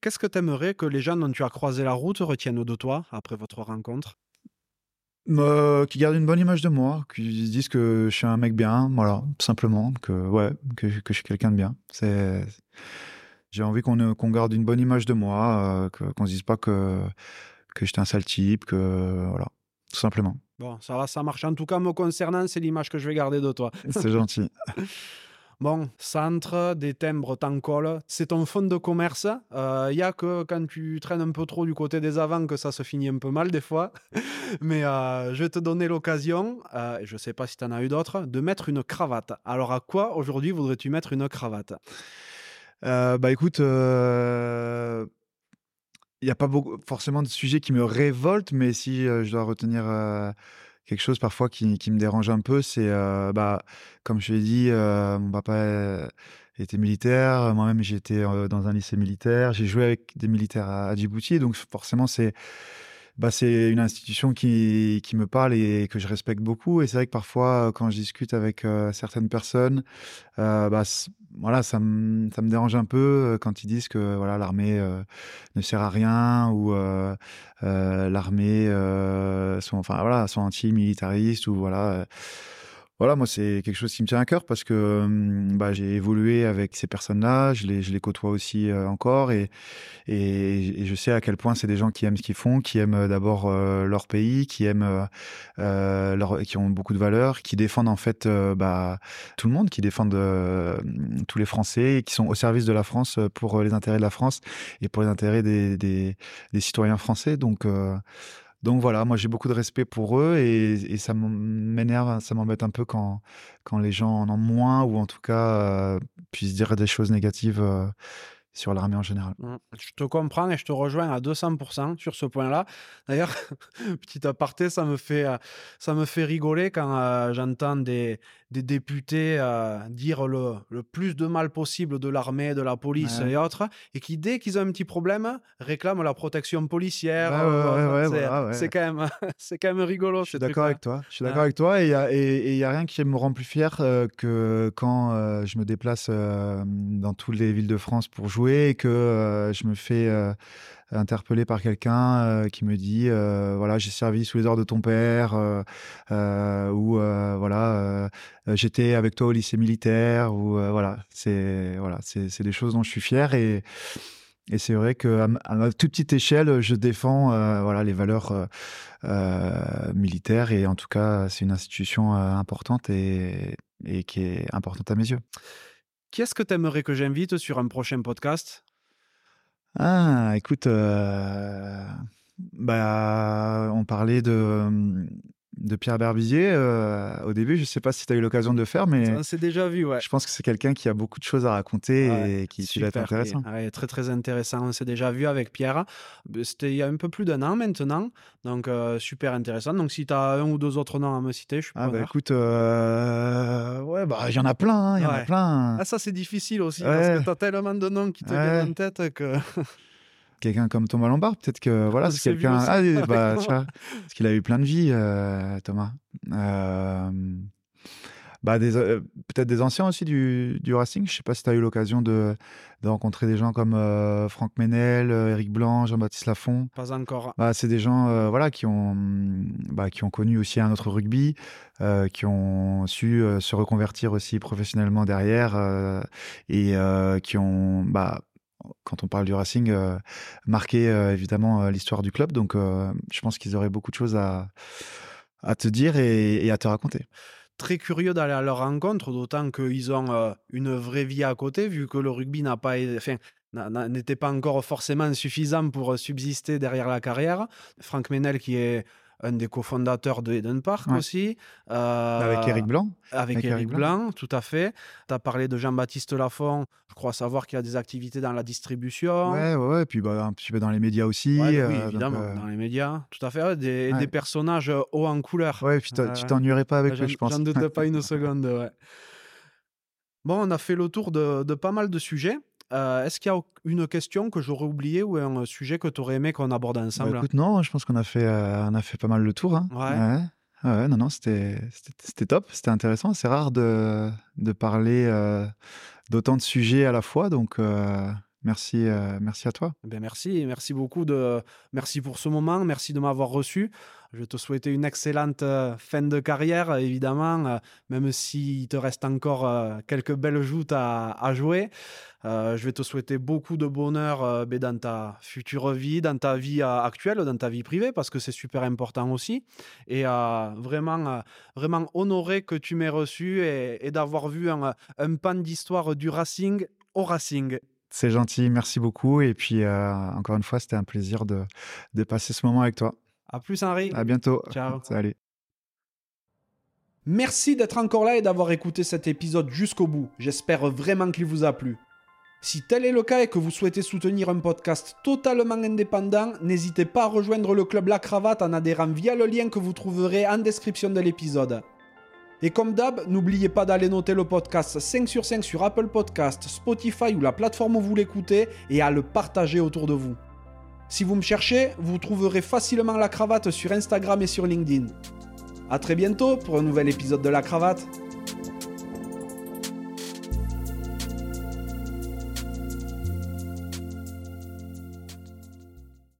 Speaker 2: Qu'est-ce que tu aimerais que les gens dont tu as croisé la route retiennent de toi après votre rencontre?
Speaker 1: Euh, qui gardent une bonne image de moi, qui disent que je suis un mec bien, voilà, simplement, que ouais, que, je suis quelqu'un de bien. C'est, j'ai envie qu'on qu'on garde une bonne image de moi, euh, qu'on se dise pas que que j'étais un sale type, que voilà, tout simplement.
Speaker 2: Bon, ça va, ça marche. En tout cas, me concernant, c'est l'image que je vais garder de toi.
Speaker 1: c'est gentil.
Speaker 2: Bon, centre, des timbres, t'en C'est ton fond de commerce. Il euh, y a que quand tu traînes un peu trop du côté des avants que ça se finit un peu mal des fois. Mais euh, je vais te donner l'occasion, euh, je ne sais pas si tu en as eu d'autres, de mettre une cravate. Alors à quoi aujourd'hui voudrais-tu mettre une cravate?
Speaker 1: Bah écoute, il n'y a pas beaucoup, forcément de sujets qui me révoltent, mais si je dois retenir quelque chose parfois qui, me dérange un peu, c'est, euh, bah, comme je l'ai dit, euh, mon papa était militaire, moi-même j'étais euh, dans un lycée militaire, j'ai joué avec des militaires à, à Djibouti, donc forcément c'est bah, c'est une institution qui, qui, me parle et que je respecte beaucoup. Et c'est vrai que parfois, quand je discute avec euh, certaines personnes, euh, bah, voilà, ça me, ça me dérange un peu euh, quand ils disent que voilà, l'armée ne sert à rien ou l'armée sont, enfin, voilà, sont anti-militaristes ou voilà. Voilà, moi, c'est quelque chose qui me tient à cœur parce que bah, j'ai évolué avec ces personnes-là, je les, je les côtoie aussi encore et, et, je sais à quel point c'est des gens qui aiment ce qu'ils font, qui aiment d'abord leur pays, qui aiment, euh, leur, qui ont beaucoup de valeurs, qui défendent en fait bah, tout le monde, qui défendent euh, tous les Français, et qui sont au service de la France pour les intérêts de la France et pour les intérêts des, des, des citoyens français. Donc, donc voilà, moi j'ai beaucoup de respect pour eux et, ça m'énerve, ça m'embête un peu quand, les gens en ont moins ou en tout cas puissent dire des choses négatives sur l'armée en général.
Speaker 2: Mm. Je te comprends et je te rejoins à 200% sur ce point-là. D'ailleurs, petit aparté, ça me fait, euh, ça me fait rigoler quand euh, j'entends des, des députés euh, dire le, le plus de mal possible de l'armée, de la police
Speaker 1: Ouais.
Speaker 2: et autres, et qui, dès qu'ils ont un petit problème, réclament la protection policière. Euh,
Speaker 1: ouais, ouais,
Speaker 2: c'est,
Speaker 1: voilà,
Speaker 2: quand même, c'est quand même rigolo.
Speaker 1: Je suis d'accord avec toi. Je suis d'accord avec toi. Et il y a, rien qui me rend plus fier que quand je me déplace dans toutes les villes de France pour jouer et que euh, je me fais euh, interpeller par quelqu'un euh, qui me dit voilà j'ai servi sous les ordres de ton père ou voilà j'étais avec toi au lycée militaire ou voilà c'est voilà c'est des choses dont je suis fier et et c'est vrai que ma- toute petite échelle, je défends voilà les valeurs militaires et en tout cas, c'est une institution importante et, et qui est importante à mes yeux.
Speaker 2: Qui est-ce que tu aimerais que j'invite sur un prochain podcast?
Speaker 1: Ah, écoute, euh, bah, on parlait de, de Pierre Berbizier euh, au début. Je sais pas si tu as eu l'occasion de le faire, mais
Speaker 2: On s'est déjà vu, ouais.
Speaker 1: je pense que c'est quelqu'un qui a beaucoup de choses à raconter
Speaker 2: Ouais,
Speaker 1: et qui, qui va être
Speaker 2: Super,
Speaker 1: intéressant.
Speaker 2: et- ouais, très très intéressant. On s'est déjà vu avec Pierre. Euh, C'était il y a un peu plus d'un an maintenant. Donc euh, super intéressant. Donc si tu as un ou deux autres noms à me citer, je suis
Speaker 1: Ah bah écoute, euh, ouais, bah il y en a plein, hein, il y en a plein.
Speaker 2: Ah ça c'est difficile aussi parce que tu as tellement de noms qui te viennent en tête que
Speaker 1: quelqu'un comme Thomas Lombard, peut-être que voilà,
Speaker 2: On
Speaker 1: c'est quelqu'un. Ah, bah, tu vois, parce qu'il a eu plein de vies, euh, Thomas. Euh, bah, euh, peut-être des anciens aussi du, du Racing. Je sais pas si tu as eu l'occasion de, de rencontrer des gens comme Franck Ménel, Éric Blanc, Jean-Baptiste Lafont.
Speaker 2: pas encore.
Speaker 1: Bah, c'est des gens voilà, qui, ont, bah, qui ont connu aussi un autre rugby, qui ont su se reconvertir aussi professionnellement derrière et qui ont, bah, quand on parle du Racing, euh, marqué euh, évidemment euh, l'histoire du club. Donc euh, je pense qu'ils auraient beaucoup de choses à, te dire et, à te raconter.
Speaker 2: Très curieux d'aller à leur rencontre, d'autant qu'ils ont une vraie vie à côté, vu que le rugby n'a pas, enfin, n'était pas encore forcément suffisant pour subsister derrière la carrière. Franck Menel, qui est un des cofondateurs de Eden Park
Speaker 1: Ouais.
Speaker 2: aussi. euh,
Speaker 1: Avec Eric Blanc.
Speaker 2: Avec,
Speaker 1: avec
Speaker 2: Eric
Speaker 1: Eric
Speaker 2: Blanc, tout à fait. Tu as parlé de Jean-Baptiste Lafont. Je crois savoir qu'il y a des activités dans la distribution.
Speaker 1: Ouais, ouais, ouais. Et puis bah, un petit peu dans les médias aussi.
Speaker 2: Ouais,
Speaker 1: euh,
Speaker 2: oui,
Speaker 1: donc,
Speaker 2: évidemment,
Speaker 1: euh,
Speaker 2: dans les médias. Tout à fait. Des, des personnages euh, hauts en couleur.
Speaker 1: ouais, et puis tu
Speaker 2: Euh,
Speaker 1: t'ennuierais pas avec eux, je pense.
Speaker 2: j'en doute pas une seconde, ouais. Bon, on a fait le tour de, de pas mal de sujets. Euh, Est-ce qu'il y a une question que j'aurais oubliée ou un sujet que tu aurais aimé qu'on aborde
Speaker 1: Bah,
Speaker 2: ensemble?
Speaker 1: écoute, non, je pense qu'on a fait, euh, on a fait pas mal le tour. hein.
Speaker 2: Ouais.
Speaker 1: Ouais, ouais, non, non, c'était, top, c'était intéressant. C'est rare de, de parler euh, d'autant de sujets à la fois, donc merci, merci à toi.
Speaker 2: Eh Ben merci, merci beaucoup de, merci pour ce moment, merci de m'avoir reçu. Je te souhaiter une excellente euh, fin de carrière, évidemment, euh, même s'il te reste encore euh, quelques belles joutes à, jouer. Je vais te souhaiter beaucoup de bonheur ben, dans ta future vie, dans ta vie euh, actuelle, dans ta vie privée, parce que c'est super important aussi. Et vraiment, vraiment honoré que tu m'aies reçu et, d'avoir vu un, pan d'histoire du Racing au Racing.
Speaker 1: C'est gentil, merci beaucoup. Et puis, encore une fois, c'était un plaisir de, de passer ce moment avec toi.
Speaker 2: À plus, Henri.
Speaker 1: À bientôt.
Speaker 2: Ciao.
Speaker 1: Salut.
Speaker 2: Merci d'être encore là et d'avoir écouté cet épisode jusqu'au bout. J'espère vraiment qu'il vous a plu. Si tel est le cas et que vous souhaitez soutenir un podcast totalement indépendant, n'hésitez pas à rejoindre le club La Cravate en adhérant via le lien que vous trouverez en description de l'épisode. Et comme d'hab, n'oubliez pas d'aller noter le podcast 5 sur 5 sur Apple Podcast, Spotify ou la plateforme où vous l'écoutez et à le partager autour de vous. Si vous me cherchez, vous trouverez facilement La Cravate sur Instagram et sur LinkedIn. A très bientôt pour un nouvel épisode de La Cravate.